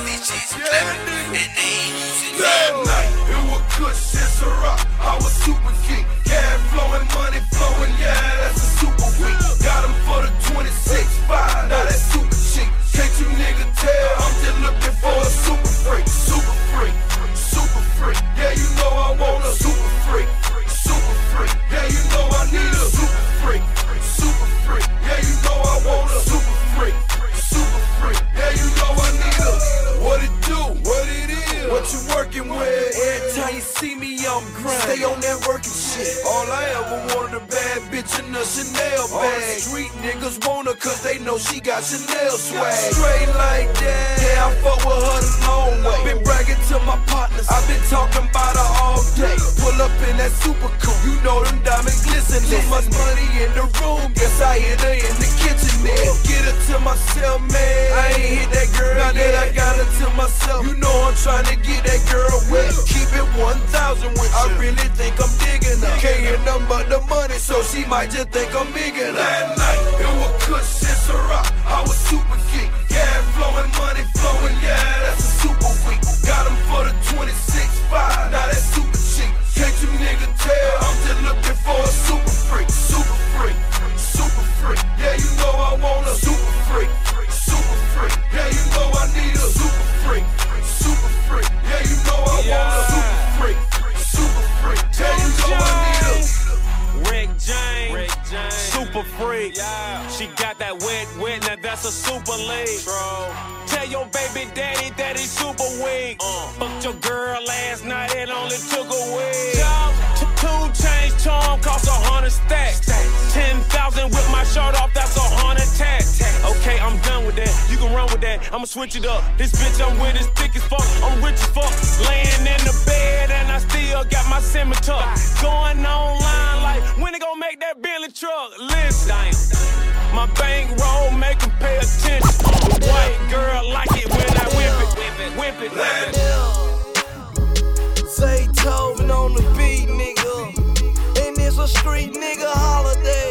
These chicks clapping and they ain't using That night, it was Kush and Ciroc. I was super geek. Cash flowing, money flowing, yeah, that's a super week. Got 'em for the 26.5, now that's super cheap. Can't you nigga tell? I'm just looking for a super freak, super freak, super freak. Yeah, you know I want a super freak, super freak. Yeah, you know I need a super what you working with. Every time you see me, I'm grind. Stay on that working shit. All I ever wanted a bad bitch in a Chanel bag. All the Street niggas want her cause they know she got Chanel swag. Straight like that. Yeah, I fuck with her the long way. Been bragging to my partners. I've been talking about her all day. Pull up in that super coupe. You know them diamonds glisten. Too much money in the room. Guess I hit her in the kitchen there. Get her to myself, man. I ain't hit that girl now that I got her to myself. You know I'm trying to get that girl wet. Keep it 1,000 with I really think I'm digging her. Can't hear nothing but the money, so she might just think I'm big enough. That night, it was Kush and Ciroc. I was super geek. Yeah, flowing, money flowing, yeah, that's a super week. Got 'em for the 26.5, now that's super cheap. Can't you nigga tell? I'm just looking for a super freak, super freak, super freak. Yeah, you know I want a super freak, super freak. Yeah, you know I need a super freak. Yeah, you know I want a super freak, super freak. Yeah, you I need a Rick James, Super freak. She got that wet, wet, now that's a super league. Tell your baby daddy that he's super weak. Uh. Fucked your girl last night, it only took a week. Charm cost a hundred stacks. Ten thousand with my shirt off, that's a hundred tax. Okay, I'm done with that. You can run with that. I'ma switch it up. This bitch I'm with is thick as fuck. I'm rich as fuck. Laying in the bed and I still got my scimitar. Going online like when they gon' make that Billy truck. Listen, my bankroll make 'em pay attention. White girl like it when I whip it, whip it, whip it. Whip it. Zaytoven on the beat, nigga. A street nigga holiday.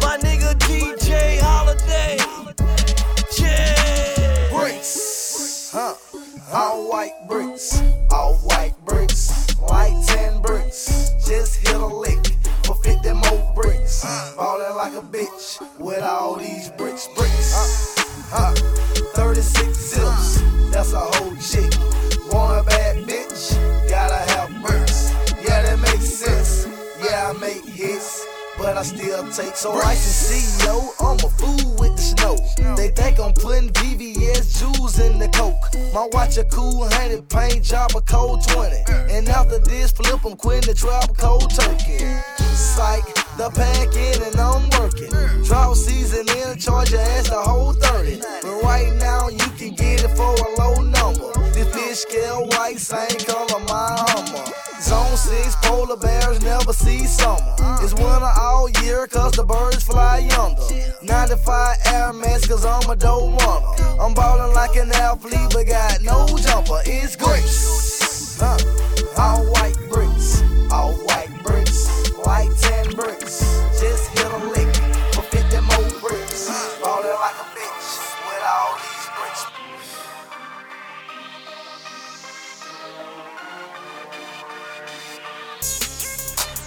My nigga DJ Holiday. Yeah. Bricks. Huh. All white bricks. All white bricks. Light 10 bricks. Just hit a lick for 50 more bricks. Ballin' like a bitch with all these bricks. Bricks. Huh. 36 zips. That's a whole chick. Want a bad bitch? Gotta have bricks. Yeah, that makes sense. Yeah, I make hits. But I still take so Bryson CEO, I'm a fool with the snow. They think I'm putting VVS jewels in the coke. My watch a cool hundred paint job a cold 20. And after this, flip 'em quitting the trap cold turkey. Psych, the pack in and I'm working. Drought season in, charge your ass the whole 30. But right now, you can get it for a low number. This fish scale white, same color, my Hummer. Zone 6, polar bears never see summer. It's winter all year, cause the birds fly yonder. 95 Air Max, cause I'm a dope runner. I'm ballin' like an athlete, but got no jumper. It's grapes. Huh. All white bricks, all white bricks, like 10 bricks.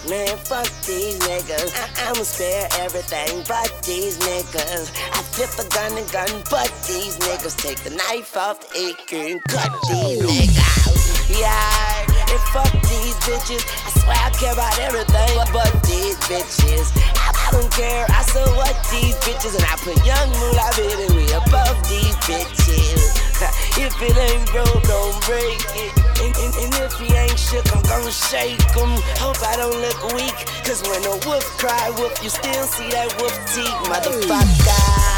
Man, fuck these niggas. I- I'ma spare everything but these niggas. I flip a gun and gun, but these niggas take the knife off the AK and cut these niggas. Yeah, and fuck these bitches. I swear I care about everything but these bitches. I, I don't care. I so what these bitches, and I put young moolah baby way above these bitches. if it ain't broke, don't break it. And, and, and if he ain't shook, I'm gonna shake him. Hope I don't look weak, cause when a wolf cry wolf, you still see that wolf teeth, motherfucker.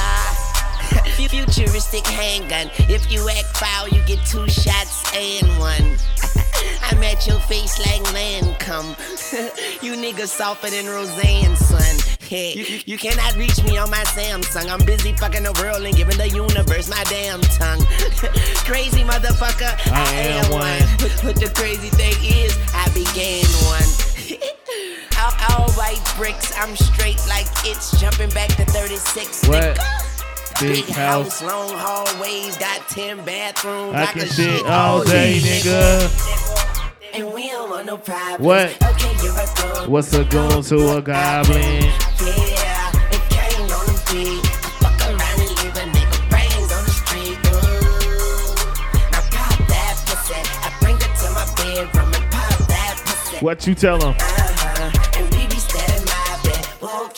Futuristic handgun. If you act foul, you get two shots and one. I'm at your face like Lancome. you niggas softer than Roseanne, son. Hey, you, you cannot reach me on my Samsung. I'm busy fucking the world and giving the universe my damn tongue. crazy motherfucker, I am one. But, but the crazy thing is, I began one. all, all white bricks, I'm straight like it's jumping back to 36. What? nigga. Big house. long hallways, got 10 bathrooms. I like can a shit all day, nigga. And we don't want no problems. What? Okay, you're a goon. What's a goon to a goblin? Yeah, it came on the beat. I fuck around and leave a nigga brains on the street. Ooh. Now pop that pussy. I bring it to my bedroom and pop that pussy. What you tell him?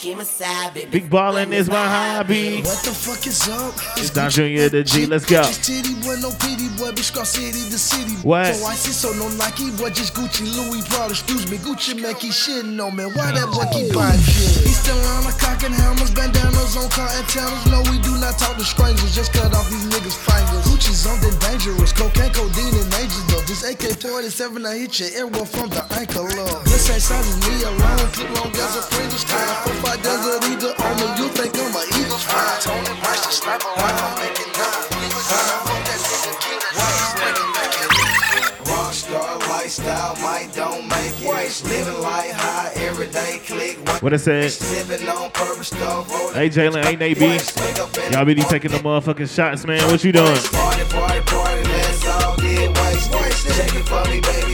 Won't keep my side, baby. Big ballin' is my hobby. What the fuck is up? It's Don Junior the G. Let's go. Just titty boy, no pity boy, bitch, Scar City, the city. What? So I see so no Nike, boy, just Gucci, Louis, Prada, excuse me, Gucci Mane keep shitting on me. Why that boy keep oh. buying shit? He's still on the cock and hammers, bandanas on car antennas. No, we do not talk to strangers, just cut off these niggas' fingers. Gucci's something dangerous, cocaine, codeine, and angels though. This AK-47, I hit your airwell from the ankle up. This ain't sizes me alone, clip long as a French time. Four, five desert eagle on me, you think I'm a Eagles fan. Tony Price, the sniper, wife, I'm making number. Rockstar lifestyle, might don't make it. Living life high, everyday click. What it said? Sipping on purpose stuff. rolling Hey Jalen, hey Nate B. Y'all be taking the motherfucking shots, man. What you doing? Party, party, party, let's all get wasted. Check it for me, baby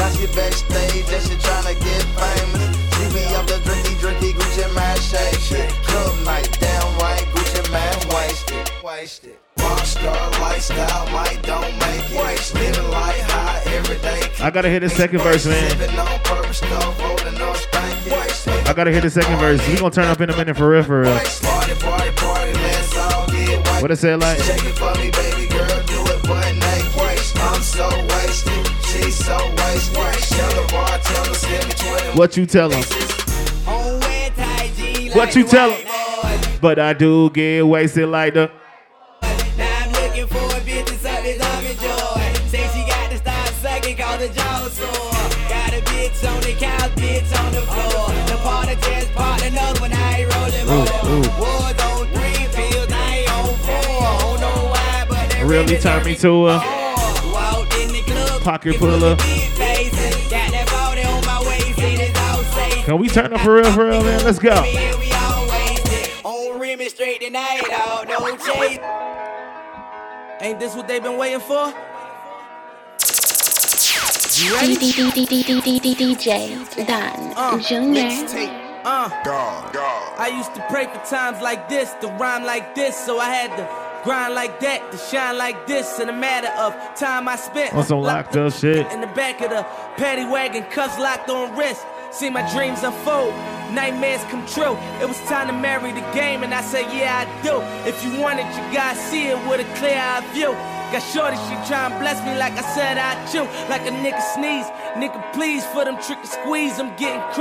She backstage and she tryna get famous. See me up the drinky, drinky, Gucci Mane shake. Club night, damn right, Gucci Mane wasted. Wasted. Rockstar lifestyle, might don't make it. Living like high every day. I gotta hit the second verse, man. Sipping on purpose stuff, rolling up stanky. I gotta hit the second verse. We gonna turn up in a minute for real, for real. What it say like? What you tell them? What you tell them? But I do get wasted like the. Really turn me to a all safe. Can we turn up for real, for real, man? Let's go. Here we all wasted. On rim and straight tonight, all no chase. Ain't this what they've been waiting for? You? DJ Don Junior. Uh, I used to pray for times like this, to rhyme like this, so I had to grind like that, to shine like this. In a matter of time I spent On some locked up shit. in the back of the paddy wagon, cuffs locked on wrist. See my dreams unfold, nightmares come true. It was time to marry the game, and I said, Yeah, I do. If you want it, you gotta see it with a clear eye view. Got shorty, she tryin' bless me like I said I chew. Like a nigga sneeze. Nigga, please, for them trick and squeeze, I'm getting crazy.